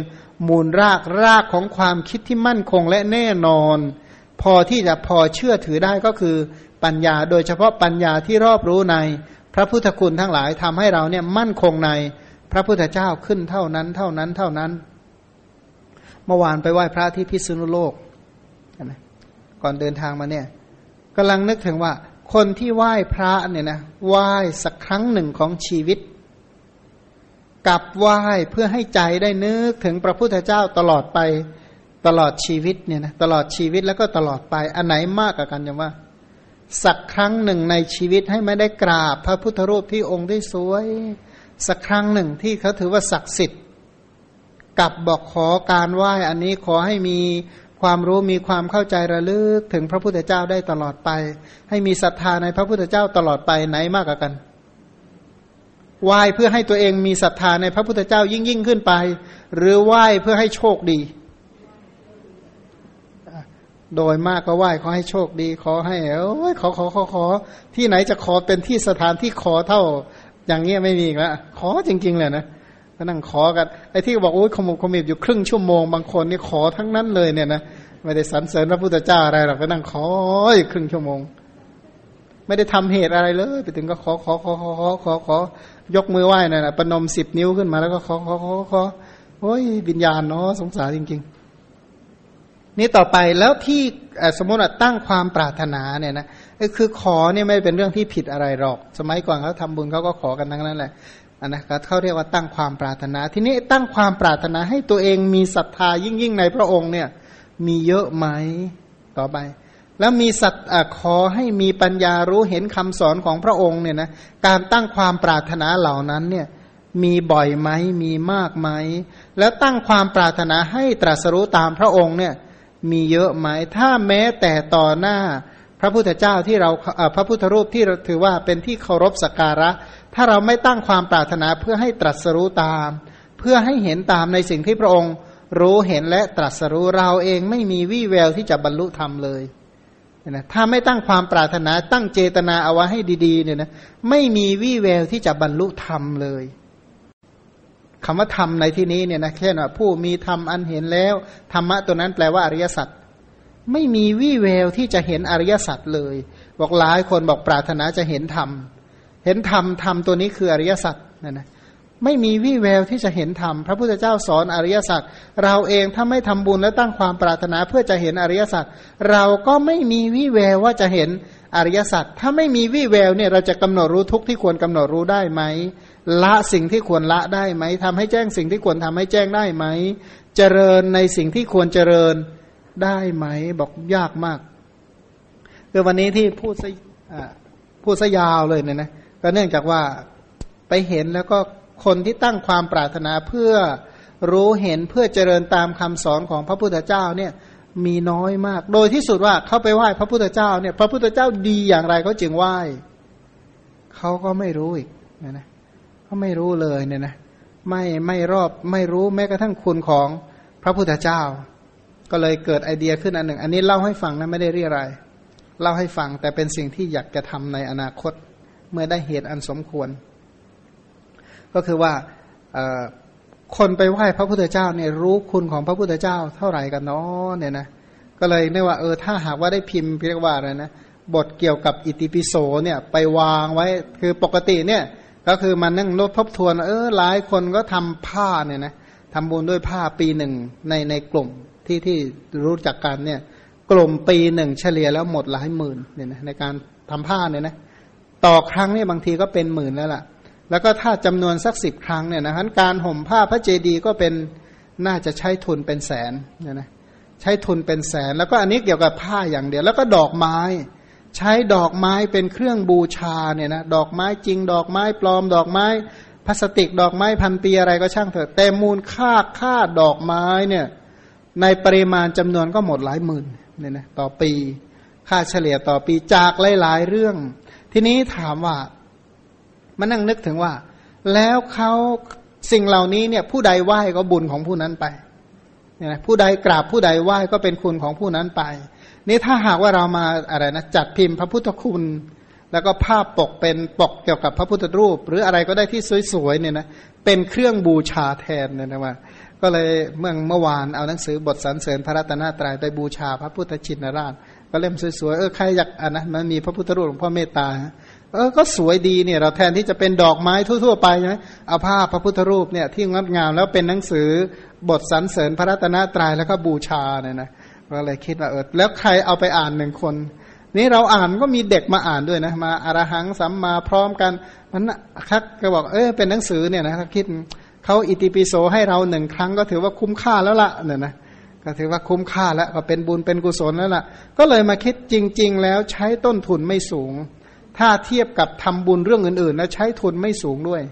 มูลรากรากของความคิดที่มั่นคงและแน่นอน พอที่จะพอเชื่อถือได้ก็คือปัญญา โดยเฉพาะปัญญาที่รอบรู้ใน พระพุทธคุณทั้งหลายทำให้เราเนี่ยมั่นคงในพระพุทธเจ้าขึ้นเท่านั้นเท่านั้นเท่านั้น เมื่อวานไปไหว้พระที่พิษณุโลกก่อนเดินทางมาเนี่ยกำลังนึกถึงว่า คนที่ไหว้พระเนี่ยนะไหว้สักครั้งหนึ่งของชีวิต กับไหว้เพื่อให้ใจได้นึกถึงพระพุทธเจ้าตลอดไปตลอดชีวิตเนี่ยนะตลอดชีวิตแล้วก็ตลอดไปอันไหนมากกว่ากันยังว่า สักครั้งหนึ่งในชีวิตให้ไม่ได้กราบพระพุทธรูปที่องค์ที่สวย สักครั้งหนึ่งที่เขาถือว่าศักดิ์สิทธิ์กับบอกขอการไหว้อันนี้ขอให้มี ความรู้มีความเข้าใจระลึกถึงพระพุทธเจ้าได้ตลอดไป ให้มีศรัทธาในพระพุทธเจ้าตลอดไปไหนมากกว่ากันไหว้เพื่อให้ตัวเองมีศรัทธาในพระพุทธเจ้ายิ่งยิ่งขึ้นไป หรือไหว้เพื่อให้โชคดี โดยมากก็ไหว้ขอให้โชคดี ขอให้เอ้ยขอขอขอขอ ที่ไหนจะขอเป็นที่สถานที่ขอเท่า อย่างเงี้ยไม่มีอีกแล้วขอจริง ๆ เลยนะ ก็นั่งขอกันไอ้ที่บอกโอ้ยขมุกขมิบอยู่ครึ่งชั่วโมงบางคนนี่ขอทั้งนั้นเลยเนี่ยนะไม่ได้สรรเสริญพระพุทธเจ้าอะไรหรอกก็นั่งขออยู่ครึ่งชั่วโมง ไม่ได้ทำเหตุอะไรเลย ไปถึงก็ขอขอขอขอขอขอขอยกมือไหว้นั่นแหะประนมสิบนิ้วขึ้นมาแล้วก็ขอขอขอขอโอ้ยวิญญาณเนาะสงสารจริง ๆ นี่ต่อไปแล้วที่สมมติตั้งความปรารถนาเนี่ยนะคือขอเนี่ยไม่เป็นเรื่องที่ผิดอะไรหรอก สมัยก่อนเขาทำบุญเขาก็ขอกันทั้งนั้นแหละ อันนะเขาเรียกว่าตั้งความปรารถนา ทีนี้ตั้งความปรารถนาให้ตัวเองมีศรัทธายิ่งยิ่งในพระองค์เนี่ย มีเยอะไหมต่อไป แล้วมีสัตขอให้มีปัญญารู้เห็นคำสอนของพระองค์เนี่ยนะการตั้งความปรารถนาเหล่านั้นเนี่ยมีบ่อยไหมมีมากไหมแล้วตั้งความปรารถนาให้ตรัสรู้ตามพระองค์เนี่ย มีเยอะไหมถ้าแม้แต่ต่อหน้าพระพุทธเจ้าที่เราพระพุทธรูปที่เราถือว่าเป็นที่เคารพสักการะ ถ้าเราไม่ตั้งความปรารถนาเพื่อให้ตรัสรู้ตาม เพื่อให้เห็นตามในสิ่งที่พระองค์ รู้เห็นและตรัสรู้เราเองไม่มีวี่แววที่จะบรรลุธรรมเลยนะถ้าไม่ตั้งความปรารถนาตั้งเจตนาเอาไว้ให้ดีๆเนี่ยนะไม่มีวี่แววที่จะบรรลุธรรมเลยคำว่าธรรมในที่นี้เนี่ยนะแค่ว่าผู้มีธรรมอันเห็นแล้วธรรมะตัวนั้นแปลว่าอริยสัจไม่มีวี่แววที่จะเห็นอริยสัจเลย บอกหลายคนบอกปรารถนาจะเห็นธรรม เห็นธรรมธรรมตัวนี้คืออริยสัจนะนะไม่มีวี่แววที่จะเห็นธรรมพระพุทธเจ้าสอนอริยสัจเราเองถ้าไม่ทำบุญและตั้งความปรารถนาเพื่อจะเห็นอริยสัจเราก็ไม่มีวี่แววว่าจะเห็นอริยสัจถ้าไม่มีวี่แววเนี่ยเราจะกำหนดรู้ทุกที่ควรกำหนดรู้ได้ไหมละสิ่งที่ควรละได้ไหมทำให้แจ้งสิ่งที่ควรทำให้แจ้งได้ไหมเจริญในสิ่งที่ควรเจริญได้ไหมบอกยากมากคือวันนี้ที่พูดซะพูดซะยาวเลยเนี่ยนะ ก็เนื่องจากว่าไปเห็นแล้วก็คนที่ตั้งความปรารถนาเพื่อรู้เห็นเพื่อเจริญตามคำสอนของพระพุทธเจ้าเนี่ยมีน้อยมาก โดยที่สุดว่าเขาไปไหว้พระพุทธเจ้าเนี่ย พระพุทธเจ้าดีอย่างไรเขาจึงไหว้เขาก็ไม่รู้อีกนะนะเขาไม่รู้เลยเนี่ยนะไม่ไม่รอบไม่รู้แม้กระทั่งคุณของพระพุทธเจ้า ก็เลยเกิดไอเดียขึ้นอันหนึ่ง อันนี้เล่าให้ฟังนะไม่ได้เรียอะไรเล่าให้ฟังแต่เป็นสิ่งที่อยากจะทำในอนาคต เมื่อได้เหตุอันสมควร ก็คือว่าคนไปไหว้พระพุทธเจ้าเนี่ยรู้คุณของพระพุทธเจ้าเท่าไหร่กันเนาะเนี่ยนะก็เลยเรียว่าเออถ้าหากว่าได้พิมพ์เรียกว่าอะไรนะบทเกี่ยวกับอิติปิโสเนี่ยไปวางไว้คือปกติเนี่ยก็คือมันนั่งนดทบทวนเออหลายคนก็ทำผ้าเนี่ยนะทำบุญด้วยผ้าปีหนึ่งในในกลุ่มที่ที่รู้จักกันเนี่ยกลุ่มปีหนึ่งเฉลี่ยแล้วหมดหลายหมื่นเนี่ยนะในการทำผ้าเนี่ยนะ ต่อครั้งเนี่ยบางทีก็เป็นหมื่นแล้วล่ะ แล้วก็ถ้าจำนวนสักสิบครั้งเนี่ยนะการห่มผ้าพระเจดีย์ก็เป็นน่าจะใช้ทุนเป็นแสนเนี่ยนะใช้ทุนเป็นแสน แล้วก็อันนี้เกี่ยวกับผ้าอย่างเดียว แล้วก็ดอกไม้ ใช้ดอกไม้เป็นเครื่องบูชาเนี่ยนะดอกไม้จริง ดอกไม้ปลอม ดอกไม้พลาสติก ดอกไม้พันปีอะไรก็ช่างเถอะแต่มูลค่าค่าดอกไม้เนี่ยในปริมาณจำนวนก็หมดหลายหมื่นเนี่ยนะต่อปี ค่าเฉลี่ยต่อปีจากหลาย ๆ เรื่อง ทีนี้ถามว่ามานั่งนึกถึงว่า แล้วเขาสิ่งเหล่านี้เนี่ย ผู้ใดไหว้ก็บุญของผู้นั้นไปเนี่ยนะผู้ใดกราบผู้ใดไหว้ก็เป็นคุณของผู้นั้นไป นี่ถ้าหากว่าเรามาอะไรนะจัดพิมพ์พระพุทธคุณ แล้วก็ภาพปกเป็นปกเกี่ยวกับพระพุทธรูป หรืออะไรก็ได้ที่สวยๆเนี่ยนะเป็นเครื่องบูชาแทนเนี่ยนะว่า ก็เลยเมื่อเมื่อวานเอาหนังสือบทสรรเสริญพระรัตนตรัยไปบูชาพระพุทธชินราช ก็เล่มสวยๆเออใครอยากอ่านนะมันมีพระพุทธรูปหลวงพ่อเมตตาเออก็สวยดีเนี่ยเราแทนที่จะเป็นดอกไม้ทั่วๆไปใช่ไหมเอาภาพพระพุทธรูปเนี่ยที่งดงามแล้วเป็นหนังสือบทสรรเสริญพระรัตนตรัยแล้วก็บูชาเนี่ยนะก็เลยคิดว่าเออแล้วใครเอาไปอ่านหนึ่งคน นี่เราอ่านก็มีเด็กมาอ่านด้วยนะมาอารหังสัมมาพร้อมกันมันคักก็บอกเออเป็นหนังสือเนี่ยนะคิดเขาอิติปิโสให้เราหนึ่งครั้งก็ถือว่าคุ้มค่าแล้วละเนี่ยนะ ก็ถือว่าคุ้มค่าแล้วก็เป็นบุญเป็นกุศลแล้วล่ะ ก็เลยมาคิดจริง ๆ แล้วใช้ต้นทุนไม่สูง ถ้าเทียบกับทำบุญเรื่องอื่นๆแล้วใช้ทุนไม่สูงด้วย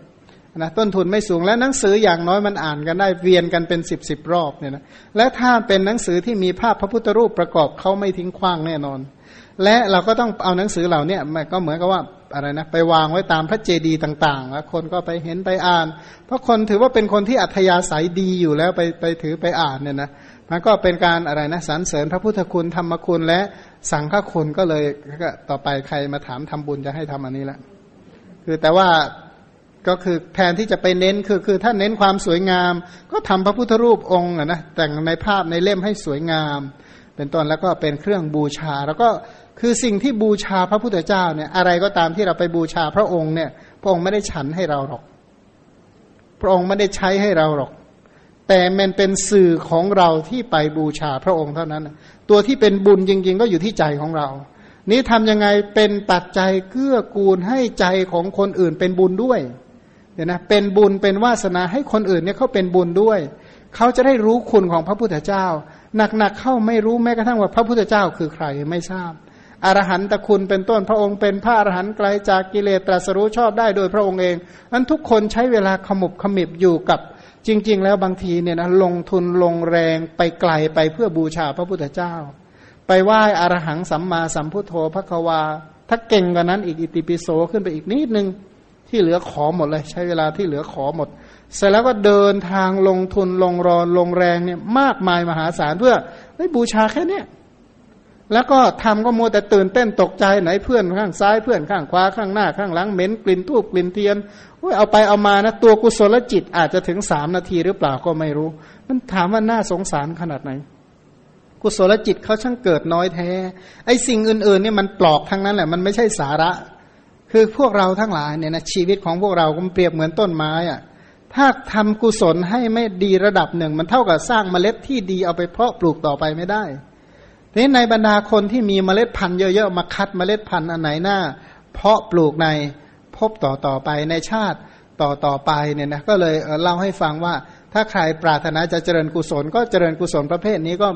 นะต้นทุนไม่สูงและหนังสืออย่างน้อยมันอ่านกันได้เวียนกันเป็นสิบสิบรอบเนี่ยนะและถ้าเป็นหนังสือที่มีภาพพระพุทธรูปประกอบเขาไม่ทิ้งขว้างแน่นอน และเราก็ต้องเอาหนังสือเหล่านี้มันก็เหมือนกับว่าอะไรนะไปวางไว้ตามพระเจดีย์ต่างๆแล้วคนก็ไปเห็นไปอ่าน เพราะคนถือว่าเป็นคนที่อัธยาศัยดีอยู่แล้วไปไปถือไปอ่านเนี่ยนะ มันก็เป็นการอะไรนะสรรเสริญพระพุทธคุณธรรมคุณและสังฆคุณก็เลยก็ต่อไปใครมาถามทำบุญจะให้ทำอันนี้แหละคือแต่ว่าก็คือแทนที่จะไปเน้นคือคือถ้าเน้นความสวยงาม ก็ทำพระพุทธรูปองค์นะแต่งในภาพในเล่มให้สวยงาม เป็นต้นแล้วก็เป็นเครื่องบูชา แล้วก็คือสิ่งที่บูชาพระพุทธเจ้าเนี่ยอะไรก็ตามที่เราไปบูชาพระองค์เนี่ย พระองค์ไม่ได้ฉันให้เราหรอก พระองค์ไม่ได้ใช้ให้เราหรอก แต่มันเป็นสื่อของเราที่ไปบูชาพระองค์เท่านั้น ตัวที่เป็นบุญจริง ๆ ก็อยู่ที่ใจของเรา นี้ทำยังไงเป็นปัจจัยเกื้อกูลให้ใจของคนอื่นเป็นบุญด้วยเนี่ยนะเป็นบุญเป็นวาสนาให้คนอื่นเนี่ยเขาเป็นบุญด้วย เขาจะได้รู้คุณของพระพุทธเจ้า หนักๆเข้าไม่รู้แม้กระทั่งว่าพระพุทธเจ้าคือใครไม่ทราบอรหันตคุณเป็นต้นพระองค์เป็นพระอรหันต์ไกลจากกิเลสตรัสรู้ชอบได้โดยพระองค์เองนั้นทุกคนใช้เวลาขมุบขมิบอยู่กับ จริง ๆ แล้วบางทีเนี่ยนะลงทุนลงแรงไปไกลไปเพื่อบูชาพระพุทธเจ้า ไปไหว้อรหังสัมมาสัมพุทโธพระควา ถ้าเก่งกว่านั้นอีกอิติปิโสขึ้นไปอีกนิดนึงที่เหลือขอหมดเลย ใช้เวลาที่เหลือขอหมด เสร็จแล้วก็เดินทางลงทุนลงรอนลงแรงเนี่ยมากมายมหาศาลเพื่อบูชาแค่เนี้ย แล้วก็ทำก็มัวแต่ตื่นเต้นตกใจไหนเพื่อนข้างซ้ายเพื่อนข้างขวาข้างหน้าข้างหลังเหม็นกลิ่นทูบกลิ่นเทียนเอาไปเอามานะตัวกุศลจิตอาจจะถึงสามนาทีหรือเปล่าก็ไม่รู้มันถามว่าน่าสงสารขนาดไหน กุศลจิตเขาช่างเกิดน้อยแท้ ไอ้สิ่งอื่นๆเนี่ยมันปลอกทั้งนั้นแหละมันไม่ใช่สาระ คือพวกเราทั้งหลายเนี่ยนะชีวิตของพวกเราก็เปรียบเหมือนต้นไม้อะถ้าทำกุศลให้ไม่ดีระดับหนึ่ง มันเท่ากับสร้างเมล็ดที่ดีเอาไปเพาะปลูกต่อไปไม่ได้ นี้ในบรรดาคนที่มีเมล็ดพันธุ์เยอะๆมาคัดเมล็ดพันธุ์อันไหนหน้า เพาะปลูกในพบต่อต่อไปในชาติต่อต่อไปเนี่ยนะก็เลยเล่าให้ฟังว่า ถ้าใครปรารถนาจะเจริญกุศล ก็เจริญกุศลประเภทนี้ก็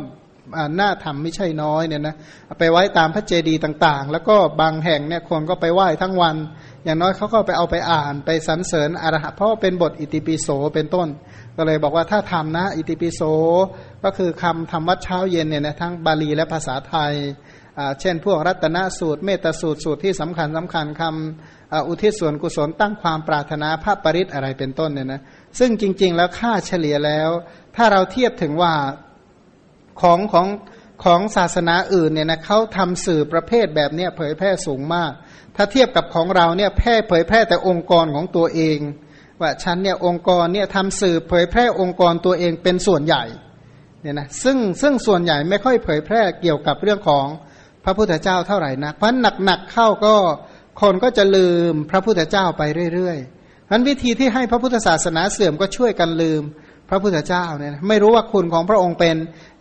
หน่าทำไม่ใช่น้อยเนี่ยนะไปไว้ตามพระเจดีย์ต่างๆ แล้วก็บางแห่งเนี่ยคนก็ไปไหว้ทั้งวัน อย่างน้อยเขาก็ไปเอาไปอ่านไปสรรเสริญอรหัตเพราะว่าเป็นบทอิติปิโสเป็นต้น ก็เลยบอกว่าถ้าทำนะ อิติปิโสก็คือคำทำวัดเช้าเย็นเนี่ยนะทั้งบาลีและภาษาไทยเช่น พวกรัตนสูตร เมตสูตรสูตรที่สำคัญสำคัญคำอุทิศส่วนกุศลตั้งความปรารถนาพระปริศอะไรเป็นต้นเนี่ยนะซึ่งจริง ๆ แล้วค่าเฉลี่ยแล้ว ถ้าเราเทียบถึงว่า ของของของศาสนาอื่นเนี่ยนะเขาทำสื่อประเภทแบบเนี้ยเผยแพร่สูงมาก ถ้าเทียบกับของเราเนี่ยแพร่เผยแพร่แต่องค์กรของตัวเอง ว่าฉันเนี่ยองค์กรเนี่ยทำสื่อเผยแพร่องค์กรตัวเองเป็นส่วนใหญ่เนี่ยนะซึ่งซึ่งส่วนใหญ่ไม่ค่อยเผยแพร่เกี่ยวกับเรื่องของพระพุทธเจ้าเท่าไหร่นะเพราะหนักๆเข้าก็คนก็จะลืมพระพุทธเจ้าไปเรื่อยๆนั้นวิธีที่ให้พระพุทธศาสนาเสื่อมก็ช่วยกันลืม พระพุทธเจ้าเนี่ยไม่รู้ว่าคุณของพระองค์เป็น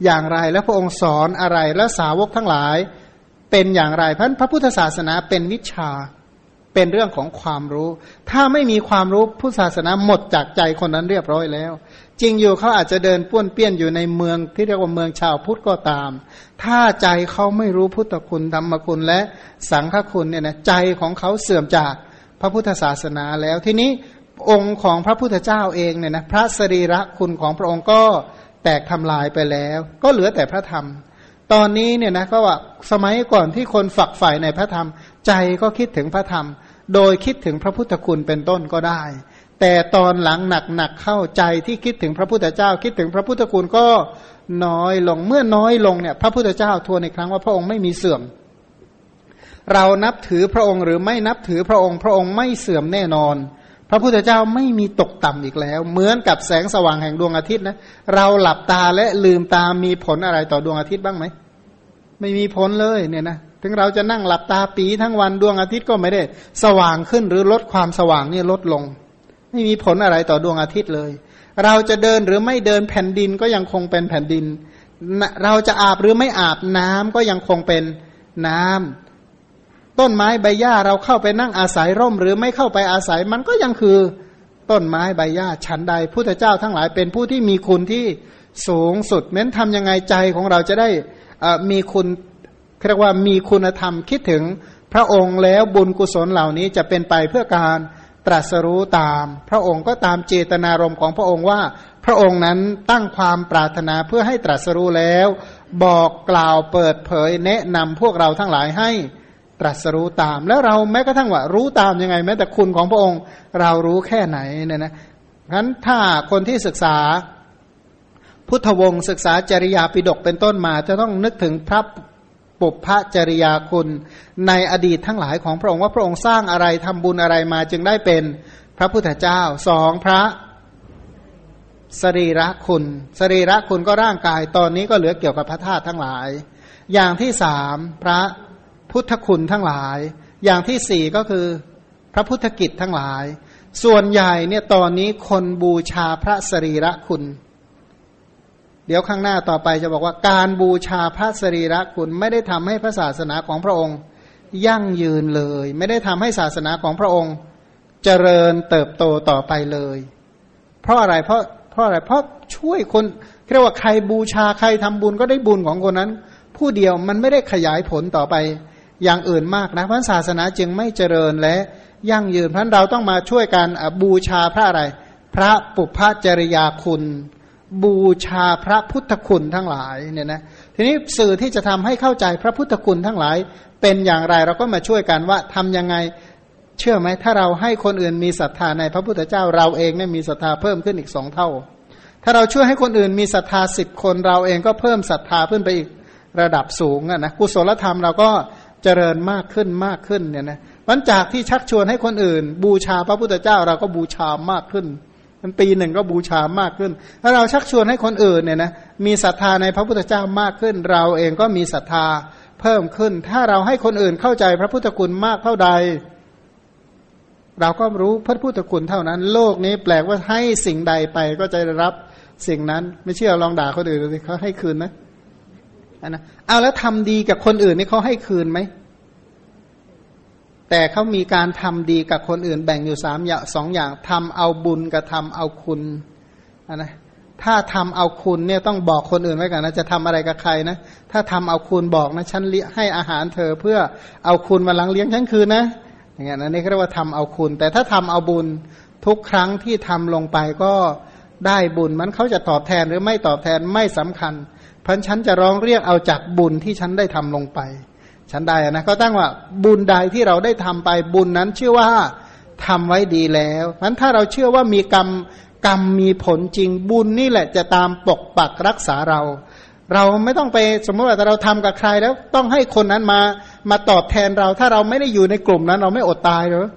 อย่างไร และพระองค์สอนอะไรและสาวกทั้งหลายเป็นอย่างไรเพราะพระพุทธศาสนาเป็นวิชาเป็นเรื่องของความรู้ ถ้าไม่มีความรู้พุทธศาสนาหมดจากใจคนนั้นเรียบร้อยแล้ว จริงอยู่เขาอาจจะเดินป้วนเปี้ยนอยู่ในเมืองที่เรียกว่าเมืองชาวพุทธก็ตาม ถ้าใจเขาไม่รู้พุทธคุณธรรมคุณและสังฆคุณเนี่ยนะใจของเขาเสื่อมจากพระพุทธศาสนาแล้วทีนี้ องค์ของพระพุทธเจ้าเองเนี่ยนะพระสรีระคุณของพระองค์ก็แตกทำลายไปแล้ว ก็เหลือแต่พระธรรม ตอนนี้เนี่ยนะก็ว่าสมัยก่อนที่คนฝักใฝ่ในพระธรรม ใจก็คิดถึงพระธรรม โดยคิดถึงพระพุทธคุณเป็นต้นก็ได้ แต่ตอนหลังหนักหนักเข้าใจที่คิดถึงพระพุทธเจ้า คิดถึงพระพุทธคุณก็น้อยลงเมื่อน้อยลงเนี่ย พระพุทธเจ้าทวนในครั้งว่าพระองค์ไม่มีเสื่อม เรานับถือพระองค์หรือไม่นับถือพระองค์ พระองค์ไม่เสื่อมแน่นอน พระพุทธเจ้าไม่มีตกต่ำอีกแล้ว เหมือนกับแสงสว่างแห่งดวงอาทิตย์นะเราหลับตาและลืมตามีผลอะไรต่อดวงอาทิตย์บ้างไหมไม่มีผลเลยเนี่ยนะถึงเราจะนั่งหลับตาปีทั้งวันดวงอาทิตย์ก็ไม่ได้ สว่างขึ้นหรือลดความสว่างนี่ลดลง ไม่มีผลอะไรต่อดวงอาทิตย์เลย เราจะเดินหรือไม่เดินแผ่นดินก็ยังคงเป็นแผ่นดิน เราจะอาบหรือไม่อาบน้ำก็ยังคงเป็นน้ำ ต้นไม้ใบหญ้าเราเข้าไปนั่งอาศัยร่ม หรือไม่เข้าไปอาศัยมันก็ยังคือต้นไม้ใบหญ้าชั้นใดพุทธเจ้าทั้งหลายเป็นผู้ที่มีคุณที่สูงสุดเม้นทำยังไงใจของเราจะได้มีคุณเรียกว่ามีคุณธรรมคิดถึงพระองค์แล้วบุญกุศลเหล่านี้จะเป็นไปเพื่อการตรัสรู้ตาม พระองค์ก็ตามเจตนารมณ์ของพระองค์ว่า พระองค์นั้นตั้งความปรารถนาเพื่อให้ตรัสรู้แล้ว บอกกล่าวเปิดเผยแนะนำพวกเราทั้งหลายให้ ตรัสรู้ตาม แล้วเราแม้กระทั่งว่า รู้ตามยังไง แม้แต่คุณของพระองค์เรารู้แค่ไหนเนี่ยนะงั้นถ้าคนที่ศึกษาพุทธวงศ์ศึกษาจริยาปิดกเป็นต้นมา จะต้องนึกถึงพระปุพพจริยาคุณในอดีตทั้งหลายของพระองค์ว่าพระองค์สร้างอะไรทำบุญอะไรมาจึงได้เป็นพระพุทธเจ้าสองพระสรีระคุณสรีระคุณก็ร่างกายตอนนี้ก็เหลือเกี่ยวกับพระธาตุทั้งหลาย อย่างที่สามพระ พุทธคุณทั้งหลาย อย่างที่สี่ก็คือพระพุทธกิจทั้งหลาย ส่วนใหญ่เนี่ยตอนนี้คนบูชาพระสรีระคุณ เดี๋ยวข้างหน้าต่อไปจะบอกว่าการบูชาพระสรีระคุณไม่ได้ทำให้พระศาสนาของพระองค์ ยั่งยืนเลย ไม่ได้ทำให้ศาสนาของพระองค์ เจริญเติบโตต่อไปเลย เพราะอะไรเพราะเพราะอะไรเพราะช่วยคนเรียกว่าใครบูชาใครทำบุญก็ได้บุญของคนนั้น ผู้เดียวมันไม่ได้ขยายผลต่อไป อย่างอื่นมากนะพระศาสนาจึงไม่เจริญและยั่งยืนเพราะเราต้องมาช่วยกันบูชาพระอะไร พระปุพพจริยาคุณ บูชาพระพุทธคุณทั้งหลายเนี่ยนะทีนี้สื่อที่จะทำให้เข้าใจพระพุทธคุณทั้งหลาย เป็นอย่างไรเราก็มาช่วยกันว่าทํำยังไงเชื่อไหมถ้าเราให้คนอื่นมีศรัทธาในพระพุทธเจ้าเราเองเนี่ยมีศรัทธาเพิ่มขึ้นอีกสองเท่า ถ้าเราช่วยให้คนอื่นมีศรัทธาสิบคนเราเองก็เพิ่มศรัทธาขึ้นไปอีกระดับสูงอะนะกุศลธรรมเราก็เจริญมากขึ้นมากขึ้นเนี่ยนะวันจากที่ชักชวนให้คนอื่น บูชาพระพุทธเจ้าเราก็บูชามากขึ้นมันปีหนึ่งก็บูชามากขึ้น ถ้าเราชักชวนให้คนอื่นเนี่ยนะมีศรัทธาในพระพุทธเจ้ามากขึ้น เราเองก็มีศรัทธาเพิ่มขึ้น ถ้าเราให้คนอื่นเข้าใจพระพุทธคุณมากเท่าใด เราก็รู้พระพุทธคุณเท่านั้น โลกนี้แปลกว่าให้สิ่งใดไปก็จะรับสิ่งนั้น ไม่เชื่อลองด่าคนอื่นดูสิเขาให้คืนนะ นะเอาแล้วทำดีกับคนอื่นนี่เขาให้คืนไหม แต่เขามีการทำดีกับคนอื่น แบ่งอยู่สามอย่างสองอย่างทำเอาบุญกับทำเอาคุณนะถ้าทำเอาคุณเนี่ยต้องบอกคนอื่นไว้ก่อนนะจะทำอะไรกับใครนะ ถ้าทำเอาคุณบอกนะฉันให้อาหารเธอเพื่อเอาคุณมาลังเลี้ยงฉันคืนนะอย่างเงี้ยนะนี่เรียกว่าทำเอาคุณ แต่ถ้าทำเอาบุญทุกครั้งที่ทำลงไปก็ได้บุญมันเขาจะตอบแทนหรือไม่ตอบแทนไม่สำคัญ พราะฉันจะร้องเรียกเอาจากบุญที่ฉันได้ทำลงไปชั้นใดนะก็ตั้งว่าบุญใดที่เราได้ทำไปบุญนั้นชื่อว่าทำไว้ดีแล้วนั้นถ้าเราเชื่อว่ามีกรรมกรรมมีผลจริงบุญนี่แหละจะตามปกปักรักษาเรา เราไม่ต้องไปสมมติว่าเราทำกับใครแล้วต้องให้คนนั้นมามาตอบแทนเรา ถ้าเราไม่ได้อยู่ในกลุ่มนั้น เราไม่อดตายหรือ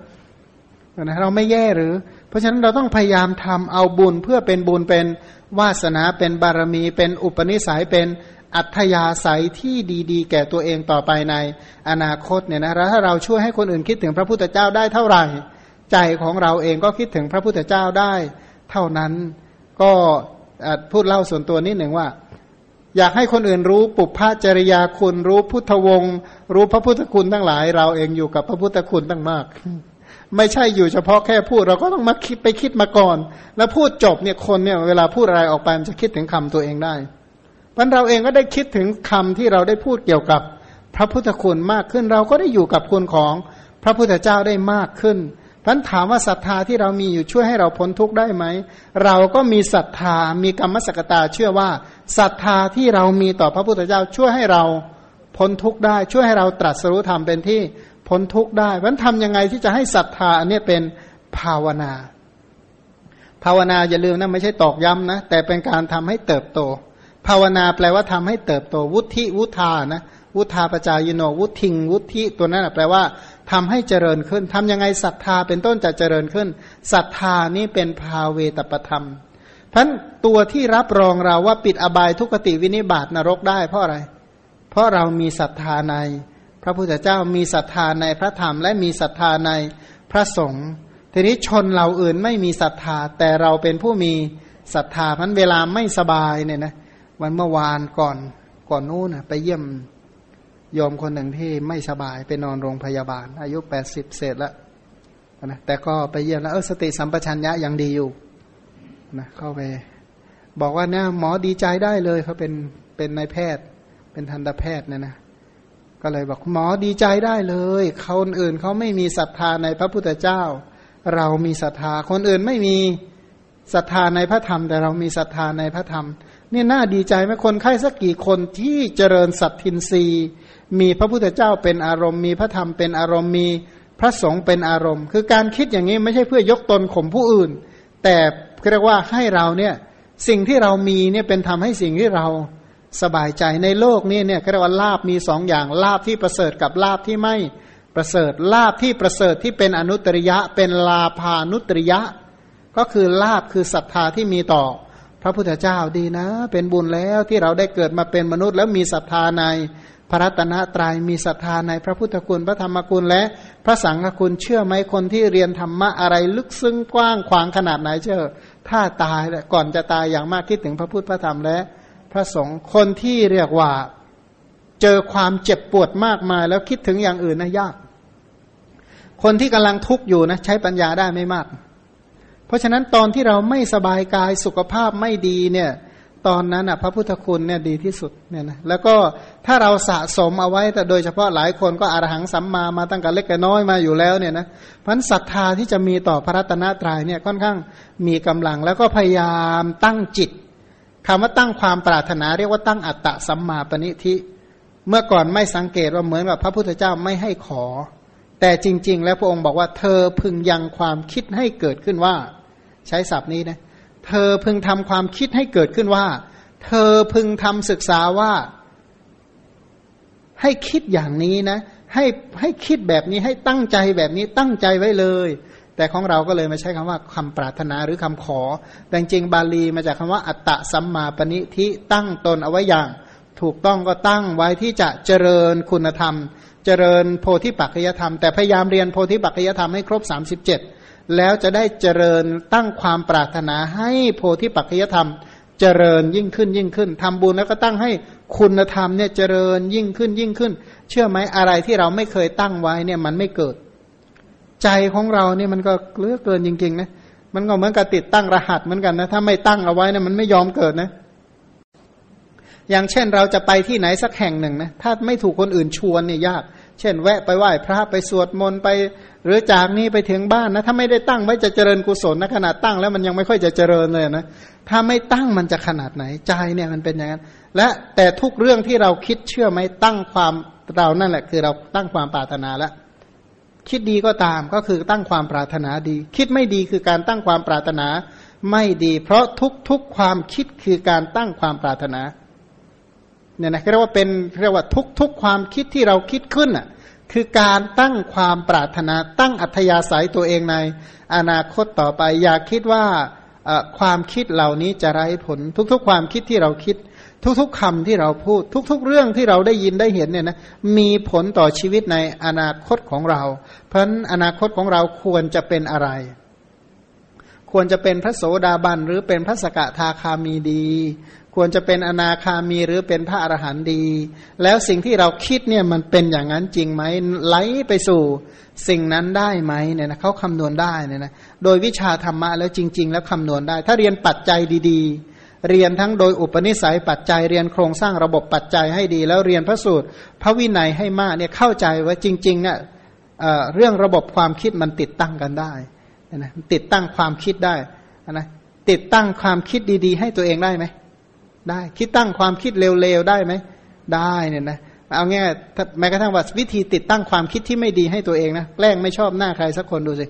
นะเราไม่แย่หรือ เพราะฉะนั้นเราต้องพยายามทำเอาบุญเพื่อเป็นบุญเป็น วาสนาเป็นบารมีเป็นอุปนิสัยเป็นอัธยาศัยที่ดีๆ แก่ตัวเองต่อไปในอนาคตเนี่ยนะถ้าเราช่วยให้คนอื่นคิดถึงพระพุทธเจ้าได้เท่าไหร่ ใจของเราเองก็คิดถึงพระพุทธเจ้าได้ เท่านั้นก็พูดเล่าส่วนตัวนิดหนึ่งว่า อยากให้คนอื่นรู้ปุพพจริยาคุณรู้พุทธวงศ์รู้พระพุทธคุณทั้งหลาย เราเองอยู่กับพระพุทธคุณตั้งมาก ไม่ใช่อยู่เฉพาะแค่พูด เราก็ต้องมาคิดไปคิดมาก่อน แล้วพูดจบเนี่ยคนเนี่ยเวลาพูดอะไรออกไปมันจะคิดถึงคำตัวเองได้พันเราเองก็ได้คิดถึงคำที่เราได้พูดเกี่ยวกับพระพุทธคุณมากขึ้น เราก็ได้อยู่กับคุณของพระพุทธเจ้าได้มากขึ้นพันถามว่าศรัทธาที่เรามีอยู่ช่วยให้เราพ้นทุกข์ได้ไหม เราก็มีศรัทธามีกรรมสกตาเชื่อว่าศรัทธาที่เรามีต่อพระพุทธเจ้าช่วยให้เราพ้นทุกข์ได้ ช่วยให้เราตรัสรู้ธรรมเป็นที่ พ้นทุกข์ได้พันทำยังไงที่จะให้ศรัทธาอันนี้เป็นภาวนา ภาวนาอย่าลืมนะไม่ใช่ตอกย้ำนะ แต่เป็นการทำให้เติบโต ภาวนาแปลว่าทำให้เติบโต วุฒิวุธานะวุธาปจายโนวุทิง วุธิตัวนั้นแปลว่าทำให้เจริญขึ้นทำยังไงศรัทธาเป็นต้นจะเจริญขึ้นศรัทธานี้เป็นภาเวตประธรรมพันตัวที่รับรองเราว่าปิดอบายทุกติวินิบาตนรกได้เพราะอะไร เพราะเรามีศรัทธาใน พระพุทธเจ้ามีศรัทธาในพระธรรมและมีศรัทธาในพระสงฆ์ทีนี้ชนเราอื่นไม่มีศรัทธา แต่เราเป็นผู้มีศรัทธาพันเวลาไม่สบายเนี่ยนะวันเมื่อวานก่อนก่อนนู้นไปเยี่ยมยอมคนหนึ่งที่ไม่สบายไปนอนโรงพยาบาล อายุแปดสิบเศษแล้วนะแต่ก็ไปเยี่ยมแล้วเออสติสัมปชัญญะยังดีอยู่นะเข้าไป บอกว่าเนี่ยหมอดีใจได้เลยเขาเป็นเป็นนายแพทย์ เป็นทันตแพทย์เนี่ยนะ ก็เลยบอกหมอดีใจได้เลยคนอื่นเขาไม่มีศรัทธาในพระพุทธเจ้า เรามีศรัทธาคนอื่นไม่มีศรัทธาในพระธรรม แต่เรามีศรัทธาในพระธรรมนี่น่าดีใจไหมคนไข้สักกี่คนที่เจริญสัตทินรีมีพระพุทธเจ้าเป็นอารมณ์มีพระธรรมเป็นอารมณ์มีพระสงฆ์เป็นอารมณ์ คือการคิดอย่างนี้ไม่ใช่เพื่อยกตนข่มผู้อื่น แต่เรียกว่าให้เราเนี่ยสิ่งที่เรามีเนี่ยเป็นทำให้สิ่งที่เรา สบายใจในโลกนี้เนี่ยเรียกว่าลาบมีสองอย่างลาบที่ประเสริฐกับลาบที่ไม่ประเสริฐลาบที่ประเสริฐที่เป็นอนุตริยะ เป็นลาภานุตริยะ ก็คือลาบคือศรัทธาที่มีต่อ พระพุทธเจ้าดีนะ เป็นบุญแล้วที่เราได้เกิดมาเป็นมนุษย์ แล้วมีศรัทธาในพระรัตนตรยัยมีศรัทธาในพระพุทธคุณพระธรรมคุณและพระสังฆคุณเชื่อไหมคนที่เรียนธรรมะอะไรลึกซึ้งกว้างขวางขนาดไหนเชื่อถ้าตายก่อนจะตายอย่างมากคิดถึงพระพุทธพระธรรมและ พระสงฆ์คนที่เรียกว่าเจอความเจ็บปวดมากมาย แล้วคิดถึงอย่างอื่นนะยาก คนที่กำลังทุกข์อยู่นะใช้ปัญญาได้ไม่มาก เพราะฉะนั้นตอนที่เราไม่สบายกายสุขภาพไม่ดีเนี่ยตอนนั้นอะพระพุทธคุณเนี่ยดีที่สุดเนี่ยนะแล้วก็ถ้าเราสะสมเอาไว้แต่โดยเฉพาะหลายคนก็อรหังสัมมามาตั้งแต่เล็กแต่น้อยมาอยู่แล้วเนี่ยนะพันศรัทธาที่จะมีต่อพระรัตนตรัยเนี่ยค่อนข้างมีกำลัง แล้วก็พยายามตั้งจิต คำว่าตั้งความปรารถนาเรียกว่าตั้งอัตตะสัมมาปณิธิเมื่อก่อนไม่สังเกตว่าเหมือนกับพระพุทธเจ้าไม่ให้ขอ แต่จริง ๆ แล้วพระองค์บอกว่า เธอพึงยังความคิดให้เกิดขึ้นว่า ใช้ศัพท์นี้นะ เธอพึงทำความคิดให้เกิดขึ้นว่า เธอพึงทำศึกษาว่า ให้คิดอย่างนี้นะ ให้ให้คิดแบบนี้ให้ตั้งใจแบบนี้ตั้งใจไว้เลย แต่ของเราก็เลยมาใช้คำว่าคำปรารถนาหรือคำขอ แต่จริงบาลีมาจากคำว่า อัตตะสัมมาปณิทิตั้งตนเอาไว้อย่าง ถูกต้องก็ตั้งไว้ที่จะเจริญคุณธรรม เจริญโพธิปัจจยธรรม แต่พยายามเรียนโพธิปัจจยธรรมให้ครบ 37 แล้วจะได้เจริญตั้งความปรารถนาให้โพธิปัจจยธรรม เจริญยิ่งขึ้นยิ่งขึ้นทำบุญแล้วก็ตั้งให้คุณธรรมเนี่ยเจริญยิ่งขึ้นยิ่งขึ้น เชื่อไหมอะไรที่เราไม่เคยตั้งไว้เนี่ยมันไม่เกิด ใจของเราเนี่ยมันก็เลือเกินจริงๆนะมันก็เหมือนกับติดตั้งรหัสเหมือนกันนะถ้าไม่ตั้งเอาไว้เนี่ยมันไม่ยอมเกิดนะ อย่างเช่นเราจะไปที่ไหนสักแห่งหนึ่งนะถ้าไม่ถูกคนอื่นชวนเนี่ยยาก เช่น แวะไปไหว้พระไปสวดมนต์ไป หรือจากนี้ไปถึงบ้านนะถ้าไม่ได้ตั้งไว้จะเจริญกุศลนะขนาดตั้งแล้วมันยังไม่ค่อยจะเจริญเลยนะถ้าไม่ตั้งมันจะขนาดไหนใจเนี่ยมันเป็นอย่างนั้น และแต่ทุกเรื่องที่เราคิดเชื่อไหมตั้งความเรานั่นแหละ คือเราตั้งความปรารถนาแล้ว คิดดีก็ตามก็คือตั้งความปรารถนาดี คิดไม่ดีคือการตั้งความปรารถนาไม่ดี เพราะทุกทุกความคิดคือการตั้งความปรารถนาเนี่ยนะเรียกว่าเป็นเรียกว่าทุกทุกความคิดที่เราคิดขึ้นอะคือการตั้งความปรารถนาตั้งอัธยาศัยตัวเองในอนาคตต่อไป อย่าคิดว่าความคิดเหล่านี้จะไร้ผล ทุกๆ ความคิดที่เราคิด ทุกๆคำที่เราพูดทุก ๆ เรื่องที่เราได้ยินได้เห็นเนี่ยนะมีผลต่อชีวิตในอนาคตของเรา เพราะฉะนั้นอนาคตของเราควรจะเป็นอะไร ควรจะเป็นพระโสดาบันหรือเป็นพระสกทาคามีดี ควรจะเป็นอนาคามีหรือเป็นพระอรหันต์ดี แล้วสิ่งที่เราคิดเนี่ยมันเป็นอย่างนั้นจริงไหมไหลไปสู่สิ่งนั้นได้ไหมเนี่ยนะเขาคำนวณได้เนี่ยนะโดยวิชาธรรมะแล้วจริง ๆ แล้วคำนวณได้ ถ้าเรียนปัจจัยดี ๆ เรียนทั้งโดยอุปนิสัยปัจจัยเรียนโครงสร้างระบบปัจจัยให้ดี แล้วเรียนพระสูตร พระวินัยให้มากเนี่ยเข้าใจว่าจริงๆเนี่ยเรื่องระบบความคิดมันติดตั้งกันได้นะติดตั้งความคิดได้นะติดตั้งความคิดดี ๆ ให้ตัวเองได้ไหมได้คิดตั้งความคิดเร็วๆได้ไหมได้เนี่ยนะเอาง่ายแม้กระทั่งว่าวิธีติดตั้งความคิดที่ไม่ดีให้ตัวเองนะแกล้งไม่ชอบหน้าใครสักคนดูสิ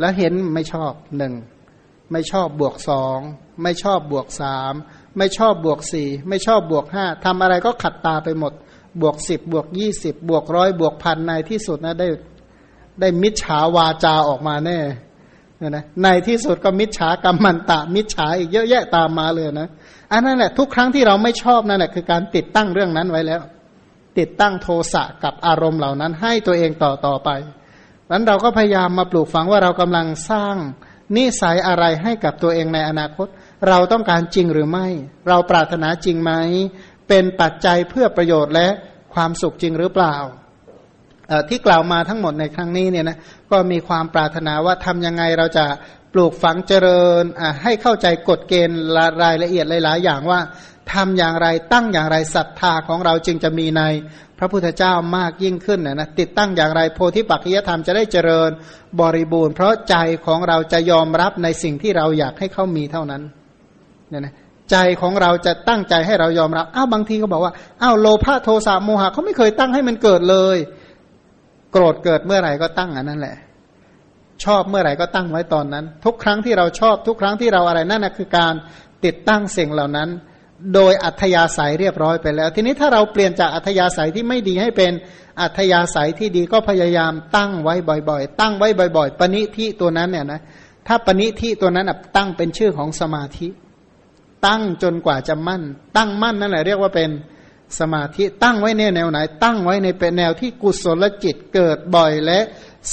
แล้วเห็นไม่ชอบหนึ่ง ไม่ชอบบวกสองไม่ชอบบวกสามไม่ชอบบวกสี่ไม่ชอบบวกห้าทำอะไรก็ขัดตาไปหมด บวกสิบบวกยี่สิบบวกร้อยบวกพันในที่สุดนะได้ได้มิจฉาวาจาออกมาแน่เนี่ยนะในที่สุดก็มิจฉากรรมันตะ มิจฉาอีกเยอะแยะตามมาเลยนะอันนั้นแหละทุกครั้งที่เราไม่ชอบนั่นแหละคือการติดตั้งเรื่องนั้นไว้แล้ว ติดตั้งโทสะกับอารมณ์เหล่านั้นให้ตัวเองต่อต่อไปนั้นเราก็พยายามมาปลูกฝังว่าเรากำลังสร้าง นิสัยอะไรให้กับตัวเองในอนาคต เราต้องการจริงหรือไม่ เราปรารถนาจริงไหม เป็นปัจจัยเพื่อประโยชน์และความสุขจริงหรือเปล่าที่กล่าวมาทั้งหมดในครั้งนี้เนี่ยนะก็มีความปรารถนาว่าทำยังไงเราจะปลูกฝังเจริญให้เข้าใจกฎเกณฑ์รายละเอียดหลาย ๆ อย่างว่า ทำอย่างไรตั้งอย่างไรศรัทธาของเราจึงจะมีในพระพุทธเจ้ามากยิ่งขึ้นนะนะติดตั้งอย่างไรโพธิปัจจยธรรมจะได้เจริญบริบูรณ์ เพราะใจของเราจะยอมรับในสิ่งที่เราอยากให้เขามีเท่านั้นเนี่ยนะใจของเราจะตั้งใจให้เรายอมรับอ้าวบางทีก็บอกว่าอ้าวโลภะโทสะโมหะเขาไม่เคยตั้งให้มันเกิดเลย โกรธเกิดเมื่อไหร่ก็ตั้งอันนั้นแหละ ชอบเมื่อไหร่ก็ตั้งไว้ตอนนั้น ทุกครั้งที่เราชอบทุกครั้งที่เราอะไรนั่นนะคือการติดตั้งสิ่งเหล่านั้น โดยอัธยาศัยเรียบร้อยไปแล้ว ทีนี้ถ้าเราเปลี่ยนจากอัธยาศัยที่ไม่ดีให้เป็นอัธยาศัยที่ดีก็พยายามตั้งไว้บ่อยๆ ตั้งไว้บ่อย ๆ ปณิที่ตัวนั้นเนี่ยนะถ้าปณิที่ตัวนั้นตั้งเป็นชื่อของสมาธิ ตั้งจนกว่าจะมั่น ตั้งมั่นนั่นแหละเรียกว่าเป็นสมาธิตั้งไว้ในแนวไหน ตั้งไว้ในเป็นแนวที่กุศลจิตเกิดบ่อยและ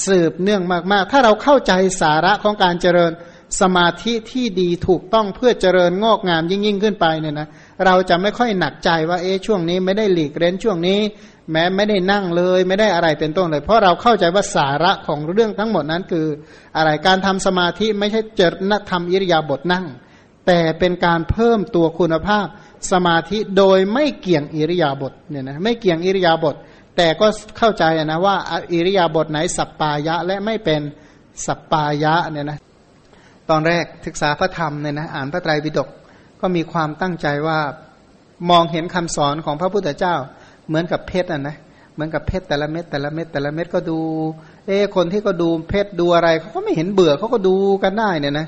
สืบเนื่องมากๆ ถ้าเราเข้าใจสาระของการเจริญ สมาธิที่ดีถูกต้องเพื่อเจริญงอกงามยิ่งยิ่งขึ้นไปเนี่ยนะเราจะไม่ค่อยหนักใจว่าเอ๊ะช่วงนี้ไม่ได้หลีกเล้นช่วงนี้ แม้ไม่ได้นั่งเลย ไม่ได้อะไรเป็นต้นเลย เพราะเราเข้าใจว่าสาระของเรื่องทั้งหมดนั้นคือ อะไรการทำสมาธิไม่ใช่เจริญทำอิริยาบถนั่ง แต่เป็นการเพิ่มตัวคุณภาพสมาธิโดยไม่เกี่ยงอิริยาบถเนี่ยนะไม่เกี่ยงอิริยาบถแต่ก็เข้าใจนะว่าอิริยาบถไหนสัปปายะและไม่เป็นสัปปายะเนี่ยนะ ตอนแรกศึกษาพระธรรมเนี่ยนะอ่านพระไตรปิฎกก็มีความตั้งใจว่ามองเห็นคำสอนของพระพุทธเจ้าเหมือนกับเพชรอะนะเหมือนกับเพชรแต่ละเม็ดแต่ละเม็ดแต่ละเม็ดก็ดู เออคนที่ก็ดูเพชรดูอะไรเขาก็ไม่เห็นเบื่อเขาก็ดูกันได้เนี่ยนะ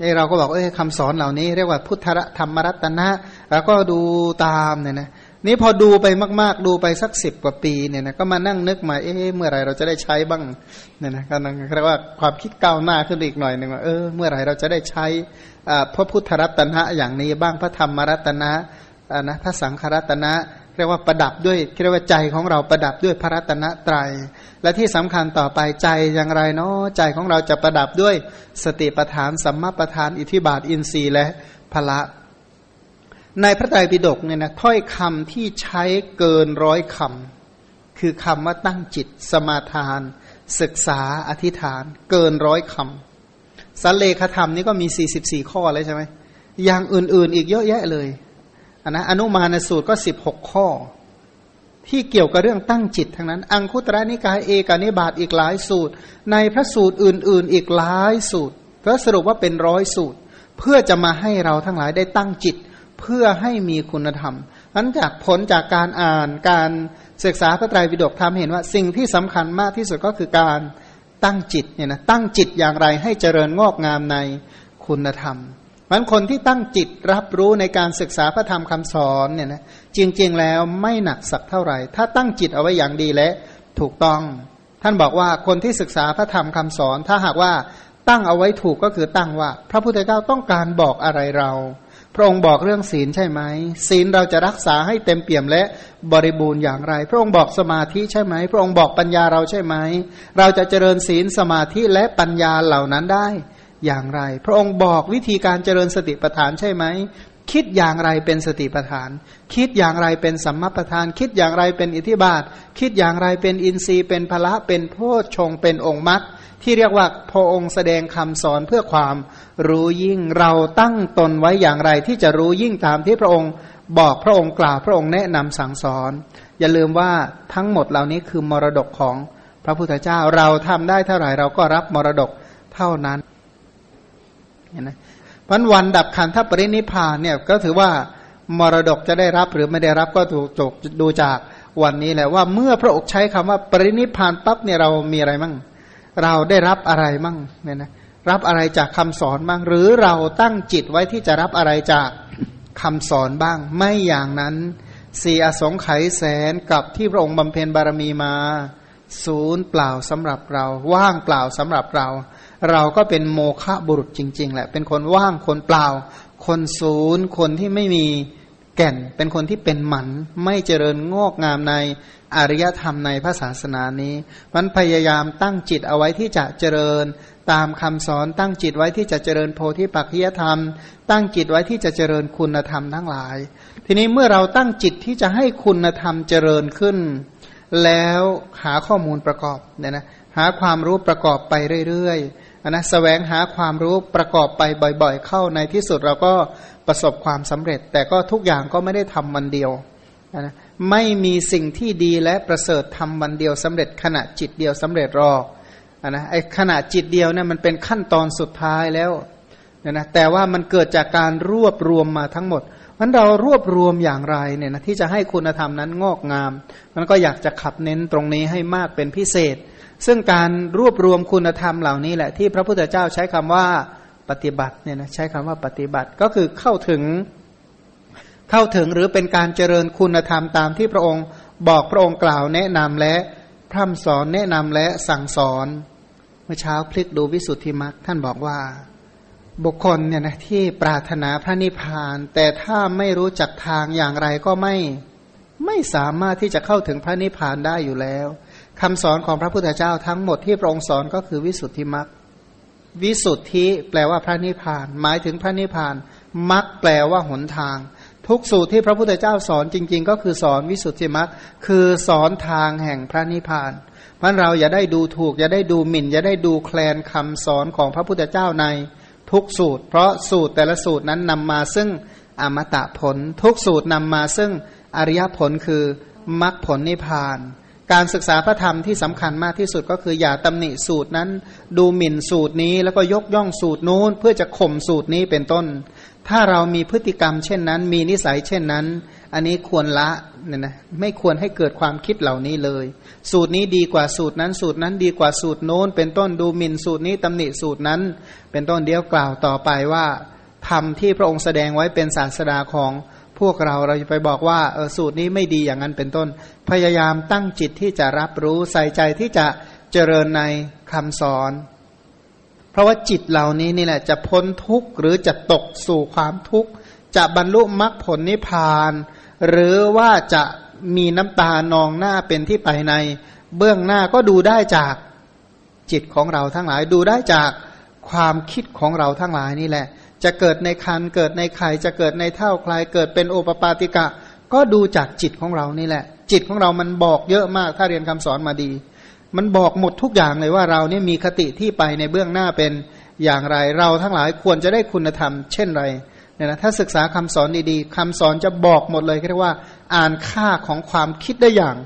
เออเราก็บอกเออคำสอนเหล่านี้ เรียกว่าพุทธธรรมรัตนะ แล้วก็ดูตามเนี่ยนะ นี้พอดูไปมากๆ ดูไปสักสิบกว่าปีเนี่ยนะก็มานั่งนึกมาเอ๊ะเมื่อไรเราจะได้ใช้บ้างเนี่ยนะก็นั่งเรียกว่าความคิดก้าวหน้าขึ้นอีกหน่อยหนึ่งว่าเออเมื่อไรเราจะได้ใช้พระพุทธรัตนะอย่างนี้บ้างพระธรรมรัตนะนะพระสังฆรัตนะเรียกว่าประดับด้วยเรียกว่าใจของเราประดับด้วยพระรัตนตรยัย และที่สำคัญต่อไปใจอย่างไรเนาะใจของเราจะประดับด้วยสติปทานสัมมาปทาน อิทิบาทอินทรีย์และพละ ในพระไตรปิฎกเนี่ยนะถ้อยคำที่ใช้เกินร้อยคำคือคำว่าตั้งจิต สมาทาน ศึกษาอธิษฐาน เกินร้อยคำสันเลขธรรมนี่ก็มี 44 ข้อเลยใช่ไหมอย่างอื่นๆอีกเยอะแยะเลยอันนะอนุมานสูตรก็ 16 ข้อ ที่เกี่ยวกับเรื่องตั้งจิตทั้งนั้น อังคุตระนิกายเอกานิบาตอีกหลายสูตร ในพระสูตรอื่น ๆ อีกหลายสูตรก็สรุปว่าเป็นร้อยสูตร เพื่อจะมาให้เราทั้งหลายได้ตั้งจิต เพื่อให้มีคุณธรรมนั้นจากผลจากการอ่านการศึกษาพระไตรปิฎกทำเห็นว่า สิ่งที่สำคัญมากที่สุดก็คือการตั้งจิตเนี่ยนะตั้งจิตอย่างไรให้เจริญงอกงามในคุณธรรมมันคนที่ตั้งจิตรับรู้ในการศึกษาพระธรรมคำสอนเนี่ยนะจริง ๆ แล้วไม่หนักสักเท่าไหร่ ถ้าตั้งจิตเอาไว้อย่างดีและถูกต้อง ท่านบอกว่าคนที่ศึกษาพระธรรมคำสอน ถ้าหากว่าตั้งเอาไว้ถูกก็คือตั้งว่า พระพุทธเจ้าต้องการบอกอะไรเรา พระองค์บอกเรื่องศีลใช่ไหมศีลเราจะรักษาให้เต็มเปี่ยมและบริบูรณ์อย่างไร พระองค์บอกสมาธิใช่ไหม พระองค์บอกปัญญาเราใช่ไหม เราจะเจริญศีลสมาธิและปัญญาเหล่านั้นได้อย่างไร พระองค์บอกวิธีการเจริญสติปัฏฐานใช่ไหมคิดอย่างไรเป็นสติปัฏฐาน คิดอย่างไรเป็นสัมมาปัฏฐาน คิดอย่างไรเป็นอิทธิบาท คิดอย่างไรเป็นอินทรีย์เป็นพละเป็นโพชฌงเป็นองค์มรรค ที่เรียกว่าพระองค์แสดงคำสอนเพื่อความรู้ยิ่งเราตั้งตนไว้อย่างไร ที่จะรู้ยิ่งตามที่พระองค์บอกพระองค์กล่าวพระองค์แนะนำสั่งสอน อย่าลืมว่าทั้งหมดเหล่านี้คือมรดกของพระพุทธเจ้าเราทำได้เท่าไหร่เราก็รับมรดกเท่านั้นเห็นไหมวันวันดับขันธปรินิพานเนี่ยก็ถือว่ามรดกจะได้รับหรือไม่ได้รับก็ถูกจกดูจากวันนี้แหละว่าเมื่อพระองค์ใช้คำว่าปรินิพานปั๊บเนี่ยเรามีอะไรมั่ง เราได้รับอะไรมั่งเนี่ยนะรับอะไรจากคำสอนบ้าง หรือเราตั้งจิตไว้ที่จะรับอะไรจากคำสอนบ้าง ไม่อย่างนั้นสี่อสงไขยแสนกับที่พระองค์บำเพ็ญบารมีมา ศูนย์เปล่าสำหรับเรา ว่างเปล่าสำหรับเรา เราก็เป็นโมฆะบุรุษจริง ๆ แหละ เป็นคนว่างคนเปล่า คนศูนย์คนที่ไม่มีแก่น เป็นคนที่เป็นหมัน ไม่เจริญงอกงามใน อริยธรรมในพระศาสนานี้ มันพยายามตั้งจิตเอาไว้ที่จะเจริญ ตามคำสอนตั้งจิตไว้ที่จะเจริญโพธิปัจจยธรรม ตั้งจิตไว้ที่จะเจริญคุณธรรมทั้งหลาย ทีนี้เมื่อเราตั้งจิตที่จะให้คุณธรรมเจริญขึ้น แล้วหาข้อมูลประกอบเนี่ยนะหาความรู้ประกอบไปเรื่อยๆนะสแสวงหาความรู้ประกอบไปบ่อยๆ เข้าในที่สุดเราก็ประสบความสำเร็จ แต่ก็ทุกอย่างก็ไม่ได้ทำวันเดียว นะไม่มีสิ่งที่ดีและประเสริฐทำวันเดียวสำเร็จขณะจิตเดียวสำเร็จหรอกนะไอ้ขณะจิตเดียวเนี่ยมันเป็นขั้นตอนสุดท้ายแล้วเนี่ยนะแต่ว่ามันเกิดจากการรวบรวมมาทั้งหมดมันเรารวบรวมอย่างไรเนี่ยนะที่จะให้คุณธรรมนั้นงอกงาม มันก็อยากจะขับเน้นตรงนี้ให้มากเป็นพิเศษ ซึ่งการรวบรวมคุณธรรมเหล่านี้แหละที่พระพุทธเจ้าใช้คำว่าปฏิบัติเนี่ยนะใช้คำว่าปฏิบัติก็คือเข้าถึง เข้าถึงหรือเป็นการเจริญคุณธรรมตามที่พระองค์บอกพระองค์กล่าวแนะนำและพร่ำสอนแนะนำและสั่งสอน เมื่อเช้าพลิกดูวิสุทธิมรรคท่านบอกว่า บุคคลเนี่ยนะที่ปรารถนาพระนิพพาน แต่ถ้าไม่รู้จักทางอย่างไรก็ไม่ไม่สามารถที่จะเข้าถึงพระนิพพานได้อยู่แล้วคำสอนของพระพุทธเจ้าทั้งหมดที่พระองค์สอนก็คือวิสุทธิมรรควิสุทธิแปลว่าพระนิพพาน หมายถึงพระนิพพานมรรคแปลว่าหนทาง ทุกสูตรที่พระพุทธเจ้าสอนจริง ๆ ก็คือสอนวิสุทธิมรรคคือสอนทางแห่งพระนิพพานมันเราอย่าได้ดูถูก อย่าได้ดูหมิ่น อย่าได้ดูแคลนคำสอนของพระพุทธเจ้าในทุกสูตร เพราะสูตรแต่ละสูตรนั้นนำมาซึ่งอมตะผล ทุกสูตรนำมาซึ่งอริยผลคือมรรคผลนิพพาน การศึกษาพระธรรมที่สำคัญมากที่สุดก็คืออย่าตำหนิสูตรนั้น ดูหมิ่นสูตรนี้แล้วก็ยกย่องสูตรนู้นเพื่อจะข่มสูตรนี้เป็นต้น ถ้าเรามีพฤติกรรมเช่นนั้น มีนิสัยเช่นนั้น อันนี้ควรละเนี่ยนะไม่ควรให้เกิดความคิดเหล่านี้เลย สูตรนี้ดีกว่าสูตรนั้น สูตรนั้นดีกว่าสูตรโน้น เป็นต้นดูหมิ่นสูตรนี้ตำหนิสูตรนั้น เป็นต้นเดียวกล่าวต่อไปว่าธรรมที่พระองค์แสดงไว้เป็นศาสดาของพวกเราเราจะไปบอกว่าเออสูตรนี้ไม่ดีอย่างนั้นเป็นต้น พยายามตั้งจิตที่จะรับรู้ใส่ใจที่จะเจริญในคำสอน เพราะว่าจิตเหล่านี้นี่แหละจะพ้นทุกข์หรือจะตกสู่ความทุกข์ จะบรรลุมรรคผลนิพพาน หรือว่าจะมีน้ำตานองหน้าเป็นที่ไปใน เบื้องหน้าก็ดูได้จากจิตของเราทั้งหลายดูได้จากความคิดของเราทั้งหลายนี่แหละ จะเกิดในคันเกิดในไข่จะเกิดในเท่าคลายเกิดเป็นโอปปาติกะ ก็ดูจากจิตของเรานี่แหละ จิตของเรามันบอกเยอะมากถ้าเรียนคำสอนมาดี มันบอกหมดทุกอย่างเลยว่าเราเนี่ยมีคติที่ไปในเบื้องหน้าเป็นอย่างไร เราทั้งหลายควรจะได้คุณธรรม เช่นไรเนี่ยนะถ้าศึกษาคำสอนดีๆคำสอนจะบอกหมดเลยเรียกว่าอ่านค่าของความคิดได้อย่าง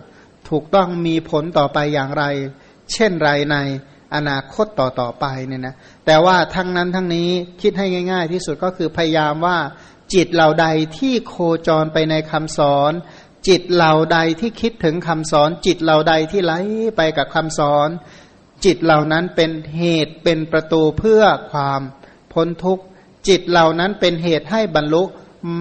ถูกต้องมีผลต่อไปอย่างไร เช่นไรในอนาคตต่อต่อไปเนี่ยนะแต่ว่าทั้งนั้นทั้งนี้คิดให้ง่าย ๆ ที่สุดก็คือพยายามว่าจิตเหล่าใดที่โคจรไปในคำสอน จิตเหล่าใดที่คิดถึงคำสอน จิตเหล่าใดที่ไหลไปกับคำสอน จิตเหล่านั้นเป็นเหตุเป็นประตูเพื่อความพ้นทุกข์ จิตเหล่านั้นเป็นเหตุให้บรรลุ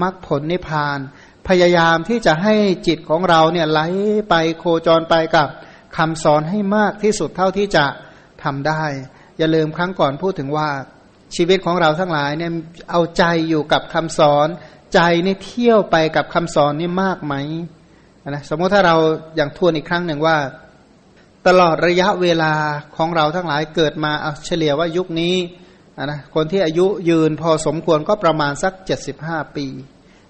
มรรคผลนิพพาน พยายามที่จะให้จิตของเราเนี่ยไหลไปโคจรไปกับคำสอนให้มากที่สุดเท่าที่จะทำได้ อย่าลืมครั้งก่อนพูดถึงว่าชีวิตของเราทั้งหลายเนี่ยเอาใจอยู่กับคำสอน ใจนี่เที่ยวไปกับคำสอนนี่มากไหมนะสมมติถ้าเราอย่างทวนอีกครั้งหนึ่งว่า ตลอดระยะเวลาของเราทั้งหลายเกิดมาเอาเฉลี่ยว่ายุคนี้นะคนที่อายุยืนพอสมควรก็ประมาณสักเจ็ดสิบห้าปี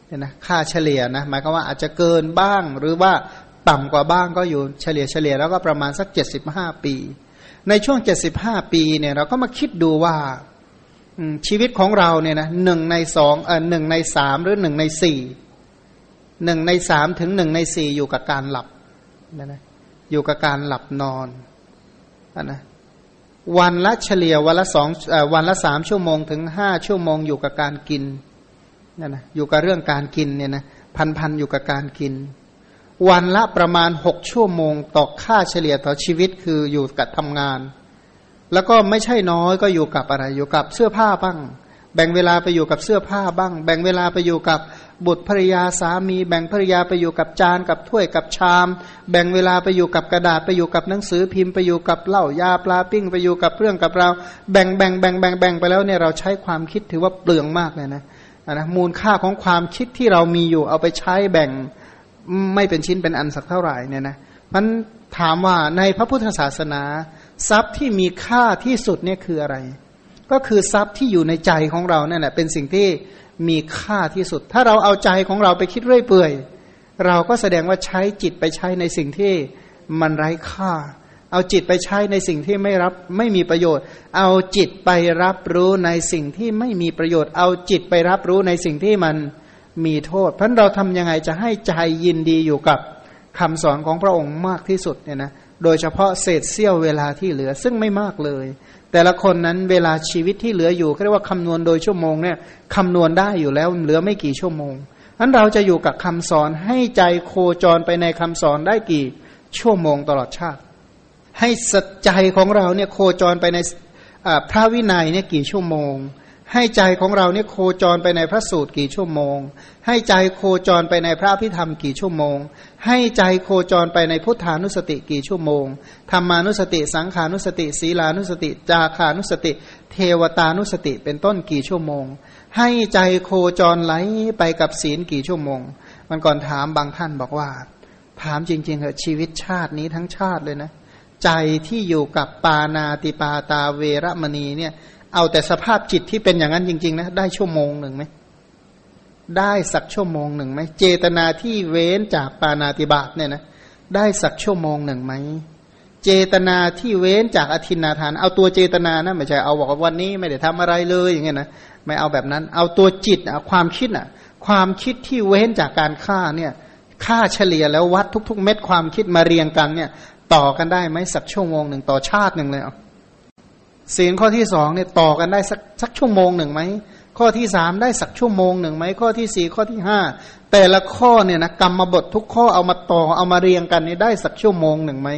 เนี่ยนะค่าเฉลี่ยนะหมายความว่าอาจจะเกินบ้างหรือว่าต่ำกว่าบ้างก็อยู่เฉลี่ยเฉลี่ยแล้วก็ประมาณสักเจ็ดสิบห้าปี ในช่วงเจ็ดสิบห้าปีเนี่ยเราก็มาคิดดูว่า ชีวิตของเราเนี่ยนะหนึ่งในสองเออหนึ่งในสามหรือหนึ่งในสี่หนึ่งในสามถึงหนึ่งในสี่อยู่กับการหลับนะนะอยู่กับการหลับนอนอนะวันละเฉลี่ยวันละสองวันละสามชั่วโมงถึงห้าชั่วโมงอยู่กับการกินนะนะอยู่กับเรื่องการกินเนี่ยนะพันพันอยู่กับการกิน วันละประมาณหกชั่วโมงต่อค่าเฉลี่ยต่อชีวิตคืออยู่กับทำงาน แล้วก็ไม่ใช่น้อยก็อยู่กับอะไร อยู่กับเสื้อผ้าบ้าง แบ่งเวลาไปอยู่กับเสื้อผ้าบ้าง แบ่งเวลาไปอยู่กับบุตรภรยาสามี แบ่งภรยาไปอยู่กับจานกับถ้วยกับชาม แบ่งเวลาไปอยู่กับกระดาษไปอยู่กับหนังสือพิมพ์ไปอยู่กับเหล้ายาปลาปิ้งไปอยู่กับเรื่องกับเรา แบ่งแบ่งแบ่งแบ่งแบ่งไปแล้วเนี่ยเราใช้ความคิดถือว่าเปลืองมากเลยนะนะมูลค่าของความคิดที่เรามีอยู่เอาไปใช้แบ่งไม่เป็นชิ้นเป็นอันสักเท่าไหร่เนี่ยนะมันถามว่าในพระพุทธศาสนา ทรัพย์ที่มีค่าที่สุดเนี่ยคืออะไร ก็คือทรัพย์ที่อยู่ในใจของเราเนี่ยแหละเป็นสิ่งที่มีค่าที่สุด ถ้าเราเอาใจของเราไปคิดเรื่อยเปื่อย เราก็แสดงว่าใช้จิตไปใช้ในสิ่งที่มันไร้ค่า เอาจิตไปใช้ในสิ่งที่ไม่รับไม่มีประโยชน์ เอาจิตไปรับรู้ในสิ่งที่ไม่มีประโยชน์ เอาจิตไปรับรู้ในสิ่งที่มันมีโทษ เพราะเราทำยังไงจะให้ใจยินดีอยู่กับคำสอนของพระองค์มากที่สุดเนี่ยนะ โดยเฉพาะเศษเสี้ยวเวลาที่เหลือซึ่งไม่มากเลย แต่ละคนนั้นเวลาชีวิตที่เหลืออยู่เรียกว่าคำนวณโดยชั่วโมงเนี่ยคำนวณได้อยู่แล้วเหลือไม่กี่ชั่วโมงนั้นเราจะอยู่กับคำสอนให้ใจโคจรไปในคำสอนได้กี่ชั่วโมงตลอดชาติ ให้สัจใจของเราเนี่ยโคจรไปในพระวินัยเนี่ยกี่ชั่วโมง ให้ใจของเราเนี่ยโคจรไปในพระสูตรกี่ชั่วโมง ให้ใจโคจรไปในพระพิธรรมกี่ชั่วโมง ให้ใจโคจรไปในพุทธานุสติกี่ชั่วโมงธรรมานุสติ สังขานุสติ ศีลานุสติ จาคานุสติ เทวตานุสติเป็นต้นกี่ชั่วโมง ให้ใจโคจรไหลไปกับศีลกี่ชั่วโมง มันก่อนถามบางท่านบอกว่า ถามจริงๆเหอะชีวิตชาตินี้ทั้งชาติเลยนะ ใจที่อยู่กับปานาติปาตาเวรมณีเนี่ย เอาแต่สภาพจิตที่เป็นอย่างนั้นจริง ๆ นะ ได้ชั่วโมงหนึ่งไหมได้สักชั่วโมงหนึ่งไหมเจตนาที่เว้นจากปานาติบาตเนี่ยนะได้สักชั่วโมงหนึ่งไหมเจตนาที่เว้นจากอธินาทาน เอาตัวเจตนานะไม่ใช่เอาบอกว่าวันนี้ไม่ได้ทำอะไรเลยอย่างเงี้ยนะไม่เอาแบบนั้น เอาตัวจิตอะความคิดอะความคิดที่เว้นจากการฆ่าเนี่ยค่าเฉลี่ยแล้ววัดทุก ๆ เม็ดความคิดมาเรียงกันเนี่ย ต่อกันได้ไหมสักชั่วโมงหนึ่งต่อชาติหนึ่งเลยเอา ศีลข้อที่สองเนี่ยต่อกันได้สักสักชั่วโมงหนึ่งไหมข้อที่สามได้สักชั่วโมงหนึ่งไหมข้อที่สี่ข้อที่ห้าแต่ละข้อเนี่ยนะกรรมบททุกข้อเอามาต่อเอามาเรียงกันนี่ได้สักชั่วโมงหนึ่งไหม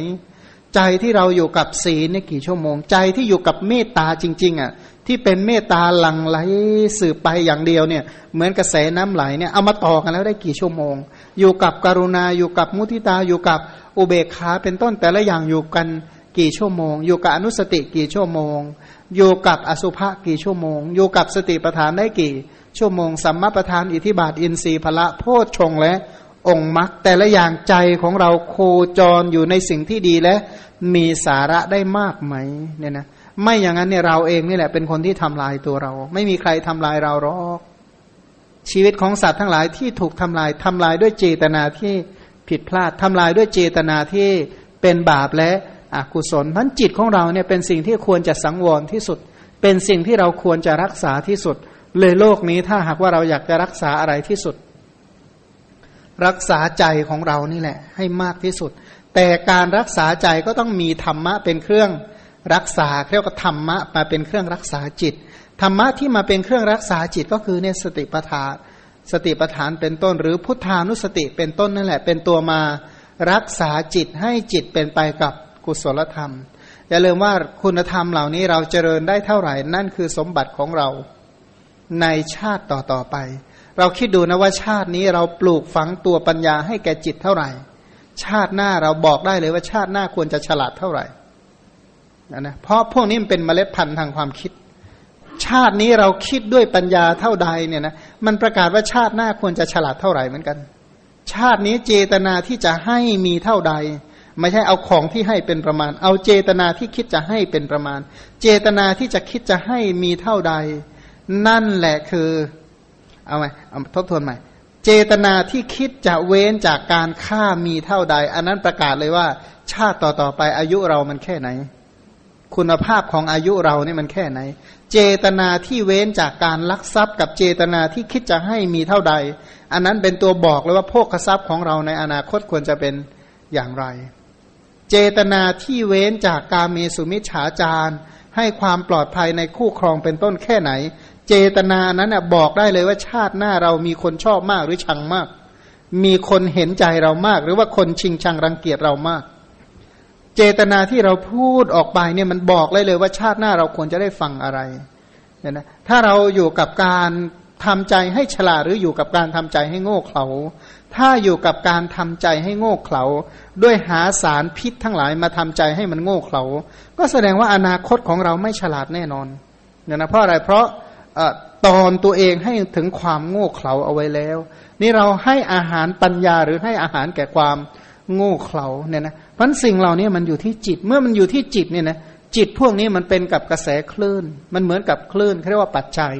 ใจที่เราอยู่กับศีลเนี่ยกี่ชั่วโมง ใจที่อยู่กับเมตตาจริง ๆอะที่เป็นเมตตาหลั่งไหลสืบไปอย่างเดียวเนี่ย เหมือนกระแสน้ำไหลเนี่ยเอามาต่อกันแล้วได้กี่ชั่วโมง อยู่กับกรุณาอยู่กับมุทิตาอยู่กับอุเบกขาเป็นต้นแต่ละอย่างอยู่กัน กี่ชั่วโมง อยู่กับอนุสติกี่ชั่วโมง อยู่กับอสุภะกี่ชั่วโมง อยู่กับสติปัฏฐานได้กี่ ชั่วโมง สัมมาปัฏฐานอิทิบาทอินทรีย์พละโพชฌงและองค์มรรคแต่ละอย่างใจของเราโคจรอยู่ในสิ่งที่ดีและมีสาระได้มากไหมเนี่ยนะไม่อย่างนั้นเนี่ยเราเองนี่แหละเป็นคนที่ทำลายตัวเรา ไม่มีใครทำลายเราหรอกชีวิตของสัตว์ทั้งหลายที่ถูกทำลายทำลายด้วยเจตนาที่ผิดพลาดทำลายด้วยเจตนาที่เป็นบาปและ อกุศลพันจิตของเราเนี่ยเป็นสิ่งที่ควรจะสังวรที่สุด เป็นสิ่งที่เราควรจะรักษาที่สุด เลยโลกนี้ถ้าหากว่าเราอยากจะรักษาอะไรที่สุด รักษาใจของเรานี่แหละ ให้มากที่สุด แต่การรักษาใจก็ต้องมีธรรมะเป็นเครื่องรักษาเรียกว่าธรรมะมาเป็นเครื่องรักษาจิตธรรมะที่มาเป็นเครื่องรักษาจิตก็คือเนี่ยสติปัฏฐานสติปัฏฐานเป็นต้น หรือพุทธานุสติเป็นต้นนั่นแหละ เป็นตัวมารักษาจิตให้จิตเป็นไปกับ กุศลธรรม อย่าลืมว่าคุณธรรมเหล่านี้เราเจริญได้เท่าไหร่นั่นคือสมบัติของเราในชาติต่อๆไป เราคิดดูนะว่าชาตินี้เราปลูกฝังตัวปัญญาให้แก่จิตเท่าไหร่ ชาติหน้าเราบอกได้เลยว่าชาติหน้าควรจะฉลาดเท่าไหร่นะนะเพราะพวกนี้มันเป็นเมล็ดพันธุ์ทางความคิด ชาตินี้เราคิดด้วยปัญญาเท่าใดเนี่ยนะมันประกาศว่าชาติหน้าควรจะฉลาดเท่าไหร่เหมือนกัน ชาตินี้เจตนาที่จะให้มีเท่าใด ไม่ใช่เอาของที่ให้เป็นประมาณ เอาเจตนาที่คิดจะให้เป็นประมาณ เจตนาที่จะคิดจะให้มีเท่าใด นั่นแหละคือเอาไหมเอาทบทวนใหม่ เจตนาที่คิดจะเว้นจากการฆ่ามีเท่าใด อันนั้นประกาศเลยว่า ชาติต่อๆไปอายุเรามันแค่ไหน คุณภาพของอายุเราเนี่ยมันแค่ไหน เจตนาที่เว้นจากการลักทรัพย์ กับเจตนาที่คิดจะให้มีเท่าใด อันนั้นเป็นตัวบอกเลยว่าโภคทรัพย์ของเราในอนาคตควรจะเป็นอย่างไร เจตนาที่เว้นจากการมีสุมิจฉาจารให้ความปลอดภัยในคู่ครองเป็นต้นแค่ไหน เจตนานั้นบอกได้เลยว่าชาติหน้าเรามีคนชอบมากหรือชังมาก มีคนเห็นใจเรามาก หรือว่าคนชิงชังรังเกียจเรามาก เจตนาที่เราพูดออกไปเนี่ยมันบอกเลยเลยว่าชาติหน้าเราควรจะได้ฟังอะไรเนี่ยนะถ้าเราอยู่กับการทำใจให้ฉลาดหรืออยู่กับการทำใจให้โง่เขลา ถ้าอยู่กับการทำใจให้โง่เขลาด้วยหาสารพิษทั้งหลายมาทำใจให้มันโง่เขลาก็แสดงว่าอนาคตของเราไม่ฉลาดแน่นอนเนี่ยนะเพราะอะไรเพราะตอนตัวเองให้ถึงความโง่เขลาเอาไว้แล้ว นี่เราให้อาหารปัญญาหรือให้อาหารแก่ความโง่เขลาเนี่ยนะพันสิ่งเหล่านี้มันอยู่ที่จิตเมื่อมันอยู่ที่จิตเนี่ยนะจิตพวกนี้มันเป็นกับกระแสคลื่น มันเหมือนกับคลื่นเรียกว่าปัจจัย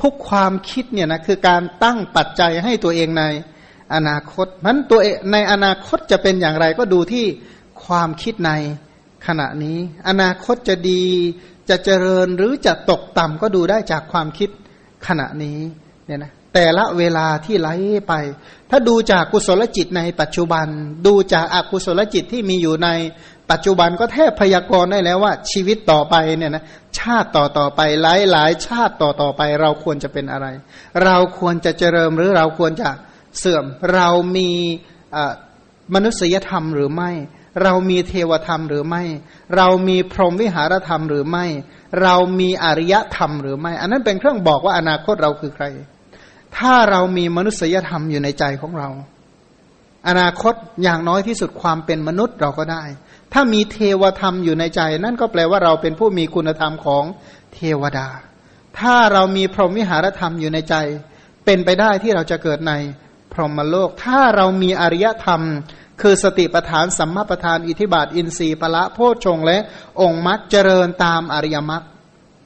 ทุกความคิดเนี่ยนะคือการตั้งปัจจัยให้ตัวเองใน อนาคตมันตัวในอนาคตจะเป็นอย่างไรก็ดูที่ความคิดในขณะนี้ อนาคตจะดีจะเจริญหรือจะตกต่ำก็ดูได้จากความคิดขณะนี้เนี่ยนะแต่ละเวลาที่ไหลไป ถ้าดูจากกุศลจิตในปัจจุบัน ดูจากอากุศลจิตที่มีอยู่ในปัจจุบันก็แทบพยากรณ์ได้แล้วว่า ชีวิตต่อไปเนี่ยนะชาติต่อต่อไปหลายหลายชาติต่อต่อไป เราควรจะเป็นอะไร เราควรจะเจริญหรือเราควรจะ เสื่อม เรามีมนุษยธรรมหรือไม่ เรามีเทวธรรมหรือไม่ เรามีพรหมวิหารธรรมหรือไม่ เรามีอริยธรรมหรือไม่ อันนั้นเป็นเครื่องบอกว่าอนาคตเราคือใคร ถ้าเรามีมนุษยธรรมอยู่ในใจของเรา อนาคตอย่างน้อยที่สุดความเป็นมนุษย์เราก็ได้ ถ้ามีเทวธรรมอยู่ในใจ นั่นก็แปลว่าเราเป็นผู้มีคุณธรรมของเทวดา ถ้าเรามีพรหมวิหารธรรมอยู่ในใจ เป็นไปได้ที่เราจะเกิดใน พรหมโลก ถ้าเรามีอริยธรรม คือสติปทานสัมมาปทานอิทิบาทอินทรีย์พละโพชฌงและองค์มรรคเจริญตามอริยมรรค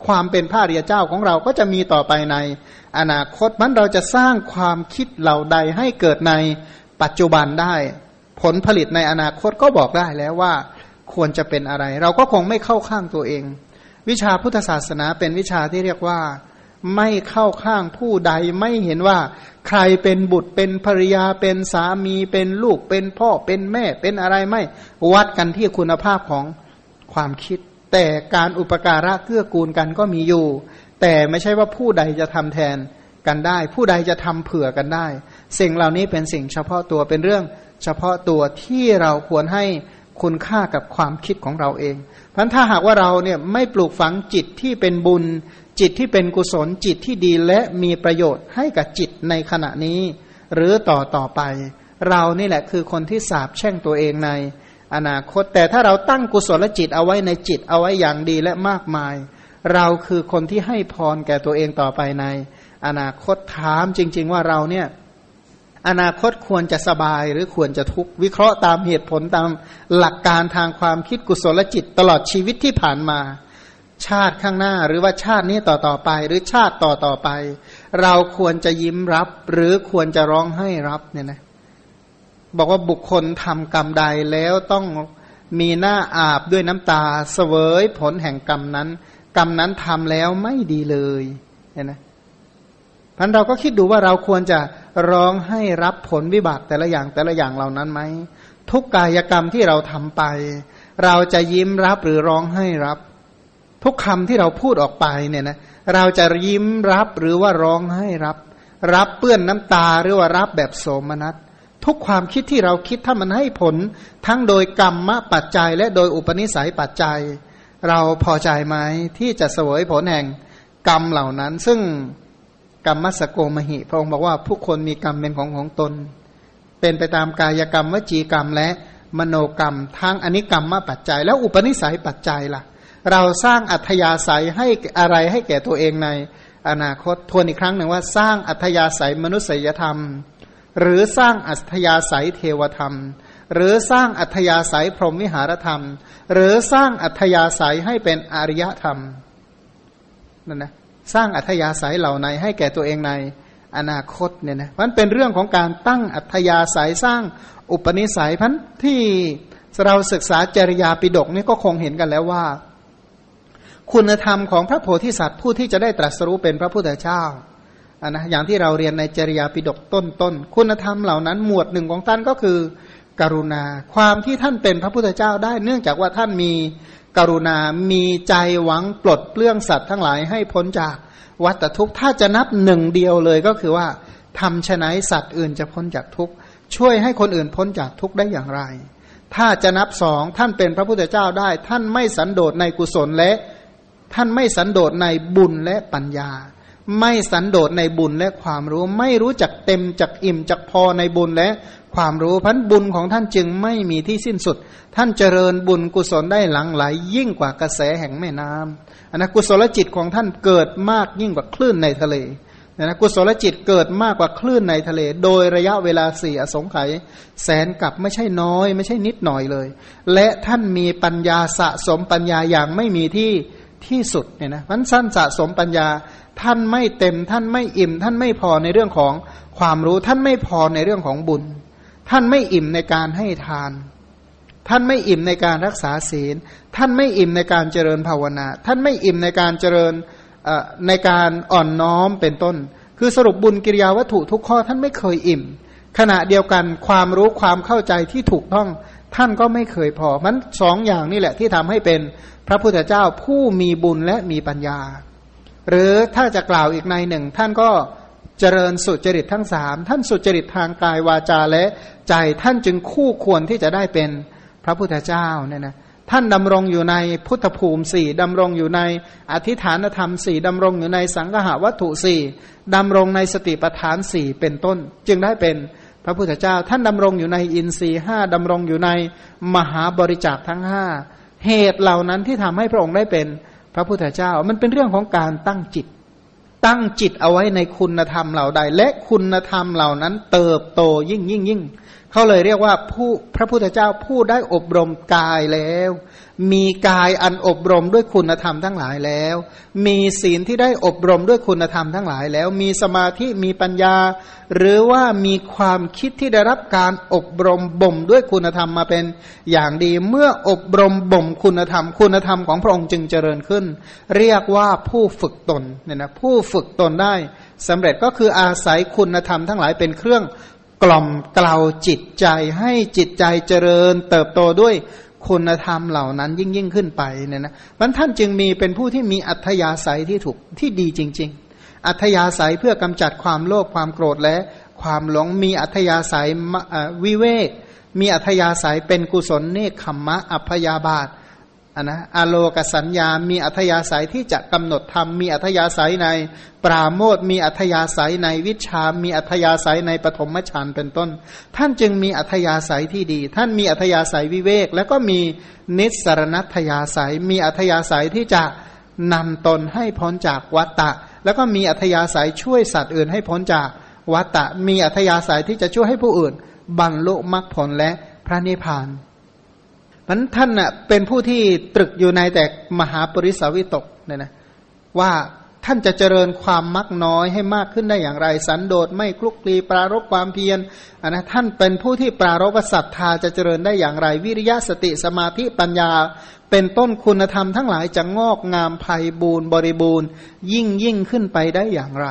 ความเป็นพระริยเจ้าของเราก็จะมีต่อไปใน อนาคตมันเราจะสร้างความคิดเหล่าใดให้เกิดในปัจจุบันได้ ผลผลิตในอนาคตก็บอกได้แล้วว่าควรจะเป็นอะไร เราก็คงไม่เข้าข้างตัวเอง วิชาพุทธศาสนาเป็นวิชาที่เรียกว่า ไม่เข้าข้างผู้ใดไม่เห็นว่า ใครเป็นบุตรเป็นภรรยาเป็นสามีเป็นลูกเป็นพ่อเป็นแม่เป็นอะไรไม่วัดกันที่คุณภาพของความคิด แต่การอุปการะเกื้อกูลกันก็มีอยู่ แต่ไม่ใช่ว่าผู้ใดจะทำแทนกันได้ ผู้ใดจะทำเผื่อกันได้ สิ่งเหล่านี้เป็นสิ่งเฉพาะตัวเป็นเรื่อง เฉพาะตัวที่เราควรให้คุณค่ากับความคิดของเราเอง เพราะถ้าหากว่าเราเนี่ยไม่ปลูกฝังจิตที่เป็นบุญ จิตที่เป็นกุศลจิตที่ดีและมีประโยชน์ให้กับจิตในขณะนี้ หรือต่อต่อไป เรานี่แหละคือคนที่สาบแช่งตัวเองใน อนาคตแต่ถ้าเราตั้งกุศลจิตเอาไว้ในจิตเอาไว้อย่างดีและมากมาย เราคือคนที่ให้พรแก่ตัวเองต่อไปใน อนาคตถามจริง ๆ ว่าเราเนี่ยอนาคตควรจะสบายหรือควรจะทุกข์วิเคราะห์ตามเหตุผลตามหลักการทางความคิดกุศลจิตตลอดชีวิตที่ผ่านมา ชาติข้างหน้าหรือว่าชาตินี้ต่อต่อไป หรือชาติต่อต่อไป เราควรจะยิ้มรับ หรือควรจะร้องให้รับเนี่ยนะบอกว่าบุคคลทำกรรมใดแล้วต้องมีหน้าอาบด้วยน้ำตาเสวยผลแห่งกรรมนั้น กรรมนั้นทำแล้วไม่ดีเลยเห็นไหมพันเราก็คิดดูว่าเราควรจะร้องให้รับผลวิบากแต่ละอย่างแต่ละอย่างเหล่านั้นไหมทุกกายกรรมที่เราทำไป เราจะยิ้มรับหรือร้องให้รับ ทุกคำที่เราพูดออกไปเนี่ยนะเราจะยิ้มรับหรือว่าร้องให้รับ รับเปื้อนน้ำตาหรือว่ารับแบบโสมนัสทุกความคิดที่เราคิดถ้ามันให้ผล ทั้งโดยกรรมปัจจัย และโดยอุปนิสัยปัจจัย เราพอใจไหมที่จะเสวยผลแห่งกรรมเหล่านั้น ซึ่งกรรมมัสโกมหิ พระองค์บอกว่าผู้คนมีกรรมเป็นของของตน เป็นไปตามกายกรรมวจีกรรมและมโนกรรมทั้งอนิกรรมมาปัจจัย แล้วอุปนิสัยปัจจัยล่ะ เราสร้างอัธยาศัยให้อะไรให้แก่ตัวเองในอนาคตทวนอีกครั้งหนึ่งว่า สร้างอัธยาศัยมนุษยธรรม หรือสร้างอัธยาศัยเทวธรรม หรือสร้างอัธยาศัยพรหมวิหารธรรม หรือสร้างอัธยาศัยให้เป็นอริยธรรมนั่นนะสร้างอัธยาศัยเหล่าในให้แก่ตัวเองในอนาคตเนี่ยนะมันเป็นเรื่องของการตั้งอัธยาศัยสร้างอุปนิสัยพันที่เราศึกษาจริยาปิดกนี่ก็คงเห็นกันแล้วว่า คุณธรรมของพระโพธิสัตว์ผู้ที่จะได้ตรัสรู้เป็นพระพุทธเจ้าอันนะอย่างที่เราเรียนในจริยาปิดกต้นๆคุณธรรมเหล่านั้นหมวดหนึ่งของท่านก็คือ กรุณา ความที่ท่านเป็นพระพุทธเจ้าได้ เนื่องจากว่าท่านมีกรุณา มีใจหวังปลดเปลื้องสัตว์ทั้งหลายให้พ้นจากวัฏทุกข์ ถ้าจะนับหนึ่งเดียวเลยก็คือว่าทำชนะสัตว์อื่นจะพ้นจากทุกข์ ช่วยให้คนอื่นพ้นจากทุกข์ได้อย่างไร ถ้าจะนับสองท่านเป็นพระพุทธเจ้าได้ ท่านไม่สันโดษในกุศลและ ท่านไม่สันโดษในบุญและปัญญา ไม่สันโดษในบุญและความรู้ ไม่รู้จักเต็มจักอิ่มจักพอในบุญและความรู้พันบุญของท่านจึงไม่มีที่สิ้นสุด ท่านเจริญบุญกุศลได้หลังไหลยิ่งกว่ากระแสแห่งแม่น้ำอันนะกุศลจิตของท่านเกิดมากยิ่งกว่าคลื่นในทะเลนะกุศลจิตเกิดมากกว่าคลื่นในทะเล โดยระยะเวลาสี่อสงไขยแสนกับไม่ใช่น้อย ไม่ใช่นิดหน่อยเลย และท่านมีปัญญาสะสมปัญญาอย่างไม่มีที่ ที่สุดเนี่ยนะมันสั้นสะสมปัญญา ท่านไม่เต็ม ท่านไม่อิ่ม ท่านไม่พอในเรื่องของความรู้ ท่านไม่พอในเรื่องของบุญ ท่านไม่อิ่มในการให้ทาน ท่านไม่อิ่มในการรักษาศีล ท่านไม่อิ่มในการเจริญภาวนา ท่านไม่อิ่มในการเจริญในการอ่อนน้อมเป็นต้น คือสรุปบุญกิริยาวัตถุทุกข้อท่านไม่เคยอิ่ม ขณะเดียวกันความรู้ความเข้าใจที่ถูกต้อง ท่านก็ไม่เคยพอมันสองอย่างนี่แหละที่ทำให้เป็นพระพุทธเจ้าผู้มีบุญและมีปัญญา หรือถ้าจะกล่าวอีกในหนึ่ง ท่านก็เจริญสุจริตทั้งสามท่านสุจริตทางกายวาจาและใจท่านจึงคู่ควรที่จะได้เป็นพระพุทธเจ้าเนี่ยนะท่านดำรงอยู่ในพุทธภูมิสี่ดำรงอยู่ในอธิฐานธรรมสี่ดำรงอยู่ในสังหาวัตถุสี่ดำรงในสติปัฏฐานสี่เป็นต้น จึงได้เป็น พระพุทธเจ้า ท่านดำรงอยู่ในอินทรีห้าดำรงอยู่ในมหาบริจาคทั้งห้าเหตุเหล่านั้นที่ทำให้พระองค์ได้เป็นพระพุทธเจ้า มันเป็นเรื่องของการตั้งจิต ตั้งจิตเอาไว้ในคุณธรรมเหล่าใด และคุณธรรมเหล่านั้น เติบโตยิ่งยิ่งยิ่งเขาเลยเรียกว่าผู้พระพุทธเจ้าผู้ได้อบรมกายแล้ว มีกายอันอบรมด้วยคุณธรรมทั้งหลายแล้ว มีศีลที่ได้อบรมด้วยคุณธรรมทั้งหลายแล้ว มีสมาธิมีปัญญา หรือว่ามีความคิดที่ได้รับการอบรมบ่มด้วยคุณธรรมมาเป็นอย่างดี เมื่ออบรมบ่มคุณธรรม คุณธรรมของพระองค์จึงเจริญขึ้น เรียกว่าผู้ฝึกตนเนี่ยนะผู้ฝึกตนได้สำเร็จก็คืออาศัยคุณธรรมทั้งหลายเป็นเครื่องกล่อมกล่าวจิตใจให้จิตใจเจริญเติบโตด้วย คุณธรรมเหล่านั้นยิ่งยิ่งขึ้นไปเนี่ยนะมันท่านจึงมีเป็นผู้ที่มีอัธยาศัยที่ถูกที่ดีจริง ๆ อัธยาศัยเพื่อกำจัดความโลภความโกรธและความหลงมีอัธยาศัยวิเวก มีอัธยาศัยเป็นกุศลเนคขมมะอัพยาบาท นนะอโลกสัญญา มีอัธยาศัยที่จะกำหนดธรรม มีอัธยาศัยในปราโมทมีอัธยาศัยในวิชา มีอัธยาศัยในปฐมฌานเป็นต้น ท่านจึงมีอัธยาศัยที่ดี ท่านมีอัธยาศัยวิเวก แล้วก็มีนิสรณัตยาศัย มีอัธยาศัยที่จะนำตนให้พ้นจากวัตตะ แล้วก็มีอัธยาศัยช่วยสัตว์อื่นให้พ้นจากวัตตะ มีอัธยาศัยที่จะช่วยให้ผู้อื่น บรรลุมรรคผลและพระนิพพาน มันท่านน่ะเป็นผู้ที่ตรึกอยู่ในแต่มหาปริสาวิตกเนี่ยนะว่าท่านจะเจริญความมักน้อยให้มากขึ้นได้อย่างไร สันโดษไม่คลุกคลีปรารบความเพียรอันนะท่านเป็นผู้ที่ปรารบศรัทธาจะเจริญได้อย่างไร วิริยะสติสมาธิปัญญา เป็นต้นคุณธรรมทั้งหลายจะงอกงามภัยบูรณ์บริบูรณ์ ยิ่งยิ่งขึ้นไปได้อย่างไร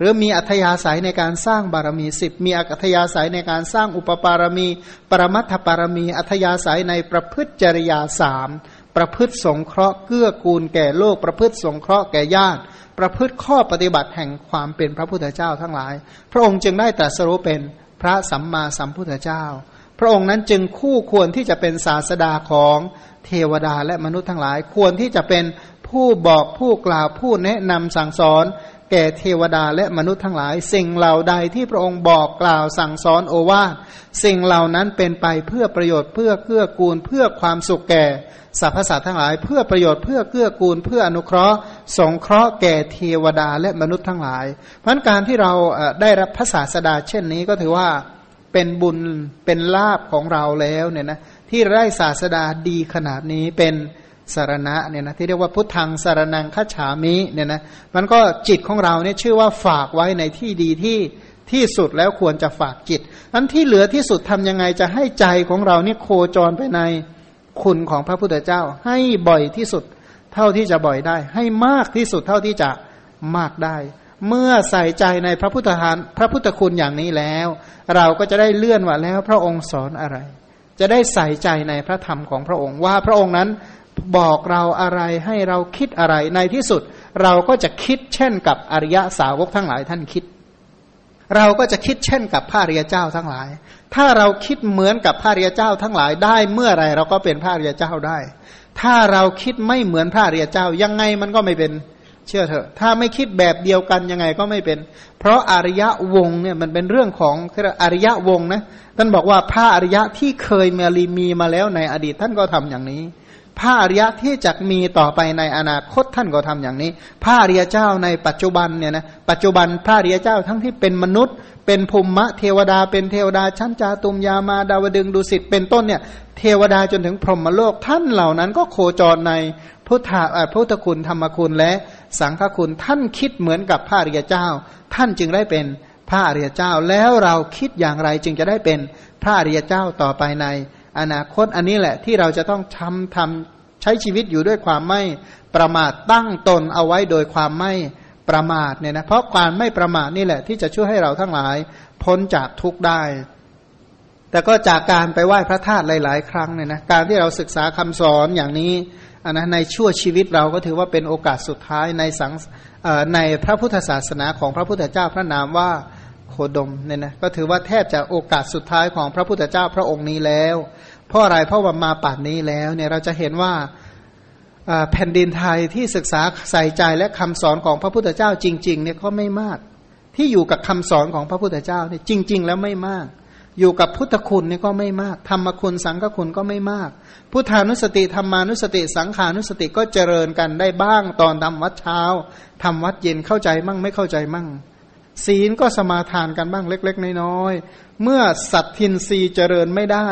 รือมีอัธยาศัยในการสร้างบารมีสิบมีอัธยาศัยในการสร้างอุปปารมี ปรมัตถปารมี อัธยาศัยในประพฤติจริยาสามประพฤติสงเคราะห์เกื้อกูลแก่โลก ประพฤติสงเคราะห์แก่ญาติ ประพฤติข้อปฏิบัติแห่งความเป็นพระพุทธเจ้าทั้งหลาย พระองค์จึงได้ตรัสรู้เป็นพระสัมมาสัมพุทธเจ้า พระองค์นั้นจึงคู่ควรที่จะเป็นศาสดาของเทวดาและมนุษย์ทั้งหลาย ควรที่จะเป็นผู้บอกผู้กล่าวผู้แนะนำสั่งสอน แก่เทวดาและมนุษย์ทั้งหลาย สิ่งเหล่าใดที่พระองค์บอกกล่าวสั่งสอนโอวาทสิ่งเหล่านั้นเป็นไปเพื่อประโยชน์เพื่อเกื้อกูลเพื่อความสุขแก่สรรพสัตว์ทั้งหลาย เพื่อประโยชน์เพื่อเกื้อกูล เพื่ออนุเคราะห์ สงเคราะห์แก่เทวดาและมนุษย์ทั้งหลาย เพราะการที่เราได้รับพระศาสดาเช่นนี้ก็ถือว่าเป็นบุญเป็นลาบของเราแล้วเนี่ยนะที่ได้ศาสดาดีขนาดนี้เป็น สารณะเนี่ยนะที่เรียกว่าพุทธังสารนังคัจฉามิเนี่ยนะมันก็จิตของเราเนี่ยชื่อว่าฝากไว้ในที่ดีที่ที่สุดแล้วควรจะฝากจิตอันที่เหลือที่สุดทำยังไงจะให้ใจของเราเนี่ยโคจรไปในคุณของพระพุทธเจ้า ให้บ่อยที่สุดเท่าที่จะบ่อยได้ ให้มากที่สุดเท่าที่จะมากได้ เมื่อใส่ใจในพระพุทธทานพระพุทธคุณอย่างนี้แล้ว เราก็จะได้เลื่อนว่าแล้วพระองค์สอนอะไร จะได้ใส่ใจในพระธรรมของพระองค์ว่าพระองค์นั้น บอกเราอะไรให้เราคิดอะไรในที่สุด เราก็จะคิดเช่นกับอริยสาวกทั้งหลายท่านคิด เราก็จะคิดเช่นกับพระริยเจ้าทั้งหลาย ถ้าเราคิดเหมือนกับพระริยเจ้าทั้งหลายได้เมื่อไรเราก็เป็นพระริยเจ้าได้ ถ้าเราคิดไม่เหมือนพระริยเจ้ายังไงมันก็ไม่เป็นเชื่อเถอะ ถ้าไม่คิดแบบเดียวกันยังไงก็ไม่เป็น เพราะอริยะวงเนี่ยมันเป็นเรื่องของอริยะวงนะท่านบอกว่าพระอริยะที่เคยมีลีมีมาแล้วในอดีตท่านก็ทำอย่างนี้ พระอริยะที่จะมีต่อไปในอนาคตท่านก็ทำอย่างนี้ พระอริยเจ้าในปัจจุบันเนี่ยนะปัจจุบันพระอริยเจ้าทั้งที่เป็นมนุษย์ เป็นภูมิมะเทวดา เป็นเทวดาชั้นจาตุมยามาดาวดึงดุสิตเป็นต้นเนี่ยเทวดาจนถึงพรหมโลกท่านเหล่านั้นก็โคจรในพุทธะพุทธคุณธรรมคุณและสังฆคุณท่านคิดเหมือนกับพระอริยเจ้า ท่านจึงได้เป็นพระอริยเจ้าแล้วเราคิดอย่างไรจึงจะได้เป็นพระอริยเจ้าต่อไปใน อนาคตอันนี้แหละที่เราจะต้องทำทำใช้ชีวิตอยู่ด้วยความไม่ประมาทตั้งตนเอาไว้โดยความไม่ประมาทเนี่ยนะเพราะความไม่ประมาทนี่แหละ ที่จะช่วยให้เราทั้งหลายพ้นจากทุกข์ได้ แต่ก็จากการไปไหว้พระธาตุหลาย ๆ ครั้งเนี่ยนะการที่เราศึกษาคำสอนอย่างนี้อันนะในชั่วชีวิตเราก็ถือว่าเป็นโอกาสสุดท้ายในสังในพระพุทธศาสนาของพระพุทธเจ้าพระนามว่า โคดมเนี่ยนะก็ถือว่าแทบจะโอกาสสุดท้ายของพระพุทธเจ้าพระองค์นี้แล้ว เพราะอะไรเพราะว่ามาป่านนี้แล้วเนี่ยเราจะเห็นว่าแผ่นดินไทยที่ศึกษาใส่ใจและคำสอนของพระพุทธเจ้าจริงๆเนี่ยก็ไม่มาก ที่อยู่กับคำสอนของพระพุทธเจ้าเนี่ยจริง ๆ แล้วไม่มาก อยู่กับพุทธคุณเนี่ยก็ไม่มาก ธรรมคุณสังฆคุณก็ไม่มาก พุทธานุสติธรรมานุสติสังขานุสติก็เจริญกันได้บ้างตอนทำวัดเช้าทำวัดเย็นเข้าใจมั่งไม่เข้าใจมั่ง ศีลก็สมาทานกันบ้างเล็ก ๆ น้อยๆ เมื่อสัตทินรีเจริญไม่ได้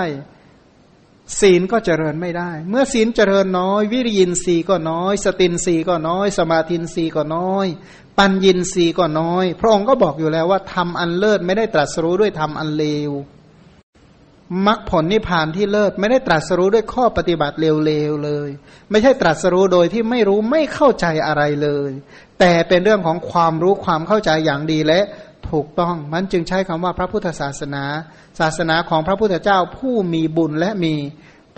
ศีลก็เจริญไม่ได้ เมื่อศีลเจริญน้อย วิริยินรีก็น้อย สตินรีก็น้อย สมาธินรีก็น้อย ปัญญินรีก็น้อย พระองค์ก็บอกอยู่แล้วว่าทำอันเลิศไม่ได้ตรัสรู้ด้วยทำอันเลว มรรคผลนิพพานที่เลิศไม่ได้ตรัสรู้ด้วยข้อปฏิบัติเลวๆเลย ไม่ใช่ตรัสรู้โดยที่ไม่รู้ไม่เข้าใจอะไรเลย แต่เป็นเรื่องของความรู้ความเข้าใจอย่างดีและถูกต้องมันจึงใช้คำว่าพระพุทธศาสนา ศาสนาของพระพุทธเจ้าผู้มีบุญและมี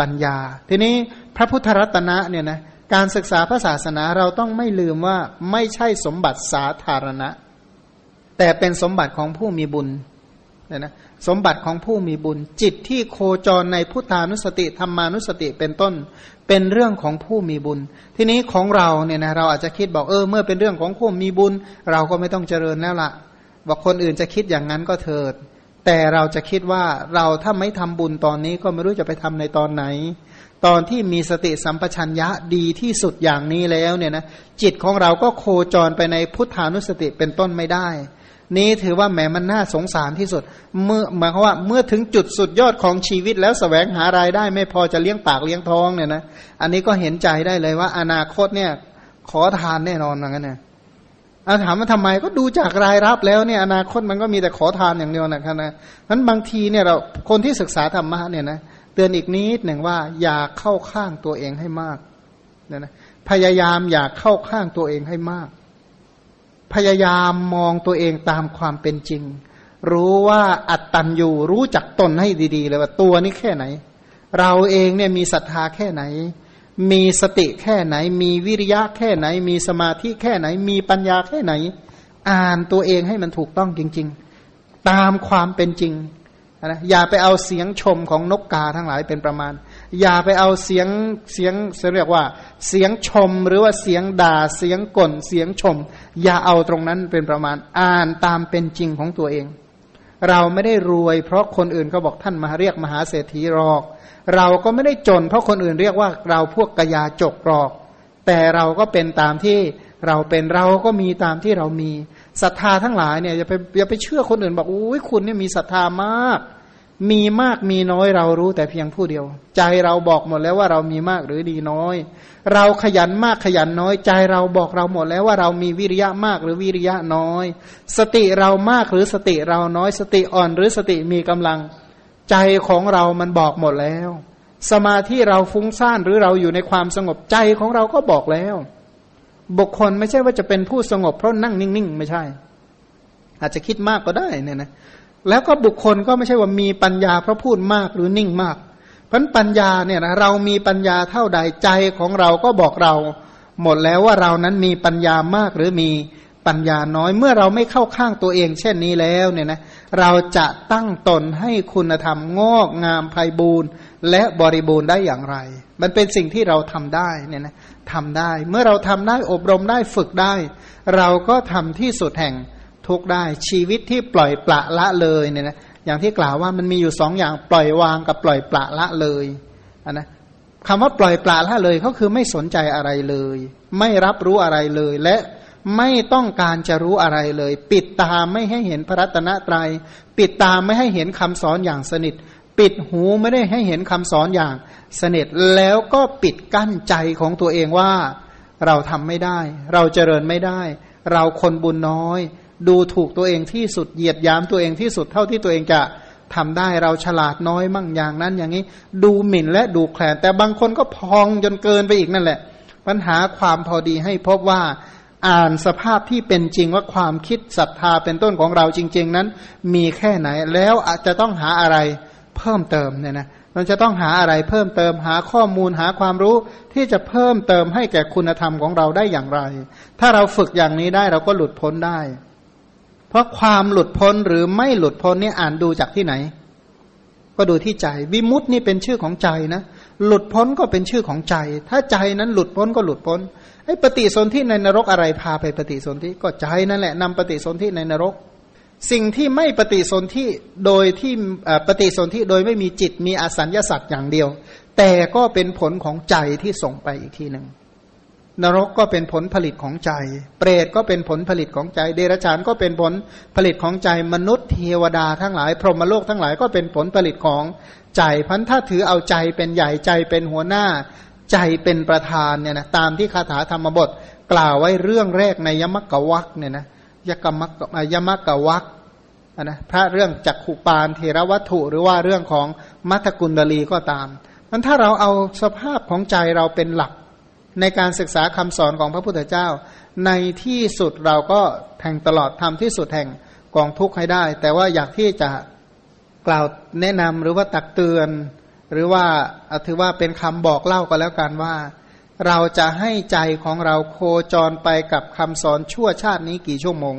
ปัญญา ทีนี้พระพุทธรัตนะเนี่ยนะการศึกษาพระศาสนาเราต้องไม่ลืมว่าไม่ใช่สมบัติสาธารณะ แต่เป็นสมบัติของผู้มีบุญ เนี่ยนะสมบัติของผู้มีบุญ จิตที่โคจรในพุทธานุสติธรรมานุสติเป็นต้น เป็นเรื่องของผู้มีบุญ ทีนี้ของเราเนี่ยนะเราอาจจะคิดบอกเออเมื่อเป็นเรื่องของผู้มีบุญ เราก็ไม่ต้องเจริญแล้วละ่ะบอกคนอื่นจะคิดอย่างนั้นก็เถิด แต่เราจะคิดว่าเราถ้าไม่ทำบุญตอนนี้ก็ไม่รู้จะไปทำในตอนไหน ตอนที่มีสติสัมปชัญญะดีที่สุดอย่างนี้แล้วเนี่ยนะจิตของเราก็โคจรไปในพุทธานุสติเป็นต้นไม่ได้ นี้ถือว่าแหมมันน่าสงสารที่สุด เมื่อหมายความว่าเมื่อถึงจุดสุดยอดของชีวิตแล้วสแสวงหารายได้ไม่พอจะเลี้ยงปากเลี้ยงท้องเนี่ยนะอันนี้ก็เห็นใจได้เลยว่า อนาคตเนี่ย ขอทานแน่นอนอย่างนั้นเนี่ยอาถามว่าทำไมก็ดูจากรายรับแล้วเนี่ยอนาคตมันก็มีแต่ขอทานอย่างเดียวนะครับนะนั้นบางทีเนี่ยเราคนที่ศึกษาธรรมะเนี่ยนะเตือนอีกนิดหนึ่งว่า อย่าเข้าข้างตัวเองให้มากนี่ยนะพยายามอย่าเข้าข้างตัวเองให้มาก พยายามมองตัวเองตามความเป็นจริง รู้ว่าอัตตันอยู่รู้จักตนให้ดีๆเลยว่าตัวนี้แค่ไหน เราเองเนี่ยมีศรัทธาแค่ไหน มีสติแค่ไหน มีวิริยะแค่ไหน มีสมาธิแค่ไหน มีปัญญาแค่ไหน อ่านตัวเองให้มันถูกต้องจริง ๆ ตามความเป็นจริงนะอย่าไปเอาเสียงชมของนกกาทั้งหลายเป็นประมาณ อย่าไปเอาเสียงเสียงเรียกว่า เสียงชมหรือว่าเสียงด่าเสียงก่นเสียงชม อย่าเอาตรงนั้นเป็นประมาณอ่านตามเป็นจริงของตัวเอง เราไม่ได้รวย เพราะคนอื่นเขาบอกท่านมาเรียกมหาเศรษฐีหรอก เราก็ไม่ได้จน เพราะคนอื่นเรียกว่าเราพวกกยาจกหรอก แต่เราก็เป็นตามที่เราเป็นเราก็มีตามที่เรามีศรัทธาทั้งหลายเนี่ยอย่าไปอย่าไปเชื่อคนอื่นบอกอุ้ยคุณเนี่ยมีศรัทธามาก มีมากมีน้อยเรารู้แต่เพียงผู้เดียว ใจเราบอกหมดแล้วว่าเรามีมากหรือดีน้อย เราขยันมากขยันน้อย ใจเราบอกเราหมดแล้วว่าเรามีวิริยะมากหรือวิริยะน้อย สติเรามากหรือสติเราน้อย สติอ่อนหรือสติมีกำลัง ใจของเรามันบอกหมดแล้ว สมาธิเราฟุ้งซ่านหรือเราอยู่ในความสงบใจของเราก็บอกแล้ว บุคคลไม่ใช่ว่าจะเป็นผู้สงบเพราะนั่งนิ่งๆ ไม่ใช่ อาจจะคิดมากก็ได้เนี่ยนะ แล้วก็บุคคลก็ไม่ใช่ว่ามีปัญญาเพราะพูดมากหรือนิ่งมาก เพราะปัญญาเนี่ยนะเรามีปัญญาเท่าใดใจของเราก็บอกเรา หมดแล้วว่าเรานั้นมีปัญญามากหรือมีปัญญาน้อยเมื่อเราไม่เข้าข้างตัวเอง เช่นนี้แล้วเนี่ยนะเราจะตั้งตนให้คุณธรรมงอกงามไพบูรณ์และบริบูรณ์ได้อย่างไร มันเป็นสิ่งที่เราทำได้เนี่ยนะทำได้ เมื่อเราทำได้อบรมได้ฝึกได้ เราก็ทำที่สุดแห่ง ทุกได้ชีวิตที่ปล่อยปละละเลยเนี่ยนะอย่างที่กล่าวว่ามันมีอยู่สองอย่างปล่อยวางกับปล่อยปละละเลยนนะคำว่าปล่อยปละละเลยเขาคือไม่สนใจอะไรเลย ไม่รับรู้อะไรเลย และไม่ต้องการจะรู้อะไรเลย ปิดตาไม่ให้เห็นพระรัตนตรยัย ปิดตาไม่ให้เห็นคำสอนอย่างสนิท ปิดหูไม่ได้ให้เห็นคำสอนอย่างสนิทแล้วก็ปิดกั้นใจของตัวเองว่า เราทำไม่ได้ เราเจริญไม่ได้ เราคนบุญน้อย ดูถูกตัวเองที่สุดเหยียดยามตัวเองที่สุดเท่าที่ตัวเองจะทำได้เราฉลาดน้อยมั่งอย่างนั้นอย่างนี้ ดูหมิ่นและดูแคลนแต่บางคนก็พองจนเกินไปอีกนั่นแหละ ปัญหาความพอดีให้พบว่าอ่านสภาพที่เป็นจริงว่าความคิดศรัทธาเป็นต้นของเราจริง ๆ นั้น มีแค่ไหนแล้วอาจจะต้องหาอะไรเพิ่มเติมเนี่ยนะมันจะต้องหาอะไรเพิ่มเติมหาข้อมูลหาความรู้ที่จะเพิ่มเติมให้แก่คุณธรรมของเราได้อย่างไร ถ้าเราฝึกอย่างนี้ได้เราก็หลุดพ้นได้ เพราะความหลุดพ้นหรือไม่หลุดพ้นนี่อ่านดูจากที่ไหน ก็ดูที่ใจ วิมุตตินี่เป็นชื่อของใจนะ หลุดพ้นก็เป็นชื่อของใจ ถ้าใจนั้นหลุดพ้นก็หลุดพ้นไอ้ปฏิสนธิในนรกอะไรพาไปปฏิสนธิก็ใจนั่นแหละนำปฏิสนธิในนรก สิ่งที่ไม่ปฏิสนธิโดยที่ปฏิสนธิโดยไม่มีจิตมีอสัญญาสัตว์อย่างเดียว แต่ก็เป็นผลของใจที่ส่งไปอีกทีหนึ่ง นรกก็เป็นผลผลิตของใจ เปรตก็เป็นผลผลิตของใจ เดรัจฉานก็เป็นผลผลิตของใจ มนุษย์เทวดาทั้งหลาย พรหมโลกทั้งหลายก็เป็นผลผลิตของใจพันถ้าถือเอาใจเป็นใหญ่ใจเป็นหัวหน้า ใจเป็นประธานเนี่ยนะตามที่คาถาธรรมบท กล่าวไว้เรื่องแรกในยมกวักเนี่ยนะยกมกยมกวักนะพระเรื่องจักขุปานเทรวัตถุ หรือว่าเรื่องของมัทกุลดลีก็ตามมันถ้าเราเอาสภาพของใจเราเป็นหลัก ในการศึกษาคำสอนของพระพุทธเจ้า ในที่สุดเราก็แทงตลอดทำที่สุดแห่งกองทุกข์ให้ได้ แต่ว่าอยากที่จะกล่าวแนะนำหรือว่าตักเตือน หรือว่าถือว่าเป็นคำบอกเล่าก็แล้วกันว่า เราจะให้ใจของเราโคจรไปกับคำสอนชั่วชาตินี้กี่ชั่วโมง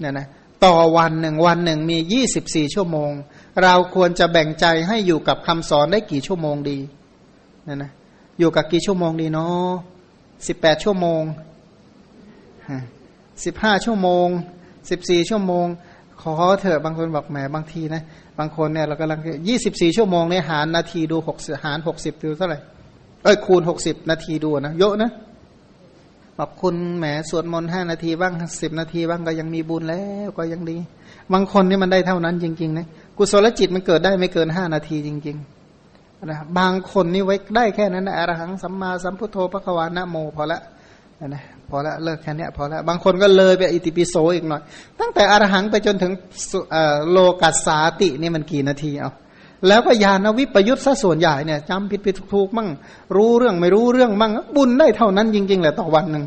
เนี่ยนะต่อวันหนึ่งวันหนึ่งมียี่สิบสี่ชั่วโมง เราควรจะแบ่งใจให้อยู่กับคำสอนได้กี่ชั่วโมงดีเนี่ยนะ อยู่กับกี่ชั่วโมงดีเนาะสิบแปดชั่วโมงสิบห้าชั่วโมงสิบสี่ชั่วโมง ขอเถอะบางคนบอกแหมบางทีนะ บางคนเนี่ยเรากำลังยี่สิบสี่ชั่วโมงเนี่ยหารนาทีดูหกหารหกสิบดูเท่าไหร่เอ้ยคูณหกสิบนาทีดูนะเยอะนะบอกคุณแหมสวดมนต์ห้านาทีบ้างสิบนาทีบ้างก็ยังมีบุญแล้วก็ยังดี บางคนนี่มันได้เท่านั้นจริงๆนะกุศลจิตมันเกิดได้ไม่เกินห้านาทีจริง ๆ นะบางคนนี่ไว้ได้แค่นั้นนะอรหังสัมมาสัมพุทโธพระควานะโมพอละนะพอละเลิกแค่นี้พอละบางคนก็เลยไปอิติปิโสอีกหน่อย ตั้งแต่อรหังไปจนถึงโลกัสสาตินี่มันกี่นาทีเอาแล้วก็ญาณวิปยุทธ์ซะส่วนใหญ่เนี่ยจำผิดผิดถูกมั่ง รู้เรื่องไม่รู้เรื่องมั่ง บุญได้เท่านั้นจริง ๆ แหละต่อวันหนึ่ง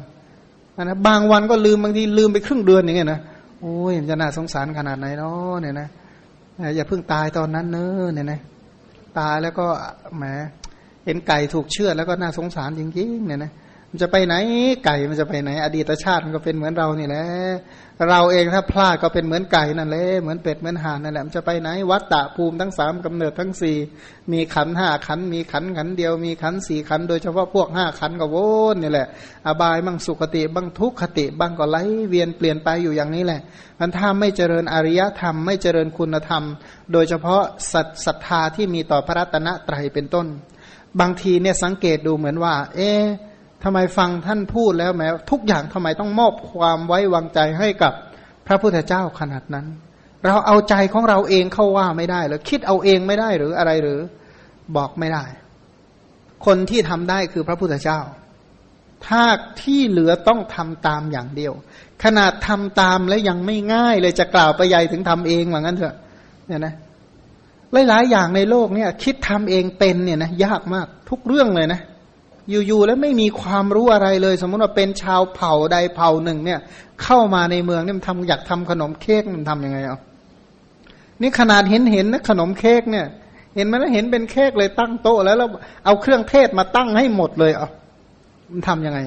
นะบางวันก็ลืมบางทีลืมไปครึ่งเดือนอย่างเงี้ยนะโอ้ยจะน่าสงสารขนาดไหนเนาะเนี่ยนะอย่าเพิ่งตายตอนนั้นเนอะเนี่ยนะ ตายแล้วก็แหมเห็นไก่ถูกเชือดแล้วก็น่าสงสารจริงๆเนี่ยนะ มันจะไปไหนไก่มันจะไปไหน อดีตชาติมันก็เป็นเหมือนเรานี่แหละเราเองถ้าพลาดก็เป็นเหมือนไก่นั่นแหละเหมือนเป็ดเหมือนห่านนั่นแหละมันจะไปไหนวัดตะภูมิทั้งสามกำเนิดทั้งสี่มีขันห้าขันมีขันขันเดียวมีขันสี่ขันโดยเฉพาะพวกห้าขันก็วนนี่แหละ อบายบ้างสุขติบ้างทุกขติบ้างก็ไหลเวียนเปลี่ยนไปอยู่อย่างนี้แหละมันถ้าไม่เจริญอริยธรรมไม่เจริญคุณธรรม โดยเฉพาะศรัทธาที่มีต่อพระรัตนตรัยเป็นต้น บางทีเนี่ยสังเกตดูเหมือนว่า เอ๊ ทำไมฟังท่านพูดแล้วแม้ทุกอย่างทำไมต้องมอบความไว้วางใจให้กับพระพุทธเจ้าขนาดนั้น เราเอาใจของเราเองเข้าว่าไม่ได้หรือคิดเอาเองไม่ได้หรืออะไรหรือบอกไม่ได้ คนที่ทำได้คือพระพุทธเจ้า ถ้าที่เหลือต้องทำตามอย่างเดียว ขนาดทำตามแล้วยังไม่ง่ายเลยจะกล่าวไปใหญ่ถึงทำเองเหมือนกันเถอะ เนี่ยนะหลายๆอย่างในโลกเนี่ย คิดทำเองเป็นเนี่ยนะยากมากทุกเรื่องเลยนะ อยู่ๆแล้วไม่มีความรู้อะไรเลย สมมติว่าเป็นชาวเผ่าใดเผ่าหนึ่ง เนี่ย เข้ามาในเมืองเนี่ยมันทำอยากทำขนมเค้กมันทำยังไงเอานี่ขนาดเห็นเห็นนะขนมเค้กเนี่ย เห็นไหมนะเห็นเป็นเค้กเลยตั้งโต๊ะแล้วแล้วเอาเครื่องเทศมาตั้งให้หมดเลยเอามันทำยังไง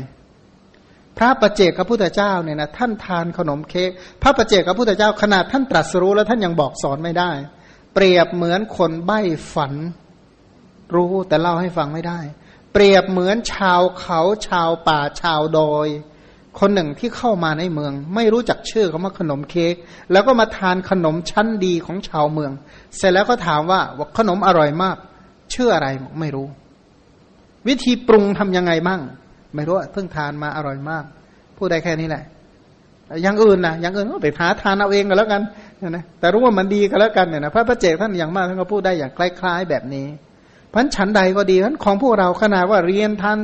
พระประเจกพระพุทธเจ้าเนี่ยนะท่านทานขนมเค้กพระประเจกพระพุทธเจ้าขนาดท่านตรัสรู้แล้วท่านยังบอกสอนไม่ได้ เปรียบเหมือนคนใบ้ฝันรู้แต่เล่าให้ฟังไม่ได้ เปรียบเหมือนชาวเขาชาวป่าชาวดอย คนหนึ่งที่เข้ามาในเมือง ไม่รู้จักชื่อเขาว่าขนมเค้กแล้วก็มาทานขนมชั้นดีของชาวเมือง เสร็จแล้วก็ถามว่าว่าขนมอร่อยมาก ชื่ออะไรไม่รู้ วิธีปรุงทํำยังไงบ้างไม่รู้เพิ่งทานมาอร่อยมาก พูดได้แค่นี้แหละอย่างอื่นนะอย่างอื่นก็ไปหาทานเอาเองก็แล้วกันนะแต่รู้ว่ามันดีก็แล้วกันเนี่ยนะพระพระเจกท่านอย่างมากท่านก็พูดได้อย่างคล้ายๆแบบนี้ พันฉันใดก็ดีพันของพวกเราขนาดว่าเรียนท่าน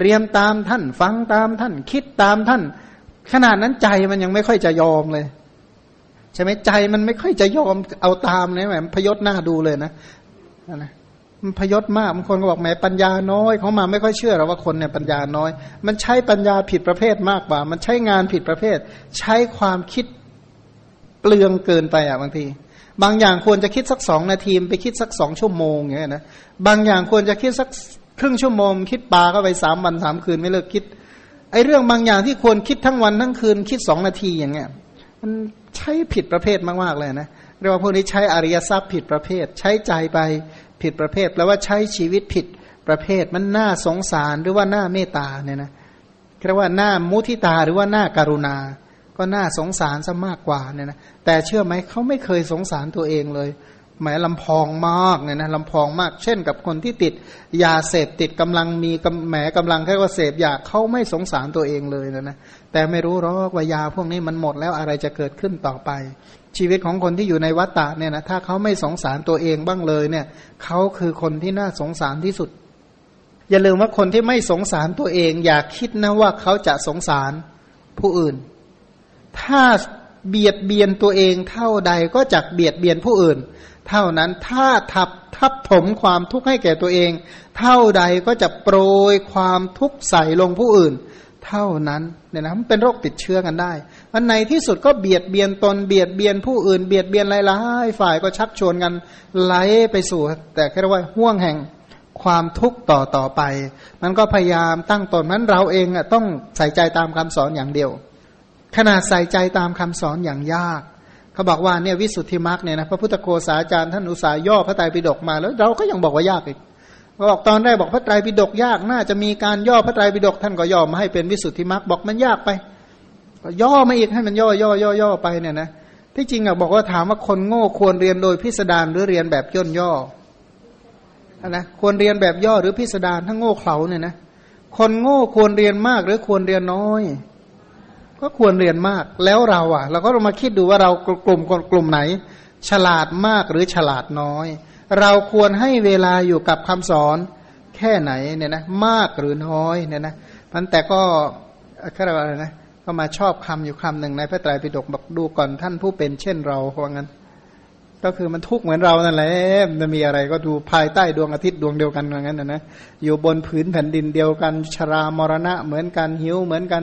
เรียนตามท่าน ฟังตามท่าน คิดตามท่าน ขนาดนั้นใจมันยังไม่ค่อยจะยอมเลยใช่ไหมใจมันไม่ค่อยจะยอมเอาตามเลยแหมพยศหน้าดูเลยนะนะมันพยศมากบางคนก็บอกแหมปัญญาน้อยเขามาไม่ค่อยเชื่อหรอกว่าคนเนี่ยปัญญาน้อย มันใช้ปัญญาผิดประเภทมากกว่า มันใช้งานผิดประเภท ใช้ความคิดเปลืองเกินไปอะบางที บางอย่างควรจะคิดสักสองนาทีไปคิดสักสองชั่วโมงอย่างเงี้ยนะบางอย่างควรจะคิดสักครึ่งชั่วโมง คิดปลาก็ไปสามวันสามคืนไม่เลิกคิดไอ้เรื่องบางอย่างที่ควรคิดทั้งวันทั้งคืนคิดสองนาทีอย่างเงี้ยมันใช้ผิดประเภทมากๆเลยนะเรียกว่าพวกนี้ใช้อริยทรัพย์ผิดประเภท ใช้ใจไปผิดประเภทแปลว่าใช้ชีวิตผิดประเภทมันน่าสงสารหรือว่าน่าเมตตาเนี่ยนะเรียกว่าหน้ามุทิตาหรือว่าหน้าการุณา ก็น่าสงสารซะมากกว่าเนี่ยนะแต่เชื่อไหมเขาไม่เคยสงสารตัวเองเลยหมายลำพองมากเนี่ยนะลำพองมาก เช่นกับคนที่ติดยาเสพติดกำลังมีแหมกำลังแค่ว่าเสพยาเขาไม่สงสารตัวเองเลยนะนะแต่ไม่รู้หรอกว่ายาพวกนี้มันหมดแล้วอะไรจะเกิดขึ้นต่อไป ชีวิตของคนที่อยู่ในวัฏฏะเนี่ยนะถ้าเขาไม่สงสารตัวเองบ้างเลยเนี่ยเขาคือคนที่น่าสงสารที่สุด อย่าลืมว่าคนที่ไม่สงสารตัวเอง อย่าคิดนะว่าเขาจะสงสารผู้อื่น ถ้าเบียดเบียนตัวเองเท่าใดก็จะเบียดเบียนผู้อื่น เท่านั้นถ้าทับทับถมความทุกข์ให้แก่ตัวเอง เท่าใดก็จะโปรยความทุกข์ใส่ลงผู้อื่น เท่านั้นเนี่ยนะมันเป็นโรคติดเชื้อกันได้อันในที่สุดก็เบียดเบียนตนเบียดเบียนผู้อื่นเบียดเบียนหลายๆฝ่ายก็ชักชวนกันไหลไปสู่ แต่แค่ว่าห่วงแห่งความทุกข์ต่อต่อไป มันก็พยายามตั้งตนนั้นเราเองอะต้องใส่ใจตามคำสอนอย่างเดียว ขนาดใส่ใจตามคำสอนอย่างยาก เขาบอกว่าเนี่ยวิสุทธิมรรคเนี่ยนะพระพุทธโฆษาจารย์ท่านอุตสาหย่อพระไตรปิฎกมาแล้วเราก็ยังบอกว่ายากอีกบอกตอนแรกบอกพระไตรปิฎกยากน่าจะมีการย่อพระไตรปิฎกท่านก็ย่อมาให้เป็นวิสุทธิมรรคบอกมันยากไปก็ย่อมาอีกให้มันย่อย่อย่อย่อไปเนี่ยนะที่จริงอะบอกว่าถามว่าคนโง่ควรเรียนโดยพิสดารหรือเรียนแบบย่นย่อนะควรเรียนแบบย่อหรือพิสดารถ้าโง่เขลาเนี่ยนะคนโง่ควรเรียนมากหรือควรเรียนน้อย ก็ควรเรียนมากแล้วเราอะ เราก็ลองมาคิดดูว่าเรากลุ่มกลุ่มไหน ฉลาดมากหรือฉลาดน้อย เราควรให้เวลาอยู่กับคำสอนแค่ไหนเนี่ยนะมากหรือน้อยเนี่ยนะมันแต่ก็แค่อะไรนะก็มาชอบคำอยู่คำหนึ่งในพระไตรปิฎกบอกดูก่อนท่านผู้เป็นเช่นเราว่างั้น ก็คือมันทุกข์เหมือนเรานั่นแหละมันมีอะไรก็ดูภายใต้ดวงอาทิตย์ดวงเดียวกันว่างั้นนะนะอยู่บนผืนแผ่นดินเดียวกัน ชรามรณะเหมือนกันหิวเหมือนกัน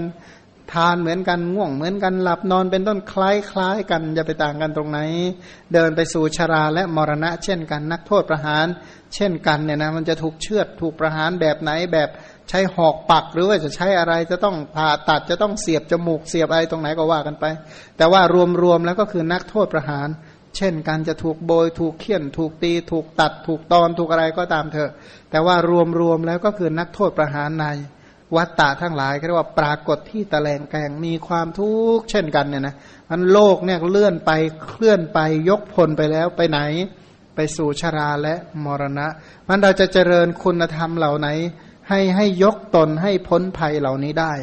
ทานเหมือนกันง่วงเหมือนกันหลับนอนเป็นต้นคล้ายคล้ายกันจะไปต่างกันตรงไหน เดินไปสู่ชราและมรณะ เช่นกัน นักโทษประหาร เช่นกันเนี่ยนะมันจะถูกเชือดถูกประหารแบบไหนแบบใช้หอกปักหรือว่าจะใช้อะไรจะต้องผ่าตัดจะต้องเสียบจมูกเสียบอะไรตรงไหนก็ว่ากันไป แต่ว่ารวมๆแล้วก็คือนักโทษประหาร เช่นกันจะถูกโบยถูกเขี่ยน ถูกตี ถูกตัด ถูกตอนถูกอะไรก็ตามเถอะ แต่ว่ารวมๆแล้วก็คือนักโทษประหารใน วัตตะทั้งหลายเรียกว่าปรากฏที่ตะแลงแกงมีความทุกข์เช่นกันเนี่ยนะมันโลกเนี่ยเลื่อนไปเคลื่อนไปยกพลไปแล้วไปไหน ไปสู่ชราและมรณะ มันเราจะเจริญคุณธรรมเหล่าไหน ให้ให้ยกตนให้พ้นภัยเหล่านี้ได้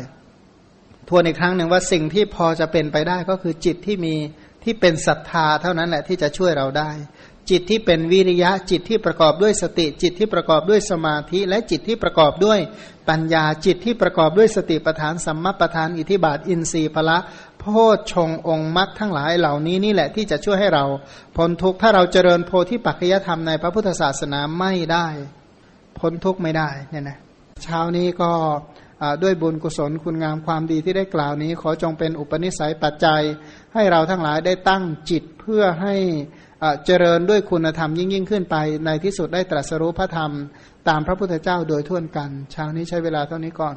ทวนอีกครั้งหนึ่งว่าสิ่งที่พอจะเป็นไปได้ก็คือจิตที่มีที่เป็นศรัทธาเท่านั้นแหละที่จะช่วยเราได้ จิตที่เป็นวิริยะจิตที่ประกอบด้วยสติ จิตที่ประกอบด้วยสมาธิ และจิตที่ประกอบด้วยปัญญาจิตที่ประกอบด้วยสติปทานสัมมาปทานอิทิบาทอินทรีย์พละโพชฌงองค์มรรคทั้งหลายเหล่านี้นี่แหละที่จะช่วยให้เราพ้นทุกข์ถ้าเราเจริญโพธิปัจจยธรรมในพระพุทธศาสนาไม่ได้พ้นทุกข์ไม่ได้เนี่ยนะเช้านี้ก็ด้วยบุญกุศลคุณงามความดีที่ได้กล่าวนี้ ขอจงเป็นอุปนิสัยปัจจัย ให้เราทั้งหลายได้ตั้งจิตเพื่อให้ เจริญด้วยคุณธรรมยิ่งยิ่งขึ้นไป ในที่สุดได้ตรัสรู้พระธรรม ตามพระพุทธเจ้าโดยทั่วกัน เช้านี้ใช้เวลาเท่านี้ก่อน